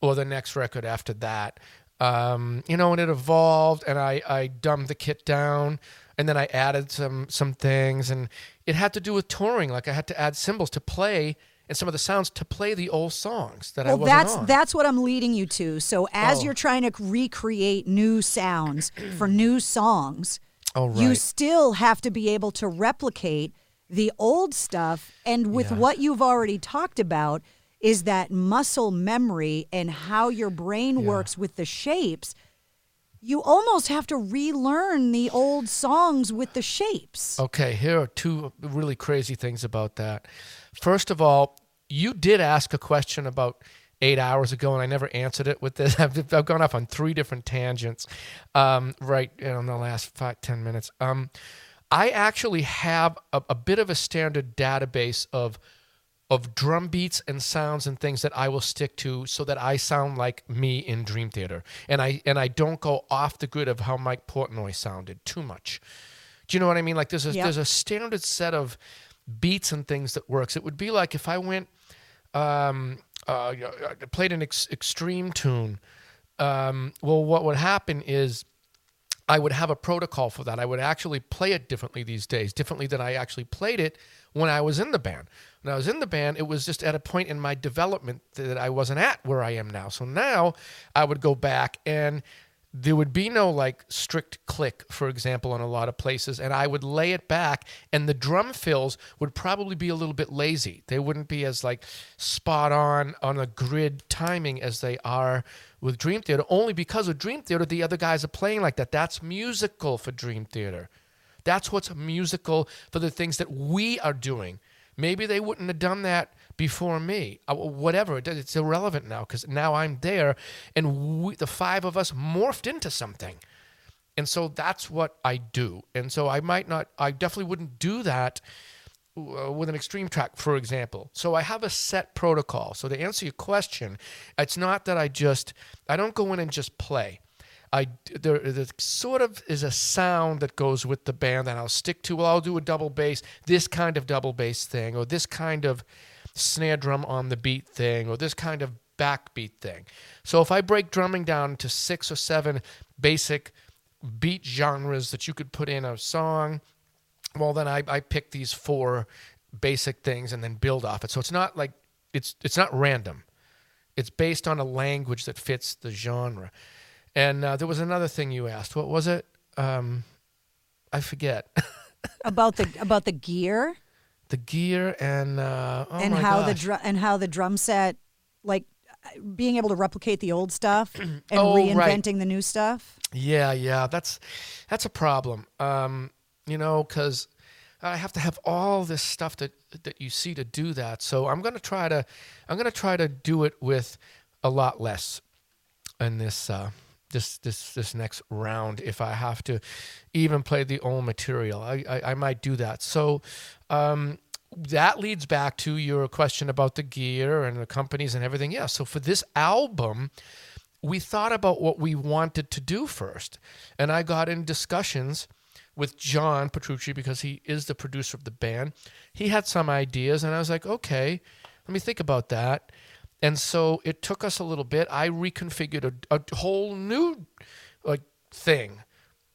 or the next record after that. Um, you know, and it evolved, and I, I dumbed the kit down, and then I added some some things, and it had to do with touring. Like I had to add cymbals to play and some of the sounds to play the old songs that well, I wasn't that's on. that's what I'm leading you to. So as oh. you're trying to recreate new sounds for new songs, oh, right. you still have to be able to replicate the old stuff. And with yeah. what you've already talked about, is that muscle memory and how your brain Yeah. works with the shapes. You almost have to relearn the old songs with the shapes. Okay, here are two really crazy things about that. First of all, you did ask a question about eight hours ago, and I never answered it with this. I've, I've gone off on three different tangents um, right in the last five, ten minutes. Um, I actually have a, a bit of a standard database of of drum beats and sounds and things that I will stick to so that I sound like me in Dream Theater. And I and I don't go off the grid of how Mike Portnoy sounded too much. Do you know what I mean? Like there's a Yep. there's a standard set of beats and things that works. It would be like if I went um uh played an ex- Extreme tune. Um well what would happen is I would have a protocol for that. I would actually play it differently these days, differently than I actually played it when I was in the band. When I was in the band, it was just at a point in my development that I wasn't at where I am now. So now I would go back and there would be no like strict click, for example, in a lot of places, and I would lay it back, and the drum fills would probably be a little bit lazy. They wouldn't be as like spot on on a grid timing as they are with Dream Theater, only because with Dream Theater, the other guys are playing like that. That's musical for Dream Theater. That's what's musical for the things that we are doing. Maybe they wouldn't have done that before me. Uh, Whatever, it- it's irrelevant now because now I'm there, and we, the five of us morphed into something. And so that's what I do. And so I might not, I definitely wouldn't do that uh, with an Extreme track, for example. So I have a set protocol. So to answer your question, it's not that I just, I don't go in and just play. I there, there sort of is a sound that goes with the band that I'll stick to. Well, I'll do a double bass, this kind of double bass thing, or this kind of snare drum on the beat thing, or this kind of backbeat thing. So if I break drumming down to six or seven basic beat genres that you could put in a song, well then I, I pick these four basic things and then build off it. So it's not like it's it's not random. It's based on a language that fits the genre. And uh, there was another thing you asked. What was it? Um, I forget. about the about the gear the gear and uh, oh and how the gosh. drum and how the drum set like being able to replicate the old stuff and Oh, right. reinventing the new stuff. Yeah, yeah, that's that's a problem. Um, you know, because I have to have all this stuff that that you see to do that. So I'm gonna try to I'm gonna try to do it with a lot less in this uh, this this this next round. If I have to even play the old material, I I, I might do that. So. Um, that leads back to your question about the gear and the companies and everything. Yeah. So for this album, we thought about what we wanted to do first. And I got in discussions with John Petrucci because he is the producer of the band. He had some ideas, and I was like, okay, let me think about that. And so it took us a little bit. I reconfigured a, a whole new like thing,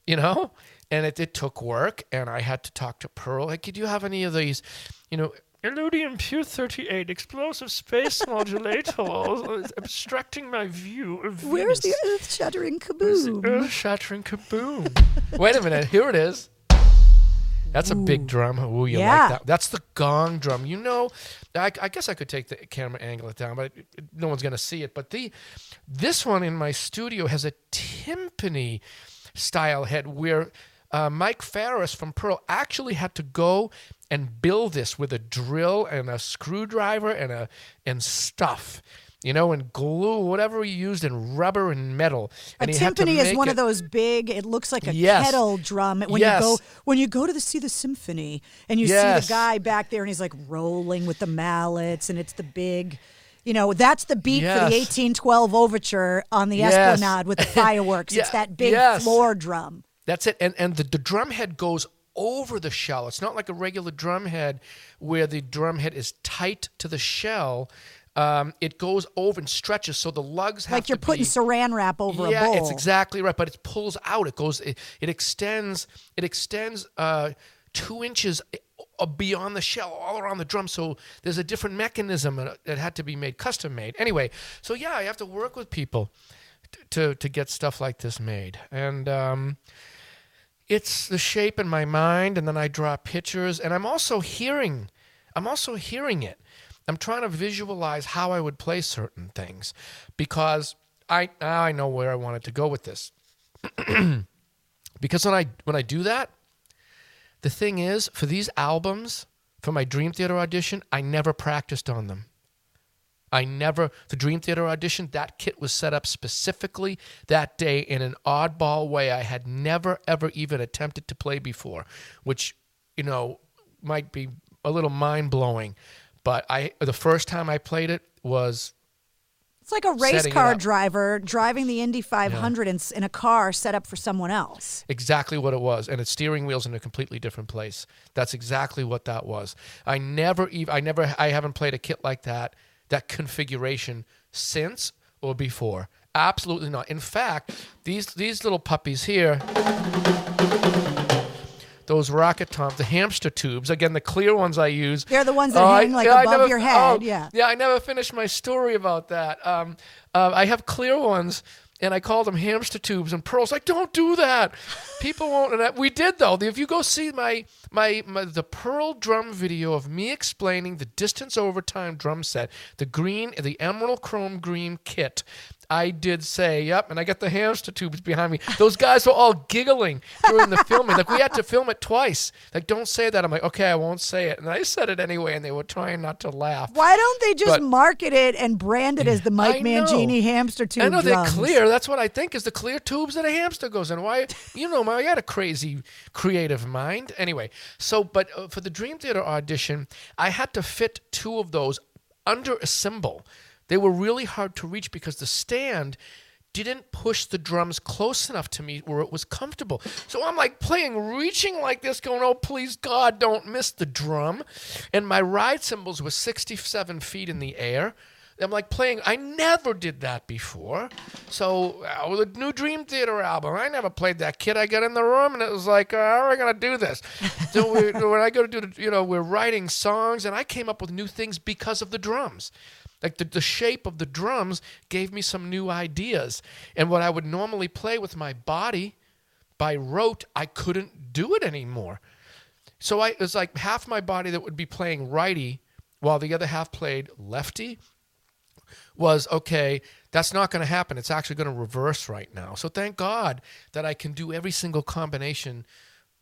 you know, and it, it took work. And I had to talk to Pearl. Like, do you have any of these, you know, Illudium Pure 38 explosive space modulators obstructing uh, my view of Where's the earth shattering kaboom? earth shattering kaboom? Wait a minute, here it is. That's a big drum. Ooh, you Yeah. like that? That's the gong drum. You know, I, I guess I could take the camera angle it down, but it, it- no one's gonna see it. But the this one in my studio has a timpani style head where uh, Mike Ferris from Pearl actually had to go and build this with a drill and a screwdriver and a and stuff. You know, and glue, whatever he used, and rubber and metal. A And to timpani is one it- of those big. It looks like a Yes. kettle drum. When Yes. you go when you go to the, see the symphony, and you see the guy back there, and he's like rolling with the mallets, and it's the big. You know, that's the beat for the 1812 overture on the Yes. Esplanade with the fireworks. Yeah, It's that big yes. floor drum. That's it. And and the, the drum head goes over the shell. It's not like a regular drum head where the drum head is tight to the shell. Um, it goes over and stretches, so the lugs have Like you're putting be, saran wrap over yeah, a bowl. Yeah, it's exactly right. But it pulls out. It goes. It, it extends. It extends uh, two inches uh, beyond the shell, all around the drum. So there's a different mechanism that that had to be made, custom made. Anyway, so yeah, I have to work with people t- to to get stuff like this made, and. Um, it's the shape in my mind and then i draw pictures and i'm also hearing i'm also hearing it I'm trying to visualize how I would play certain things because I now I know where I wanted to go with this. because when I when I do that, the thing is for these albums, for my Dream Theater audition, I never practiced on them. I never, the Dream Theater audition, that kit was set up specifically that day in an oddball way I had never, ever even attempted to play before, which, you know, might be a little mind blowing. But I, the first time I played it was It's like a race car driver driving the Indy 500 in, in a car set up for someone else. exactly what it was and its steering wheel's in a completely different place. That's exactly what that was. I never even i never i haven't played a kit like that that configuration since or before. Absolutely not. In fact these these little puppies here those rocket toms, the hamster tubes. Again, the clear ones I use. They're the ones that I- hang like yeah, above never- your head. oh, yeah. Yeah, I never finished my story about that. Um, uh, I have clear ones, and I call them hamster tubes. And Pearl's like, "Don't do that. People won't." And I, we did though. If you go see my, my my the Pearl drum video of me explaining the distance over time drum set, the green, the emerald chrome green kit. I did say, yep, and I got the hamster tubes behind me. Those guys were all giggling during the filming. Like we had to film it twice. Like, don't say that. I'm like, okay, I won't say it. And I said it anyway, and they were trying not to laugh. Why don't they just But- market it and brand it as the Mike. Mangini hamster tube I know drums? they're clear. That's what I think is the clear tubes that a hamster goes in. Why? You know, I got a crazy creative mind. Anyway, so but uh, for the Dream Theater audition, I had to fit two of those under a cymbal. They were really hard to reach because the stand didn't push the drums close enough to me where it was comfortable. So I'm like playing, reaching like this, going, oh, please, God, don't miss the drum. And my ride cymbals were 67 feet in the air. I'm like playing, I never did that before. So, uh, with the new Dream Theater album, I never played that kid. I got in the room and it was like, uh, how are we going to do this? So, we, when I go to do, the, you know, we're writing songs and I came up with new things because of the drums. Like the, the shape of the drums gave me some new ideas. And what I would normally play with my body by rote, I couldn't do it anymore. So I, it was like half my body that would be playing righty while the other half played lefty was okay, that's not going to happen. It's actually going to reverse right now. So thank God that I can do every single combination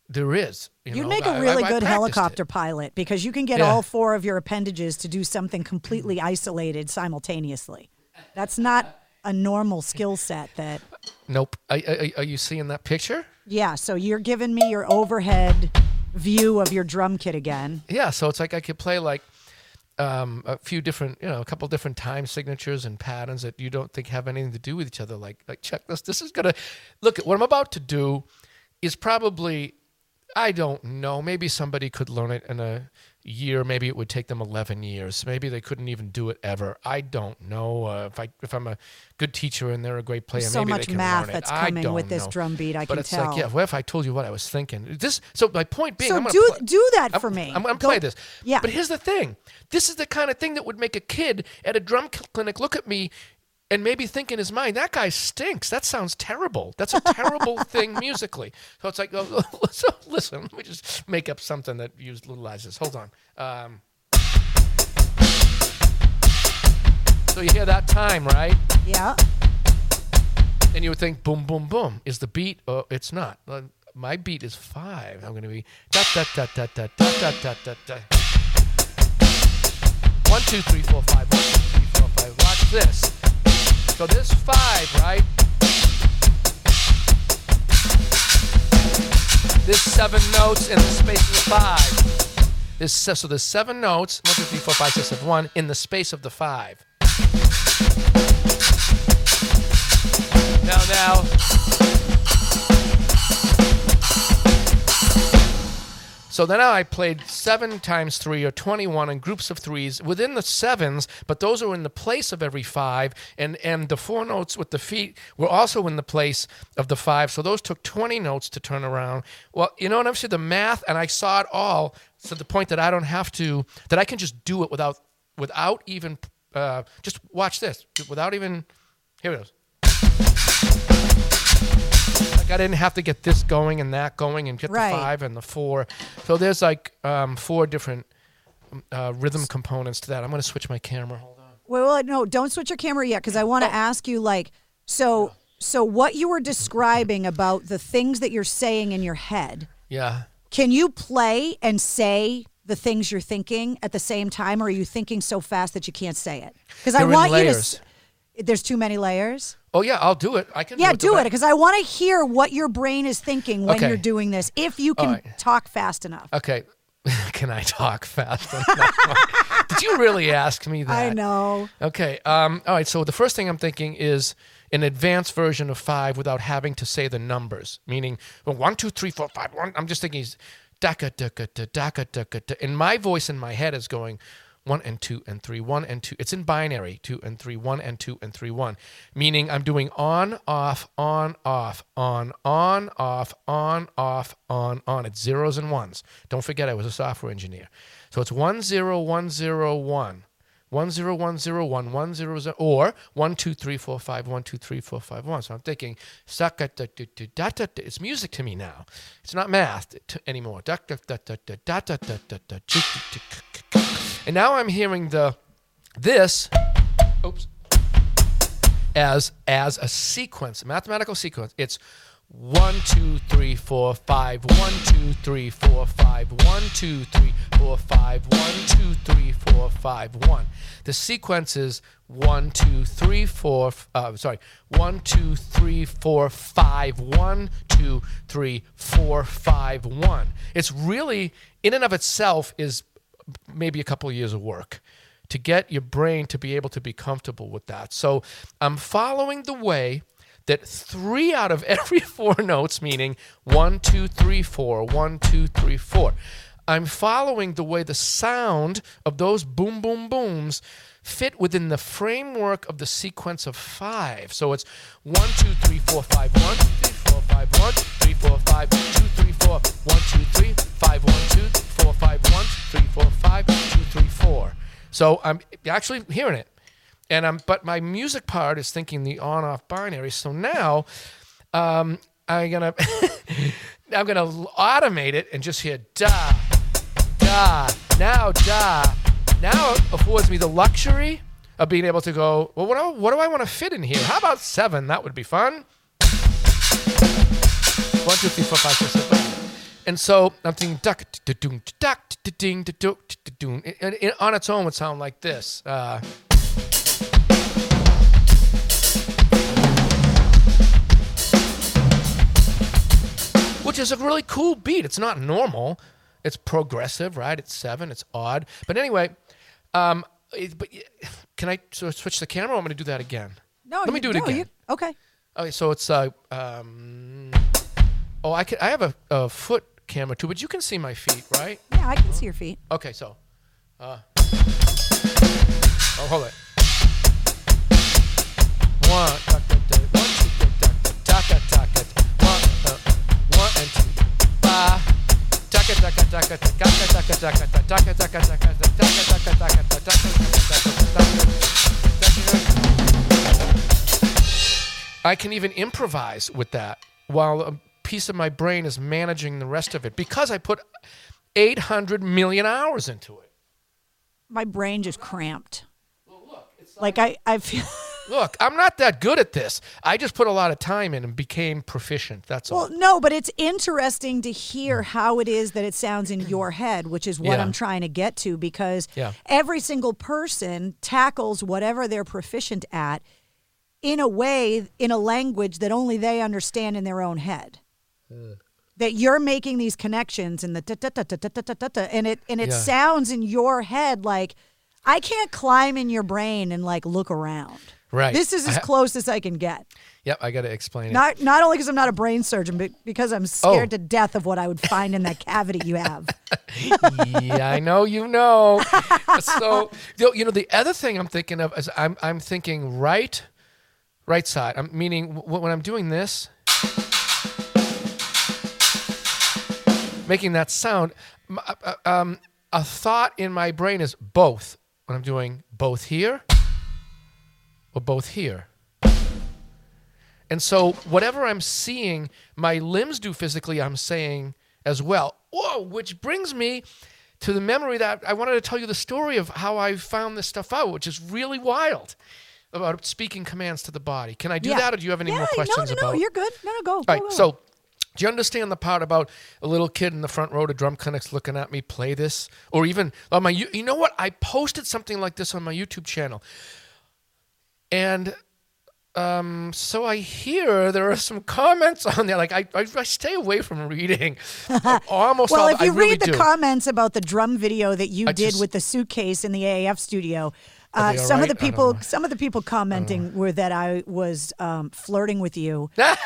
there is. You You'd know? make a really I- I good practiced helicopter pilot because you can get Yeah. all four of your appendages to do something completely isolated simultaneously. That's not a normal skill set that. Nope. Are you seeing that picture? Yeah, so you're giving me your overhead view of your drum kit again. Yeah, so it's like I could play like um, a few different, you know, a couple different time signatures and patterns that you don't think have anything to do with each other. Like, like check this. This is gonna look at what I'm about to do is probably I don't know. Maybe somebody could learn it in a year. Maybe it would take them 11 years. Maybe they couldn't even do it ever. I don't know. Uh, if I if I'm a good teacher and they're a great player, There's so maybe much they can math learn it. that's coming with this know. drum beat, I but can it's tell. like, yeah. What if I told you what I was thinking? This. So my point being, So I'm gonna do pl- do that I'm- for me. I'm going to play this. Yeah. But here's the thing. This is the kind of thing that would make a kid at a drum cl- clinic look at me and maybe think in his mind, that guy stinks. That sounds terrible. That's a terrible thing musically. So it's like, oh, so listen, let me just make up something that utilizes. Hold on. Um, so you hear that time, right? Yeah. And you would think, boom, boom, boom. Is the beat? Oh, it's not. Uh, My beat is five. I'm going to be da da da da da da da da da. One, two, three, four, five. One, two, three, four, five. Watch this. So this five, right? There's seven notes in the space of the five. Se- so there's seven notes. One, two, three, four, five, six, seven, one in the space of the five. Now, now. So then I played seven times three or 21 in groups of threes within the sevens, but those are in the place of every five. And, and the four notes with the feet were also in the place of the five. So those took 20 notes to turn around. Well, you know what I'm saying? The math, and I saw it all to the point that I don't have to, that I can just do it without, without even, uh, just watch this, without even, here it is. Like I didn't have to get this going and that going and get Right. the five and the four. So there's like um, four different uh, rhythm components to that. I'm going to switch my camera. Hold on. Well, well, no, don't switch your camera yet because I want to ask you like so so what you were describing about the things that you're saying in your head. Yeah. Can you play and say the things you're thinking at the same time, or are you thinking so fast that you can't say it? Because I want you to. There's too many layers. Oh yeah, I'll do it. I can. Yeah, do it because I want to hear what your brain is thinking when Okay. you're doing this. If you can right. talk fast enough. Okay. Can I talk fast enough? Did you really ask me that? I know. Okay. Um, all right. So the first thing I'm thinking is an advanced version of five without having to say the numbers, meaning well, one, two, three, four, five. One. I'm just thinking is daka daka da daka daka. And my voice in my head is going 1 and 2 and 3, 1 and 2. It's in binary 2 and 3, 1 and 2 and 3, 1. Meaning I'm doing on, off, on, off, on, on, off, on, off, on, on. It's zeros and ones. Don't forget I was a software engineer. So it's 1 0 1 0 1. 1 0 1 0 1 1 0 0 or 1 2 3 4 5 1 2 3 4 5 1. So I'm thinking, it's music to me now. It's not math anymore. And now I'm hearing the this. Oops. As as a sequence, a mathematical sequence. It's one, two, three, four, five. One, two, three, four, five. One, two, three, four, five. One, two, three, four, five. One. The sequence is one, two, three, four. Uh, sorry, one, two, three, four, five. One, two, three, four, five. One. It's really, in and of itself, is maybe a couple of years of work to get your brain to be able to be comfortable with that. So I'm following the way that three out of every four notes, meaning one, two, three, four, one, two, three, four, I'm following the way the sound of those boom, boom, booms fit within the framework of the sequence of five. So it's one, two, three, four, five, one, two, three, four, five, one, three, four, five, two, three, four, one, two, three, five, one, two, four, five, one, three, four, five, two, three, four. So I'm actually hearing it. And I'm, but my music part is thinking the on-off binary. So now, um, I'm gonna, I'm gonna automate it and just hear da, Now da. Now affords me the luxury of being able to go. Well, what do, what do I want to fit in here? How about seven? That would be fun. One, two, three, four, five, six, seven. And so I'm thinking duck, da-doom, duck, da-doom. It- it- it on its own would sound like this. Uh, which is a really cool beat. It's not normal. It's progressive, right? It's seven. It's odd. But anyway, um, it, but can I of switch the camera? Or I'm going to do that again. No, let me do it no, again. you- okay. Okay, so it's uh um. Oh, I can. I have a, a foot camera too, but you can see my feet, right? Yeah, I can see your feet. Okay, so. Uh, oh, hold it. One, one, two, one, one and two, ba, I can even improvise with that while a piece of my brain is managing the rest of it because I put 800 million hours into it. My brain just cramped. Like I, I feel. Look, I'm not that good at this. I just put a lot of time in and became proficient. That's well, all. Well, no, but it's interesting to hear hmm. how it is that it sounds in your head, which is what yeah. I'm trying to get to because yeah. every single person tackles whatever they're proficient at in a way, in a language that only they understand in their own head. Uh that you're making these connections and the da, da, da, and it and it yeah. sounds in your head like I can't climb in your brain and like look around. Right. This is as ha- close as I can get. Yep, I got to explain it. Not not only because I'm not a brain surgeon, but because I'm scared Oh. to death of what I would find in that cavity you have. yeah, I know you know. so you know- the other thing I'm thinking of is I'm I'm thinking right, right side. I'm meaning w- when I'm doing this, making that sound. uh, uh, Um, a thought in my brain is both. When I'm doing both here or both here. And so whatever I'm seeing, my limbs do physically, I'm saying as well. Whoa, which brings me to the memory that I wanted to tell you the story of how I found this stuff out, which is really wild about speaking commands to the body. Can I do Yeah. that, or do you have any yeah, more questions no, no, about? no, you're good. No, no, go. All go, right, go. so do you understand the part about a little kid in the front row to drum clinics looking at me play this, or even on my? You know what? I posted something like this on my YouTube channel, and um, so I hear there are some comments on there. Like I, I, I stay away from reading almost well, all. if you I really read the do. comments about the drum video that you I did just- with the suitcase in the AAF studio, uh, some of the right? I don't people, some of the people commenting were that I was um, flirting with you, and,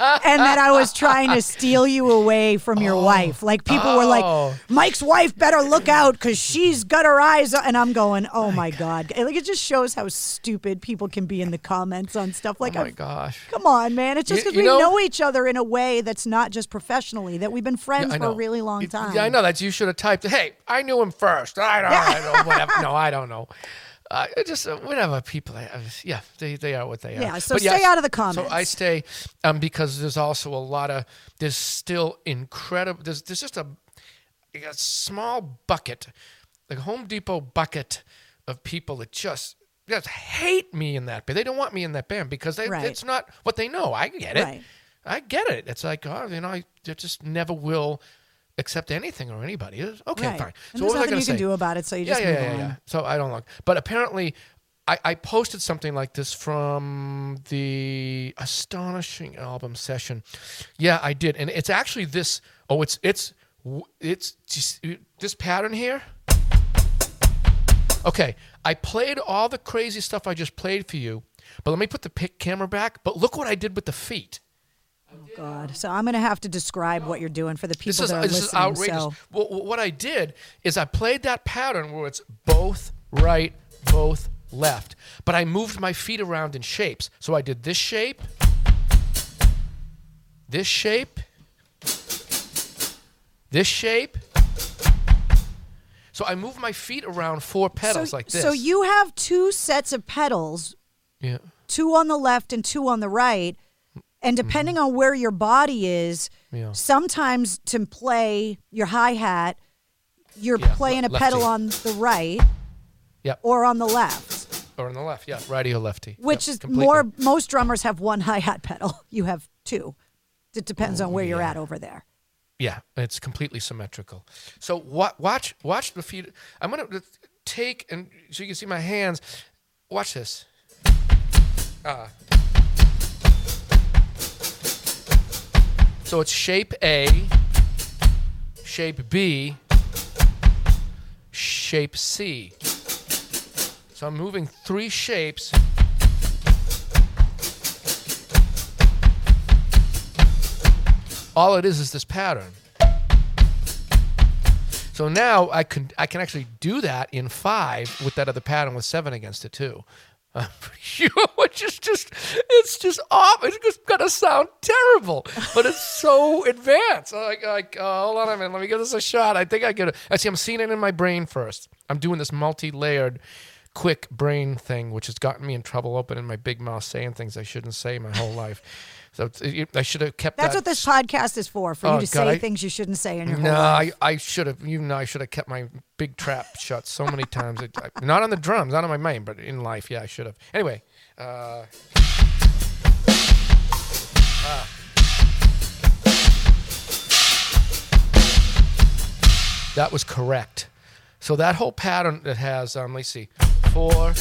and that I was trying to steal you away from your wife. Like people were Oh. like, "Mike's wife better look out because she's got her eyes," on, and I'm going, "Oh my god!" Like it just shows how stupid people can be in the comments on stuff. Like, oh my I've- gosh. come on, man! It's just because we know- know each other in a way that's not just professionally. That we've been friends Yeah, for a really long time. Yeah, I know that you should have typed. Hey, I knew him first. I don't, I don't whatever. No, I don't know. Uh, just uh, whatever people. Yeah, they, they are what they are. Yeah, so But stay out of the comments. So I stay um, because there's also a lot of there's still incredible. There's there's just a, a small bucket, like Home Depot bucket of people that just just hate me in that band. They don't want me in that band because they, Right. it's not what they know. I get it. Right. I get it. It's like, oh, you know, I just never will accept anything or anybody. It's- Okay, Right. fine. And so there's what was I nothing you to can do about it, so you just yeah, yeah, move yeah, on. yeah. So I don't look. But apparently, I, I posted something like this from the astonishing album session. Yeah, I did, and it's actually this. Oh, it's it's it's just uh, this pattern here. Okay, I played all the crazy stuff I just played for you, but let me put the pic camera back. But look what I did with the feet. Oh, God. So I'm going to have to describe what you're doing for the people This is that are this is listening. outrageous. So well, what I did is I played that pattern where it's both right, both left, but I moved my feet around in shapes. So I did this shape, this shape, this shape. So I moved my feet around four pedals so, like this. So you have two sets of pedals, yeah. two on the left and two on the right, and depending on where your body is, Mm-hmm. Yeah. sometimes to play your hi hat, you're Yeah, playing a pedal on the right Yep. or on the left. Or on the left, yeah, righty or lefty. Which Yep, is completely. more. Most drummers have one hi hat pedal. You have two. It depends on where you're Oh, at over there. Yeah, it's completely symmetrical. So wa- watch watch the feet. I'm gonna take and so you can see my hands. Watch this. Ah. So it's shape A, shape B, shape C. So I'm moving three shapes. All it is is this pattern. So now I can I can actually do that in five with that other pattern with seven against it too. Which is just it's just off. It's just gonna sound terrible, but it's so advanced. I'm like, like uh, hold on a minute, let me give this a shot. I think I get it. I see. I'm seeing it in my brain first. I'm doing this multi-layered, quick brain thing, which has gotten me in trouble opening my big mouth, saying things I shouldn't say my whole life. So I should have kept That's that what this podcast is for, for Oh, you to God, say I- things you shouldn't say in your no. I, I should have. You know, I should have kept my big trap shut so many times. It, I- not on the drums, not on my main, but in life, yeah, I should have. Anyway, uh, ah. that was correct. So that whole pattern that has, um, let's see, four,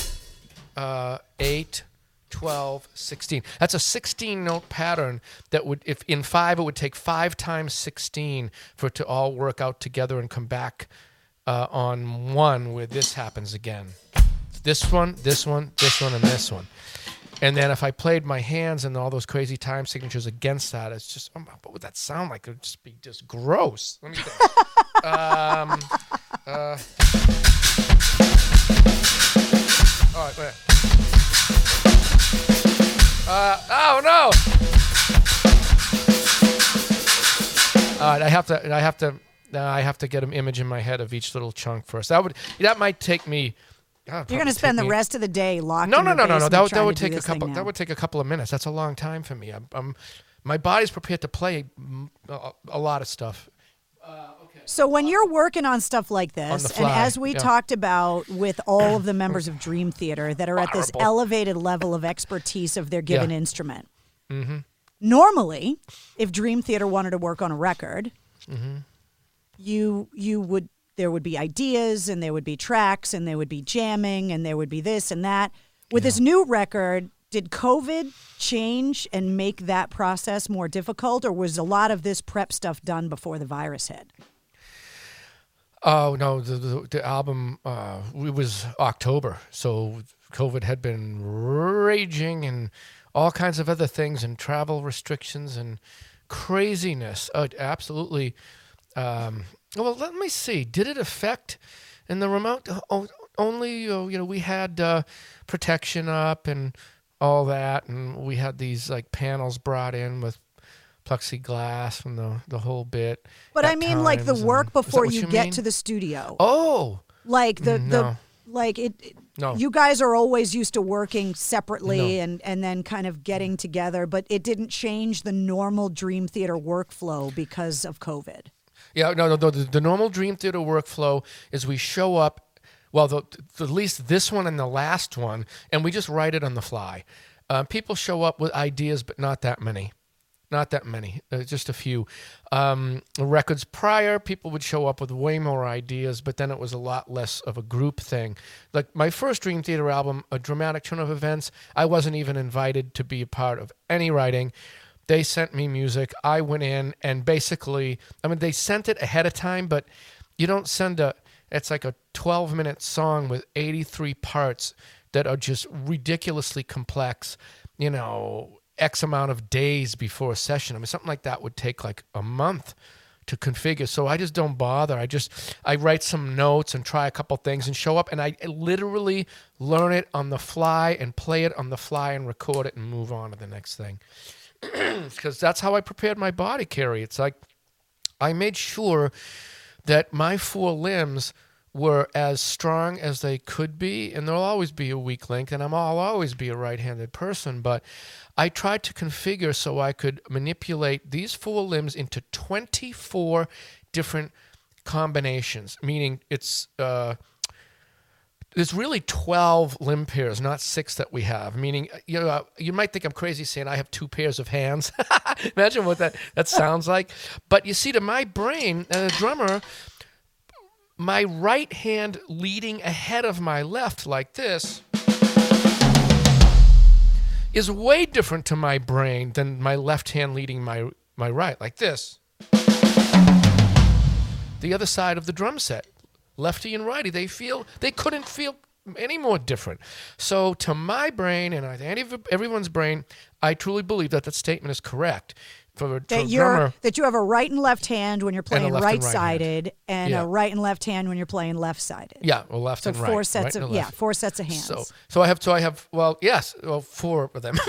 uh, eight, 12, 16. That's a 16 note pattern that would, if in five, it would take five times 16 for it to all work out together and come back uh, on one where this happens again. This one, this one, this one, and this one. And then if I played my hands and all those crazy time signatures against that, it's just, oh, what would that sound like? It would just be just gross. Let me think. um, uh, all right, wait. Uh, oh no! All right, I have to. I have to. Uh, I have to get an image in my head of each little chunk first. That would. That might take me. God, You're going to spend the rest of the day locked. No, in no, no, no, no. That would, that would take a couple. That would take a couple of minutes. That's a long time for me. I'm, I'm my body's prepared to play a, a lot of stuff. Uh. So when you're working on stuff like this, and as we yeah. talked about with all of the members of Dream Theater that are at this Horrible. elevated level of expertise of their given Yeah. instrument, Mm-hmm. normally, if Dream Theater wanted to work on a record, Mm-hmm. you you would there would be ideas and there would be tracks and there would be jamming and there would be this and that. With this new record, did COVID change and make that process more difficult, or was a lot of this prep stuff done before the virus hit? Oh no, the the, the album uh, it was October, so COVID had been raging and all kinds of other things and travel restrictions and craziness. Oh, it absolutely. Um, well, let me see. Did it affect in the remote? Oh, only uh, you know we had uh, protection up and all that, and we had these like panels brought in with plexiglass and the the whole bit. But I mean, like the work before you, you get mean? to the studio. Oh, like the Mm, the like it. it- No. You guys are always used to working separately No. and and then kind of getting together, but it didn't change the normal Dream Theater workflow because of COVID. Yeah, no, no, no. The, the normal Dream Theater workflow is we show up, well, the, the, at least this one and the last one, and we just write it on the fly. Uh, people show up with ideas, but not that many. Not that many, uh, just a few. Um, records prior, people would show up with way more ideas, but then it was a lot less of a group thing. Like my first Dream Theater album, A Dramatic Turn of Events, I wasn't even invited to be a part of any writing. They sent me music. I went in and basically, I mean, they sent it ahead of time, but you don't send a, it's like a 12 minute song with 83 parts that are just ridiculously complex, you know, X amount of days before a session. I mean, something like that would take like a month to configure. So I just don't bother. I just I write some notes and try a couple things and show up and I literally learn it on the fly and play it on the fly and record it and move on to the next thing. Because that's how I prepared my body, Carrie. It's like I made sure that my four limbs were as strong as they could be, and there'll always be a weak link, and I'm, I'll always be a right handed person, but I tried to configure so I could manipulate these four limbs into 24 different combinations, meaning it's. Uh, there's really 12 limb pairs, not six that we have. Meaning, uh, you know, uh, you might think I'm crazy saying I have two pairs of hands. Imagine what that, that sounds like. But you see, to my brain, as a drummer, my right hand leading ahead of my left like this is way different to my brain than my left hand leading my, my right like this. The other side of the drum set lefty and righty they feel they couldn't feel any more different so to my brain and i think everyone's brain i truly believe that that statement is correct for, for That you're drummer. that you have a right and left hand when you're playing right sided and a right and left hand when you're playing left sided. yeah well left So and right four sets right of yeah, four sets of hands. so so i have so i have well yes well four of them.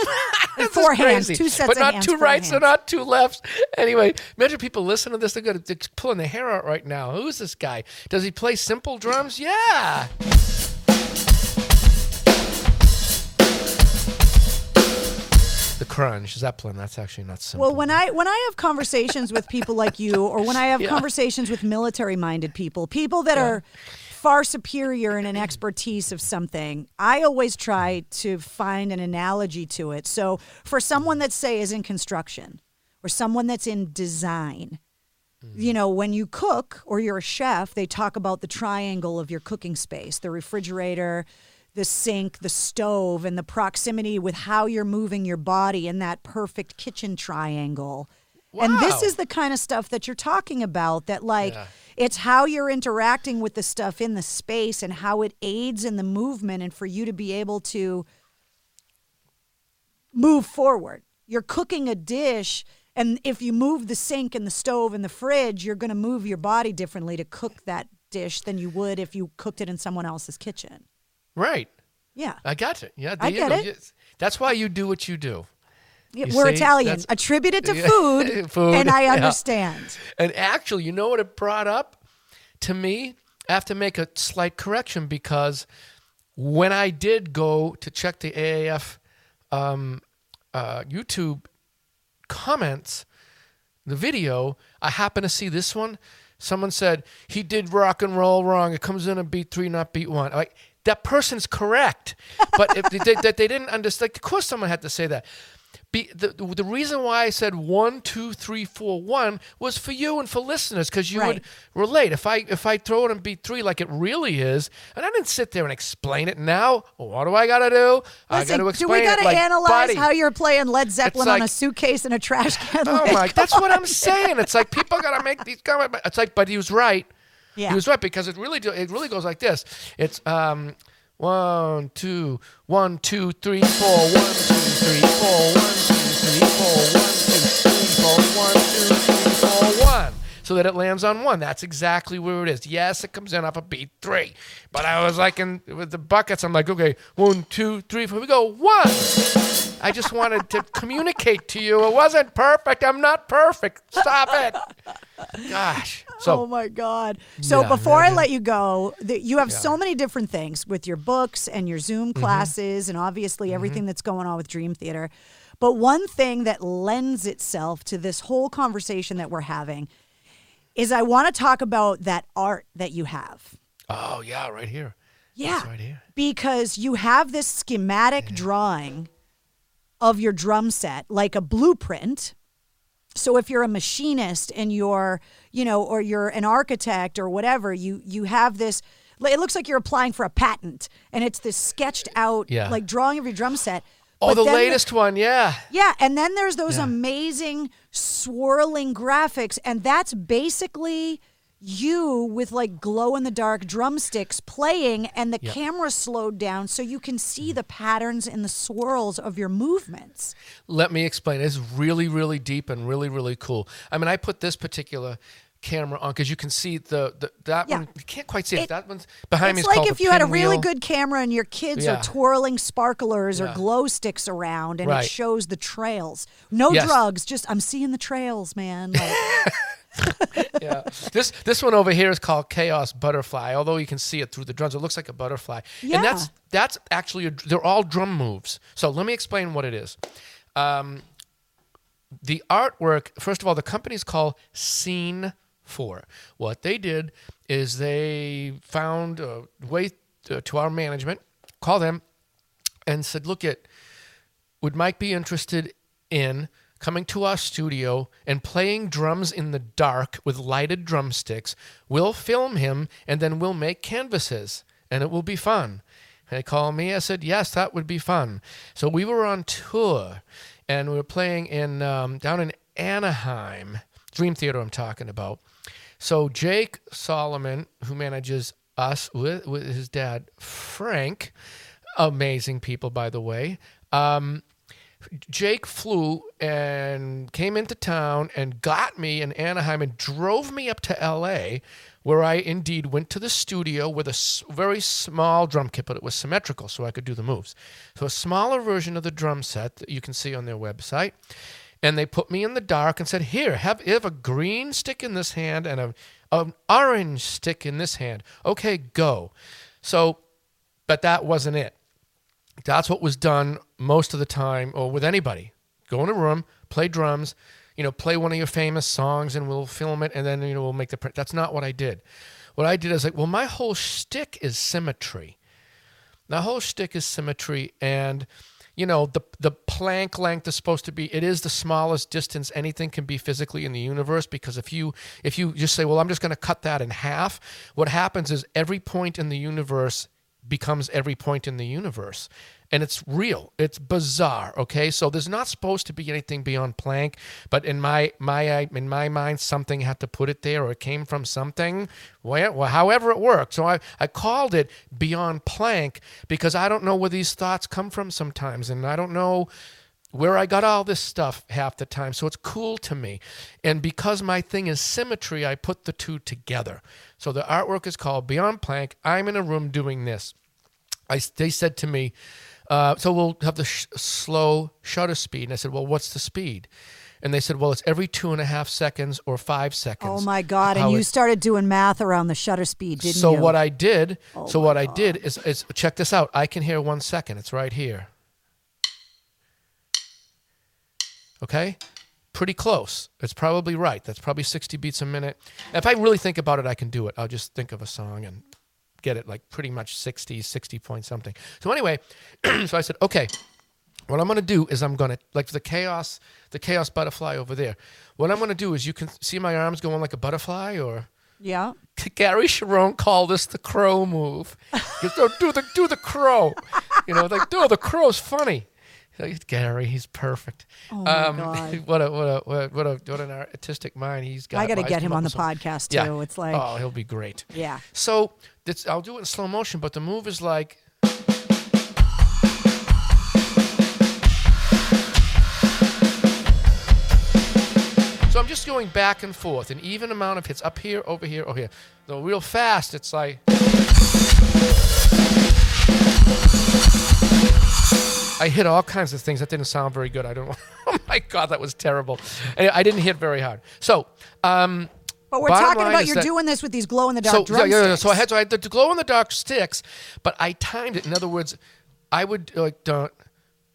Four hands, crazy. two sets but not hands, two rights and not two lefts. Anyway imagine people listen to this they're gonna they're pulling their hair out right now. Who's this guy? Does he play simple drums? Yeah the crunch zeppelin that's actually not simple Well, when I when I have conversations with people like you, or when I have Yeah. conversations with military minded people, people that are far superior in an expertise of something, I always try to find an analogy to it. So for someone that say is in construction, or someone that's in design, mm. you know, when you cook or you're a chef, they talk about the triangle of your cooking space, the refrigerator, the sink, the stove, and the proximity with how you're moving your body in that perfect kitchen triangle. And this is the kind of stuff that you're talking about that like Yeah. it's how you're interacting with the stuff in the space and how it aids in the movement and for you to be able to move forward. You're cooking a dish and if you move the sink and the stove and the fridge, you're going to move your body differently to cook that dish than you would if you cooked it in someone else's kitchen. Right Yeah. i got it yeah I get know, it. you- that's why you do what you do Yeah, You We're see? Italian. Attribute it to food, Food, and I yeah. understand. And actually, you know what it brought up to me? I have to make a slight correction because when I did go to check the AAF um, uh, YouTube comments, the video, I happened to see this one. someone said he did rock and roll wrong. It comes in a beat three, not beat one. Like that person's correct, but if they, they, they didn't understand, of course someone had to say that. Be, the, the reason why I said one, two, three, four, one was for you and for listeners because you Right. would relate. If I if I throw it in beat three like it really is, and I didn't sit there and explain it. Now, what do I got to do? I got Listen, to do we got to like, analyze buddy, how you're playing Led Zeppelin on a suitcase and a trash can? Oh Like, my! That's what. I'm saying. It's like people gotta make these comments. It's like, but he was right. Yeah. He was right because it really do, it really goes like this. It's um one two one two three four one two three four one two three four one two three four one two. So that it lands on one. That's exactly where it is. Yes, it comes in off a beat three. But I was like in with the buckets, I'm like, okay, one, two, three, four, we go, one. I just wanted to communicate to you. It wasn't perfect. I'm not perfect. Stop it. Gosh. So oh my God! So Yeah, before I yeah. let you go, the, you have so many different things with your books and your Zoom Mm-hmm. classes, and obviously everything that's going on with Dream Theater. But one thing that lends itself to this whole conversation that we're having is I want to talk about that art that you have. Oh yeah, right here. Yeah. Right here. because you have this schematic drawing of your drum set, like a blueprint. So if you're a machinist and you're, you know, or you're an architect or whatever, you you have this. It looks like you're applying for a patent, and it's this sketched out Yeah. like drawing of your drum set. Oh, the latest one, yeah. yeah, and then there's those Yeah. amazing swirling graphics, and that's basically you with like glow in the dark drumsticks playing, and the Yep. camera slowed down so you can see mm. the patterns and the swirls of your movements. Let me explain. It's really, really deep and really, really cool. I mean, I put this particular camera on because you can see the, the that Yeah. one. You can't quite see it. It- that one's behind me. it's like if you had a really good camera and your kids Yeah. are twirling sparklers or glow sticks around, and Right. it shows the trails. No Yes. drugs, just I'm seeing the trails, man. Like, yeah. This this one over here is called Chaos Butterfly. Although you can see it through the drums, it looks like a butterfly. Yeah. And that's that's actually a, they're all drum moves. So let me explain what it is. Um, the artwork, first of all, the company's called Scene Four. What they did is they found a way to, to our management, call them, and said, "Look at." would Mike be interested in coming to our studio and playing drums in the dark with lighted drumsticks? We'll film him and then we'll make canvases and it will be fun. They called me. I said, yes, that would be fun. So we were on tour and we were playing in um, down in Anaheim, Dream Theater, I'm talking about. So Jake Solomon, who manages us with, with his dad, Frank, amazing people, by the way. Um, Jake flew and came into town and got me in Anaheim and drove me up to LA, where I indeed went to the studio with a very small drum kit, but it was symmetrical, so I could do the moves. So a smaller version of the drum set that you can see on their website. And they put me in the dark and said, "Here, have, have a green stick in this hand and a an orange stick in this hand. Okay, go." So, but that wasn't it. That's what was done most of the time, or with anybody. Go in a room, play drums, you know, play one of your famous songs, and we'll film it, and then you know we'll make the print. That's not what I did. What I did is like, well, my whole shtick is symmetry. The whole shtick is symmetry, and you know the the Planck length is supposed to be. It is the smallest distance anything can be physically in the universe because if you if you just say, well, I'm just going to cut that in half, what happens is every point in the universe becomes every point in the universe. And it's real. It's bizarre. Okay, so there's not supposed to be anything beyond Planck, but in my my uh, in my mind, something had to put it there, or it came from something. Well, however it worked. So I I called it beyond Planck because I don't know where these thoughts come from sometimes, and I don't know where I got all this stuff half the time. So it's cool to me. And because my thing is symmetry, I put the two together. So the artwork is called Beyond Plank. I'm in a room doing this. I, they said to me, uh, so we'll have the sh- slow shutter speed. And I said, well, what's the speed? And they said, well, it's every two and a half seconds or five seconds. oh my God! And you it- started doing math around the shutter speed, didn't so you? what I did, Oh so what I did is, is check this out. I can hear one second. It's right here. Okay, pretty close. It's probably right. That's probably 60 beats a minute. If I really think about it, I can do it. I'll just think of a song and get it like pretty much 60, 60 point something. So anyway, so I said, okay, what I'm going to do is I'm going to like the chaos, the chaos butterfly over there. What I'm going to do is you can see my arms going like a butterfly or Yeah. Gary Cherone called this the crow move. Do the do the crow. You know, like, do the crow's funny. Gary, he's perfect. Oh my um, God. What a what a what a what an artistic mind he's got. I gotta get him on the podcast, Yeah. too. It's like- oh, he'll be great. Yeah. So this, I'll do it in slow motion, but the move is like. So I'm just going back and forth, an even amount of hits up here, over here, over here. Though real fast, it's like. I hit all kinds of things. That didn't sound very good. I don't. Know. Oh my god, that was terrible. And I didn't hit very hard. So, um, But we're talking about you're that- doing this with these glow in the dark so, yeah, drumsticks. yeah, yeah. So I had so I had the glow in the dark sticks, but I timed it. In other words, I would like dun,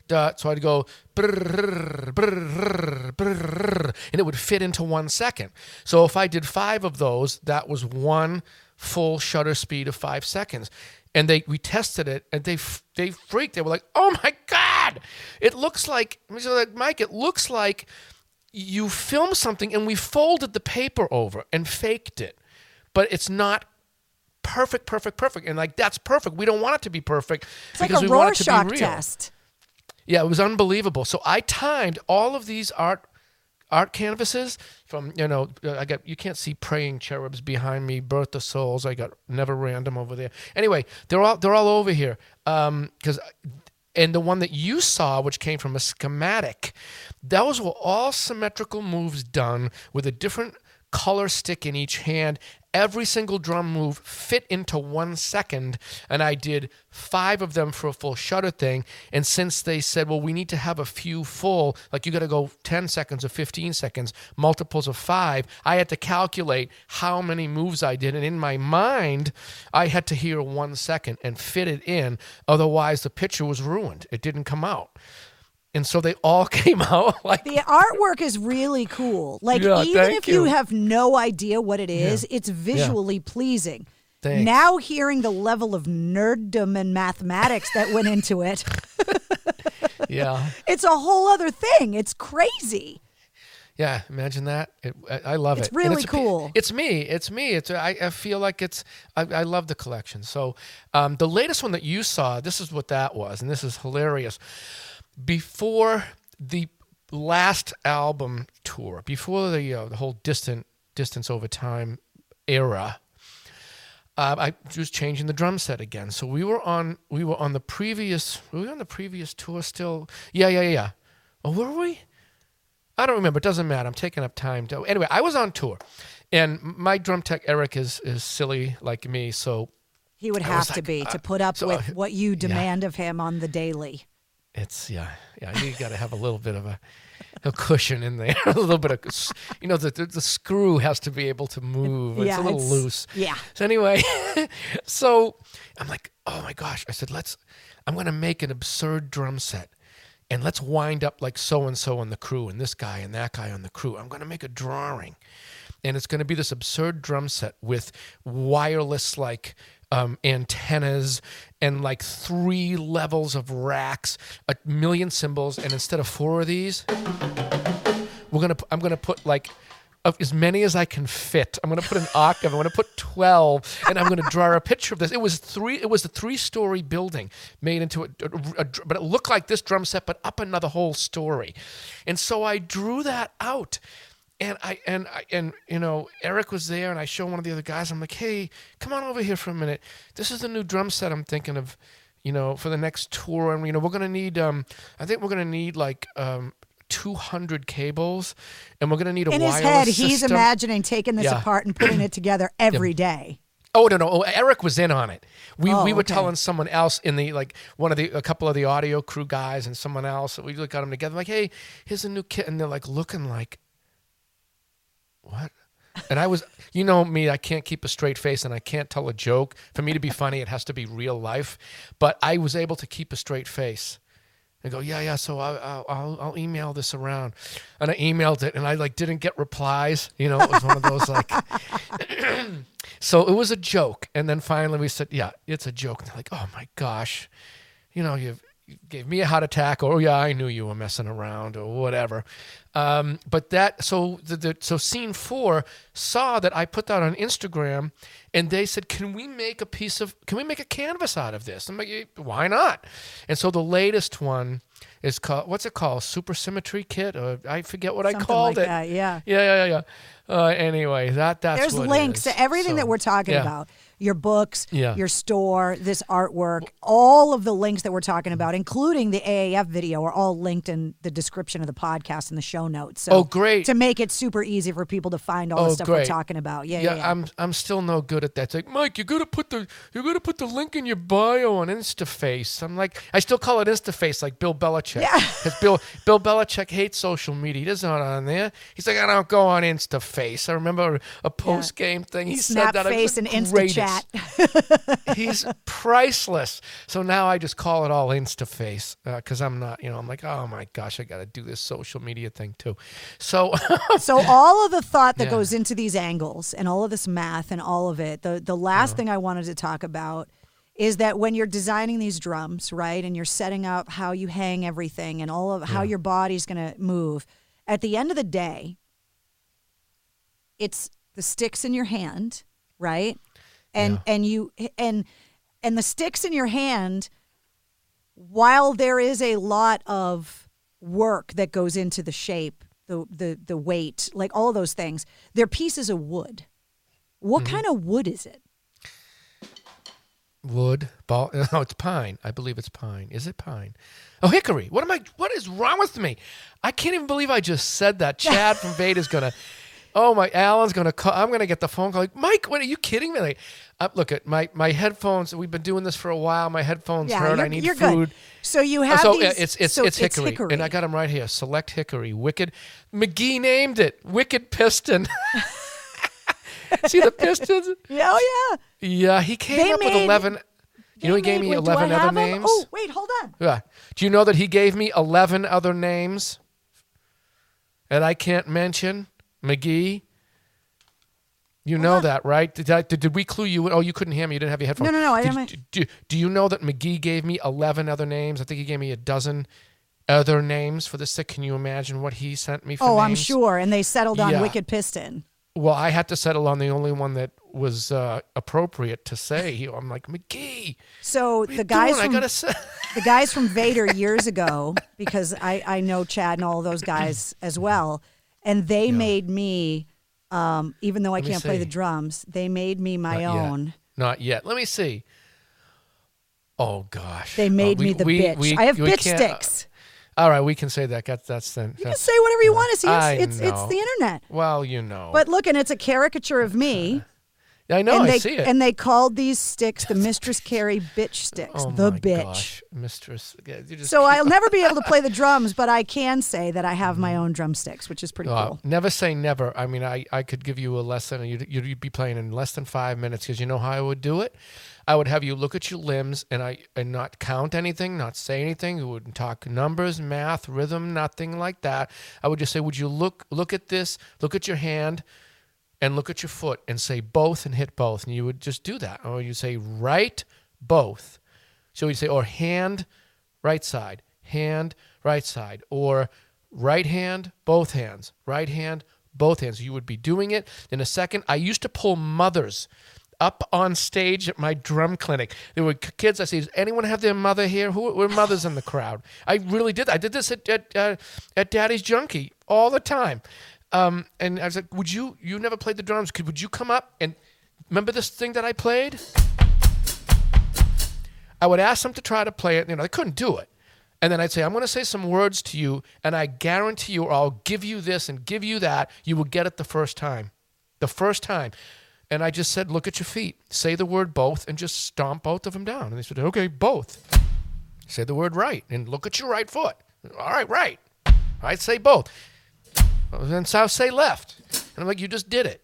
so I'd go and it would fit into one second. So if I did five of those, that was one full shutter speed of five seconds. And they we tested it, and they they freaked. They were like, "Oh my god! It looks like so like Mike. It looks like." you film something and we folded the paper over and faked it but it's not perfect perfect perfect and like that's perfect we don't want it to be perfect It's like because a we want it to be real test. yeah it was unbelievable so i timed all of these art art canvases from you know uh, i got you can't see praying cherubs behind me birth of souls. I got never random over there. Anyway they're all they're all over here um because and the one that you saw, which came from a schematic, those were all symmetrical moves done with a different color stick in each hand. Every single drum move fit into one second, and I did five of them for a full shutter thing. And since they said, well, we need to have a few full, like you got to go 10 seconds or 15 seconds, multiples of five, I had to calculate how many moves I did. And in my mind, I had to hear one second and fit it in. Otherwise, the picture was ruined. It didn't come out. And so they all came out like The artwork is really cool. Like Yeah, even if you. you. have no idea what it is, Yeah. it's visually pleasing. Thanks. Now hearing the level of nerddom and mathematics that went into it, yeah. it's a whole other thing. It's crazy. Yeah, imagine that. It, I, I love It's it. And really cool. It's me. It's me. It's I, I feel like it's. I, I love the collection. So um, the latest one that you saw, this is what that was, and this is hilarious. Before the last album tour, before the uh, the whole distant distance over time era, uh, I was changing the drum set again. So we were on we were on the previous were we on the previous tour still? Yeah, yeah, yeah. Oh, were we? I don't remember. It doesn't matter. I'm taking up time. To, anyway, I was on tour, and my drum tech Eric is is silly like me, so He would have to like, be uh, to put up so, with uh, what you demand of him on the daily. It's yeah, yeah. You got to have a little bit of a, a cushion in there, a little bit of, you know, the, the the screw has to be able to move. It's Yeah, a little it's- loose. yeah. So anyway, so I'm like, oh my gosh! I said, let's. I'm gonna make an absurd drum set. And let's wind up like so and so on the crew, and this guy and that guy on the crew. I'm going to make a drawing, and it's going to be this absurd drum set with wireless like um, antennas and like three levels of racks, a million cymbals, and instead of four of these, we're gonna. I'm gonna put like of as many as I can fit. I'm gonna put an octave. I'm gonna put twelve, and I'm gonna draw a picture of this. It was three. It was a three-story building made into a, a- a- but it looked like this drum set, but up another whole story. And so I drew that out. And I and I and you know Eric was there, and I showed one of the other guys. I'm like, "Hey, come on over here for a minute. This is the new drum set I'm thinking of, you know, for the next tour. And you know, we're gonna need. Um, I think we're gonna need like um, 200 cables, and we're gonna need a In his wireless head, he's imagining taking this Yeah. apart and putting it together every day. Oh no no! Oh, Eric was in on it. We Oh, we were okay. telling someone else in the like one of the a couple of the audio crew guys and someone else. We got them together like, hey, here's a new kit, and they're like looking like, what? And I was, you know me, I can't keep a straight face and I can't tell a joke. For me to be funny, it has to be real life. But I was able to keep a straight face. I go, yeah, yeah. So I, I'll, I'll, email this around, and I emailed it, and I like didn't get replies. You know, it was one of those like. so it was a joke, and then finally we said, yeah, it's a joke. And they're like, oh my gosh, you know, you've you gave me a heart attack, or oh, yeah, I knew you were messing around, or whatever. Um, but that so the, the so scene four saw that I put that on Instagram, and they said, "Can we make a piece of? Can we make a canvas out of this?" I'm like, "Why not?" And so the latest one is called what's it called? Supersymmetry kit, or I forget what Something I called like it. that, yeah. yeah, yeah, yeah. yeah. Uh, anyway, that that's There's links to everything So, that we're talking yeah. about. Your books, Yeah. your store, this artwork, all of the links that we're talking about, including the AAF video, are all linked in the description of the podcast and the show notes. So Oh, great. To make it super easy for people to find all the Oh, stuff we're talking about. Yeah, yeah, yeah. I'm I'm still no good at that. It's like Mike, you gotta put the you gotta put the link in your bio on InstaFace. I'm like, I still call it InstaFace, like Bill Belichick. Yeah. Because Bill Bill Belichick hates social media. He doesn't on there. He's like, I don't go on InstaFace. I remember a post game thing. He said that. I was Snapface the He's priceless. So now I just call it all InstaFace uh, because I'm not, you know, I'm like, oh my gosh, I got to do this social media thing too. So, so all of the thought that Yeah. goes into these angles and all of this math and all of it the the last thing i wanted to talk about is that when you're designing these drums right and you're setting up how you hang everything and all of how your body's going to move at the end of the day it's the sticks in your hand right and and you and and the sticks in your hand while there is a lot of work that goes into the shape, the the the weight, like all of those things, they're pieces of wood. What Mm-hmm. kind of wood is it? Wood, ball. No, it's pine. I believe it's pine. Is it pine? Oh, hickory. What am I? What is wrong with me? I can't even believe I just said that. Chad from Vater's gonna. Oh my, Alan's gonna call. I'm gonna get the phone call. Like, Mike, what are you kidding me? Like, uh, look at my my headphones. We've been doing this for a while. My headphones hurt. you're, I need you're food. good. So you Oh, have so these. uh, it's it's so it's hickory. and I got them right here. Select hickory. Wicked. McGee named it. Wicked piston. See the pistons? Oh yeah. Yeah, he came They up with eleven. You know, he gave me eleven other names. Oh wait, hold on. Yeah. Do you know that he gave me 11 other names that I can't mention? McGee? You know that, right? Did, I, did, did we clue you? Oh, you couldn't hear me. You didn't have your headphones. No, no, no, I Did- didn't- Do, do you know that McGee gave me 11 other names? I think he gave me a dozen other names for the sick. Can you imagine what he sent me for Oh, I'm names? sure. And they settled on Yeah. Wicked Piston. Well, I had to settle on the only one that was uh, appropriate to say. I'm like, McGee. So the guys? I from gotta say- the guys from Vater years ago, because I I know Chad and all those guys as well, and they made me, um, even though I Let can't play the drums, they made me my Not yet. own. Not yet. Let me see. Oh gosh. They made Uh, me the bitch. I have bitch uh, sticks. all right, we can say that. That's that's then. You can say whatever you want to see. It's it's, it's the internet. Well, you know. But look, and it's a caricature of me. I know. and I they, see it. And they called these sticks the Mistress Carrie bitch sticks. oh the my bitch. gosh, mistress. Just So I'll never be able to play the drums, but I can say that I have my own drumsticks, which is pretty Uh, cool. Never say never. I mean, I, I could give you a lesson and you'd, you'd be playing in less than five minutes because you know how I would do it? I would have you look at your limbs and I and not count anything, not say anything. You wouldn't talk numbers, math, rhythm, nothing like that. I would just say, would you look look at this, look at your hand, and look at your foot and say both and hit both. And you would just do that. Or you'd say right, both. So you say, or hand, right side, hand, right side, or right hand, both hands, right hand, both hands. You would be doing it in a second. I used to pull mothers up on stage at my drum clinic. There were kids. I say, does anyone have their mother here? Who were mothers in the crowd? I really did. I did this at at, uh, at Daddy's Junky all the time. Um, and I was like, would you? You never played the drums. Could would you come up and remember this thing that I played? I would ask them to try to play it. You know, they couldn't do it. And then I'd say, I'm going to say some words to you, and I guarantee you, or I'll give you this and give you that. You will get it the first time. The first time. And I just said, look at your feet. Say the word both and just stomp both of them down. And they said, okay, both. Say the word right and look at your right foot. All right, right. Right, say both. Then South say left. And I'm like, you just did it.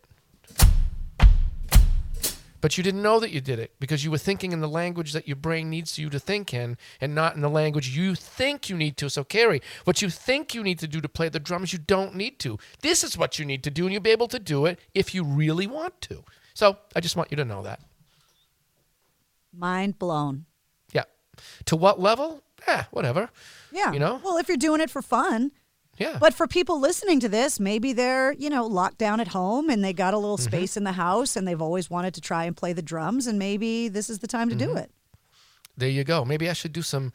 but you didn't know that you did it because you were thinking in the language that your brain needs you to think in and not in the language you think you need to. So, Carrie, what you think you need to do to play the drums, you don't need to. This is what you need to do, and you'll be able to do it if you really want to. So, I just want you to know that. Mind blown. Yeah. To what level? Yeah, whatever. Yeah. You know? Well, if you're doing it for fun. Yeah. But for people listening to this, maybe they're, you know, locked down at home and they got a little Mm-hmm. space in the house and they've always wanted to try and play the drums and maybe this is the time to do Mm-hmm. it. There you go. Maybe I should do some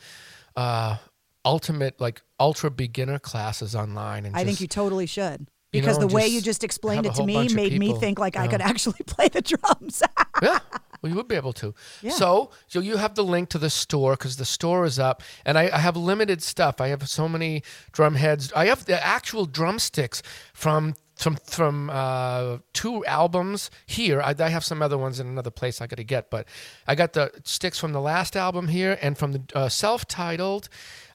uh, ultimate, like ultra beginner classes online. And I think you totally should. you Because know, the way you just explained it to me made me think like I could actually play the drums. yeah. Well, you would be able to. Yeah. So, so you have the link to the store because the store is up, and I, I have limited stuff. I have so many drum heads. I have the actual drumsticks from from from uh, two albums here. I, I have some other ones in another place I got to get, but I got the sticks from the last album here and from the uh, self-titled.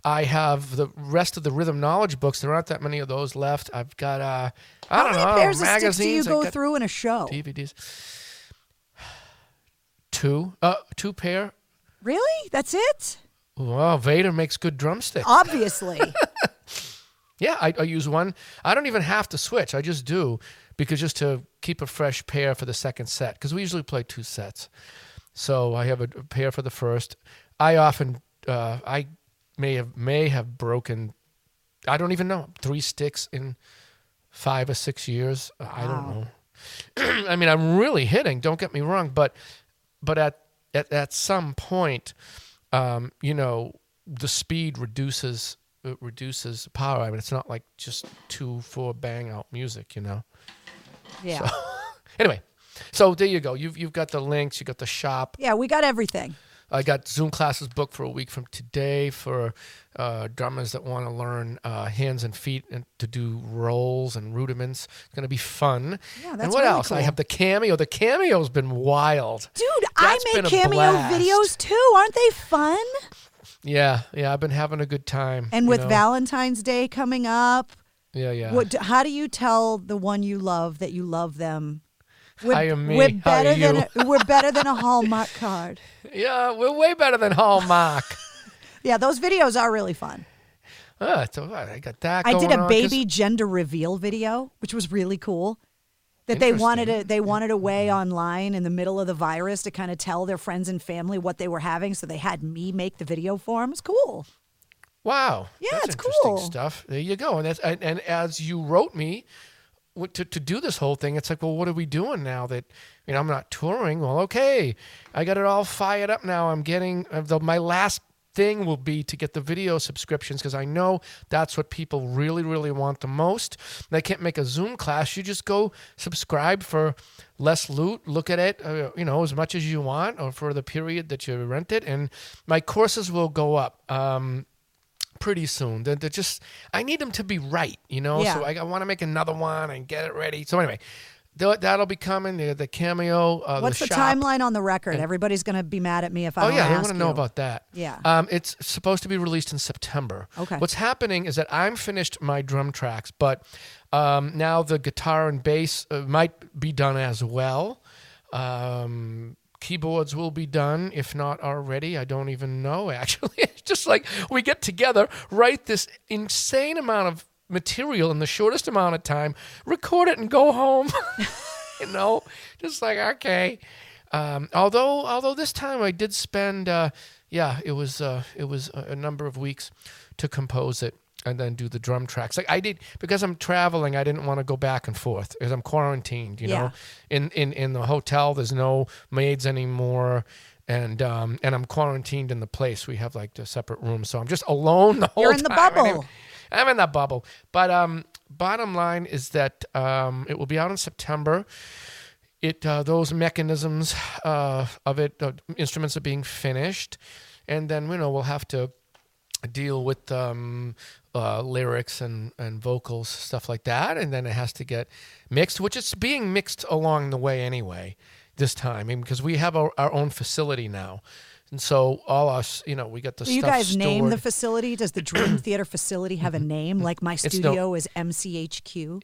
I have the rest of the rhythm knowledge books. There aren't that many of those left. I've got uh, I How don't many know pairs of sticks do you go got through in a show? DVDs. Two, uh, two pair. Really? That's it? Well, Vater makes good drumsticks. Obviously. Yeah, I, I use one. I don't even have to switch. I just do because just to keep a fresh pair for the second set because we usually play two sets. So I have a, a pair for the first. I often uh, I may have may have broken. I don't even know three sticks in five or six years. I don't know. I mean, I'm really hitting. Don't get me wrong, but but at at, at some point, um, you know, the speed reduces it reduces power. I mean, it's not like just two four bang out music, you know. Yeah. So, anyway, so there you go. You've you've got the links. You got the shop. Yeah, we got everything. I got Zoom classes booked for a week from today for uh, drummers that want to learn uh, hands and feet and to do rolls and rudiments. It's going to be fun. Yeah, that's and what really else? I have the cameo. The cameo's been wild. Dude, That's I make cameo blast. videos too. Aren't they fun? Yeah, yeah. I've been having a good time. And with know? Valentine's Day coming up, Yeah, yeah. what, how do you tell the one you love that you love them? We're, Hire me, we're better than a, we're better than a Hallmark card. Yeah, we're way better than Hallmark. Yeah, those videos are really fun. Ah, what, I got that. I did a on baby gender reveal video, which was really cool. That they wanted a they wanted a mm-hmm. way online in the middle of the virus to kind of tell their friends and family what they were having, so they had me make the video for them. It's cool. Wow. Yeah, that's it's cool. stuff. There you go. And that's and, and as you wrote me to to do this whole thing, it's like, well, what are we doing now that you know I'm not touring? Well, okay, I got it all fired up now. I'm getting uh, the, my last thing will be to get the video subscriptions because I know that's what people really really want the most. They can't make a Zoom class. You just go subscribe for less loot. Look at it, uh, you know, as much as you want, or for the period that you rent it. And my courses will go up. Um, pretty soon. They're, they're just I need them to be right, you know. Yeah. So I, I want to make another one and get it ready. So anyway, that'll be coming. The, the cameo. Uh, What's the, shop. timeline on the record? and- Everybody's going to be mad at me if I Oh don't yeah, ask want to know about that. Yeah. Um, it's supposed to be released in September. Okay. What's happening is that I'm finished my drum tracks, but um, now the guitar and bass uh, might be done as well. Um, keyboards will be done, if not already. I don't even know. Actually, it's just like we get together, write this insane amount of material in the shortest amount of time, record it, and go home. you know, just like okay. Um, although, although this time I did spend, uh, yeah, it was uh, it was a, a number of weeks to compose it and then do the drum tracks. Like I did because I'm traveling. I didn't want to go back and forth because I'm quarantined. You Yeah. know, in in in the hotel, there's no maids anymore. And um and I'm quarantined in the place. We have like a separate room, so I'm just alone the whole time. You're in the time. Didn't bubble. I'm in that bubble. But um, bottom line is that um, it will be out in September. It uh, those mechanisms uh, of it, uh, instruments are being finished, and then you know we'll have to deal with um, uh, lyrics and, and vocals, stuff like that, and then it has to get mixed, which is being mixed along the way anyway. This time, I mean, because we have our, our own facility now, And so all us, you know, we got the Do you guys name the facility? Does the Dream Theater facility have a name? Like my It's no- studio is MCHQ.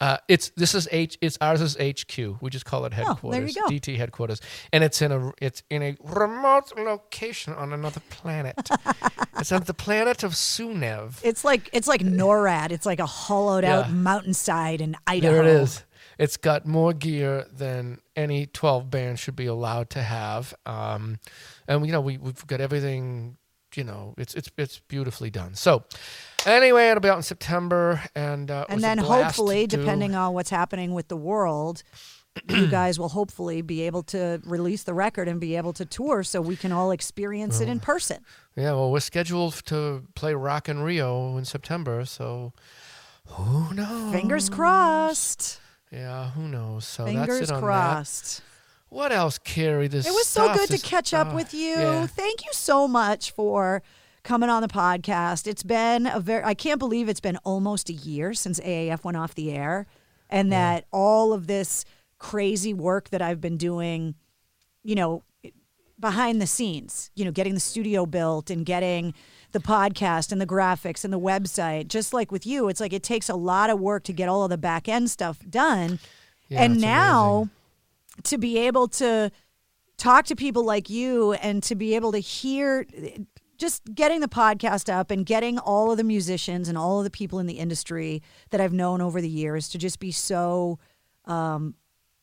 Uh, it's this is H. It's ours is HQ. We just call it Oh, there headquarters. you go. DT headquarters, and it's in a it's in a remote location on another planet. it's on the planet of Sunev. It's like it's like NORAD. It's like a hollowed out mountainside in Idaho. There it is. It's got more gear than any 12 band should be allowed to have. Um, and, you know, we, we've got everything, you know, it's, it's, it's beautifully done. So, anyway, it'll be out in September. And, uh, And then hopefully, depending on what's happening with the world, you guys will hopefully be able to release the record and be able to tour so we can all experience it in person. Yeah, well, we're scheduled to play Rock in Rio in September. So, who knows? Fingers crossed. Yeah, who knows? So Fingers that's it on crossed. that. What else, Carrie? This It was so good to is- catch up uh, with you. yeah. Thank you so much for coming on the podcast. It's been a very I can't believe it's been almost a year since AAF went off the air and that all of this crazy work that I've been doing, you know, behind the scenes, you know, getting the studio built and getting the podcast and the graphics and the website, just like with you, it's like it takes a lot of work to get all of the back end stuff done. Yeah, and now to be able to talk to people like you and to be able to hear just getting the podcast up and getting all of the musicians and all of the people in the industry that I've known over the years to just be so um,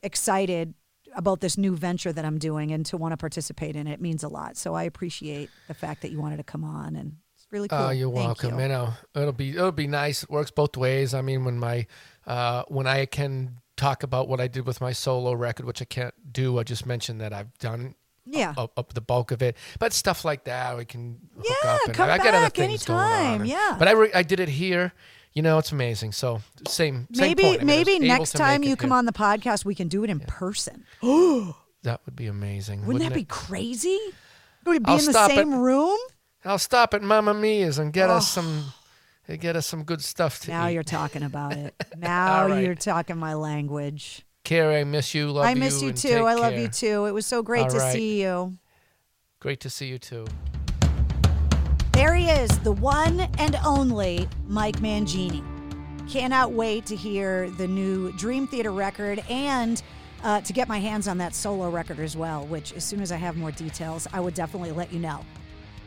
excited about this new venture that I'm doing and to want to participate in it means a lot. So I appreciate the fact that you wanted to come on and it's really cool. Oh, you're Thank welcome. you. Know, it'll be it'll be nice. It works both ways. I mean, when my uh, when I can talk about what I did with my solo record, which I can't do, I just mentioned that I've done. Yeah. Up, up the bulk of it, but stuff like that we can hook Yeah, up. And come I got other things going on. and- yeah. but I re- I did it here. You know, it's amazing. So same. same Maybe. I mean, maybe next time you come here. on the podcast we can do it in person. Oh That would be amazing. Wouldn't that it? be crazy? Would we be I'll in the same it. room? I'll stop at Mamma Mia's and get Oh. us some. Uh, get us some good stuff to Now eat. you're talking about it. Now right. you're talking my language. Carrie, I miss you. Love I miss you and too. I love you too. It was so great All to right. see you. Great to see you too. There he is, the one and only Mike Mangini. Cannot wait to hear the new Dream Theater record and uh, to get my hands on that solo record as well, which as soon as I have more details, I would definitely let you know.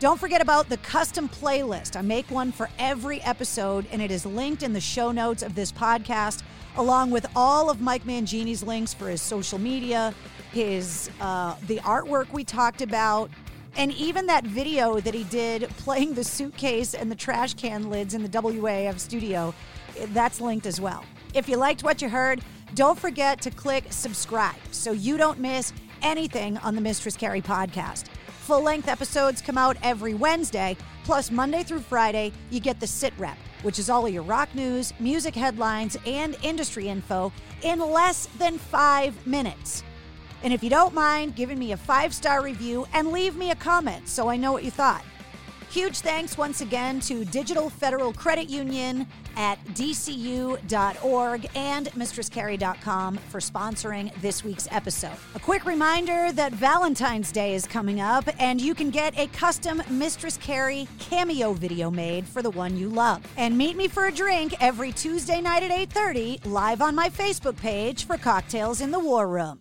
Don't forget about the custom playlist. I make one for every episode, and it is linked in the show notes of this podcast, along with all of Mike Mangini's links for his social media, his uh, the artwork we talked about, and even that video that he did playing the suitcase and the trash can lids in the WAAF studio. Eh, that's linked as well. If you liked what you heard, don't forget to click subscribe so you don't miss anything on the Mistress Carrie podcast. Full length episodes come out every Wednesday, plus Monday through Friday, you get the sit rep, which is all of your rock news, music headlines, and industry info in less than five minutes. And if you don't mind giving me a five star review and leave me a comment so I know what you thought. Huge thanks once again to Digital Federal Credit Union at dcu.org and mistresscarrie.com for sponsoring this week's episode. A quick reminder that Valentine's Day is coming up and you can get a custom Mistress Carrie cameo video made for the one you love. And meet me for a drink every Tuesday night at 8:30 live on my Facebook page for Cocktails in the War Room.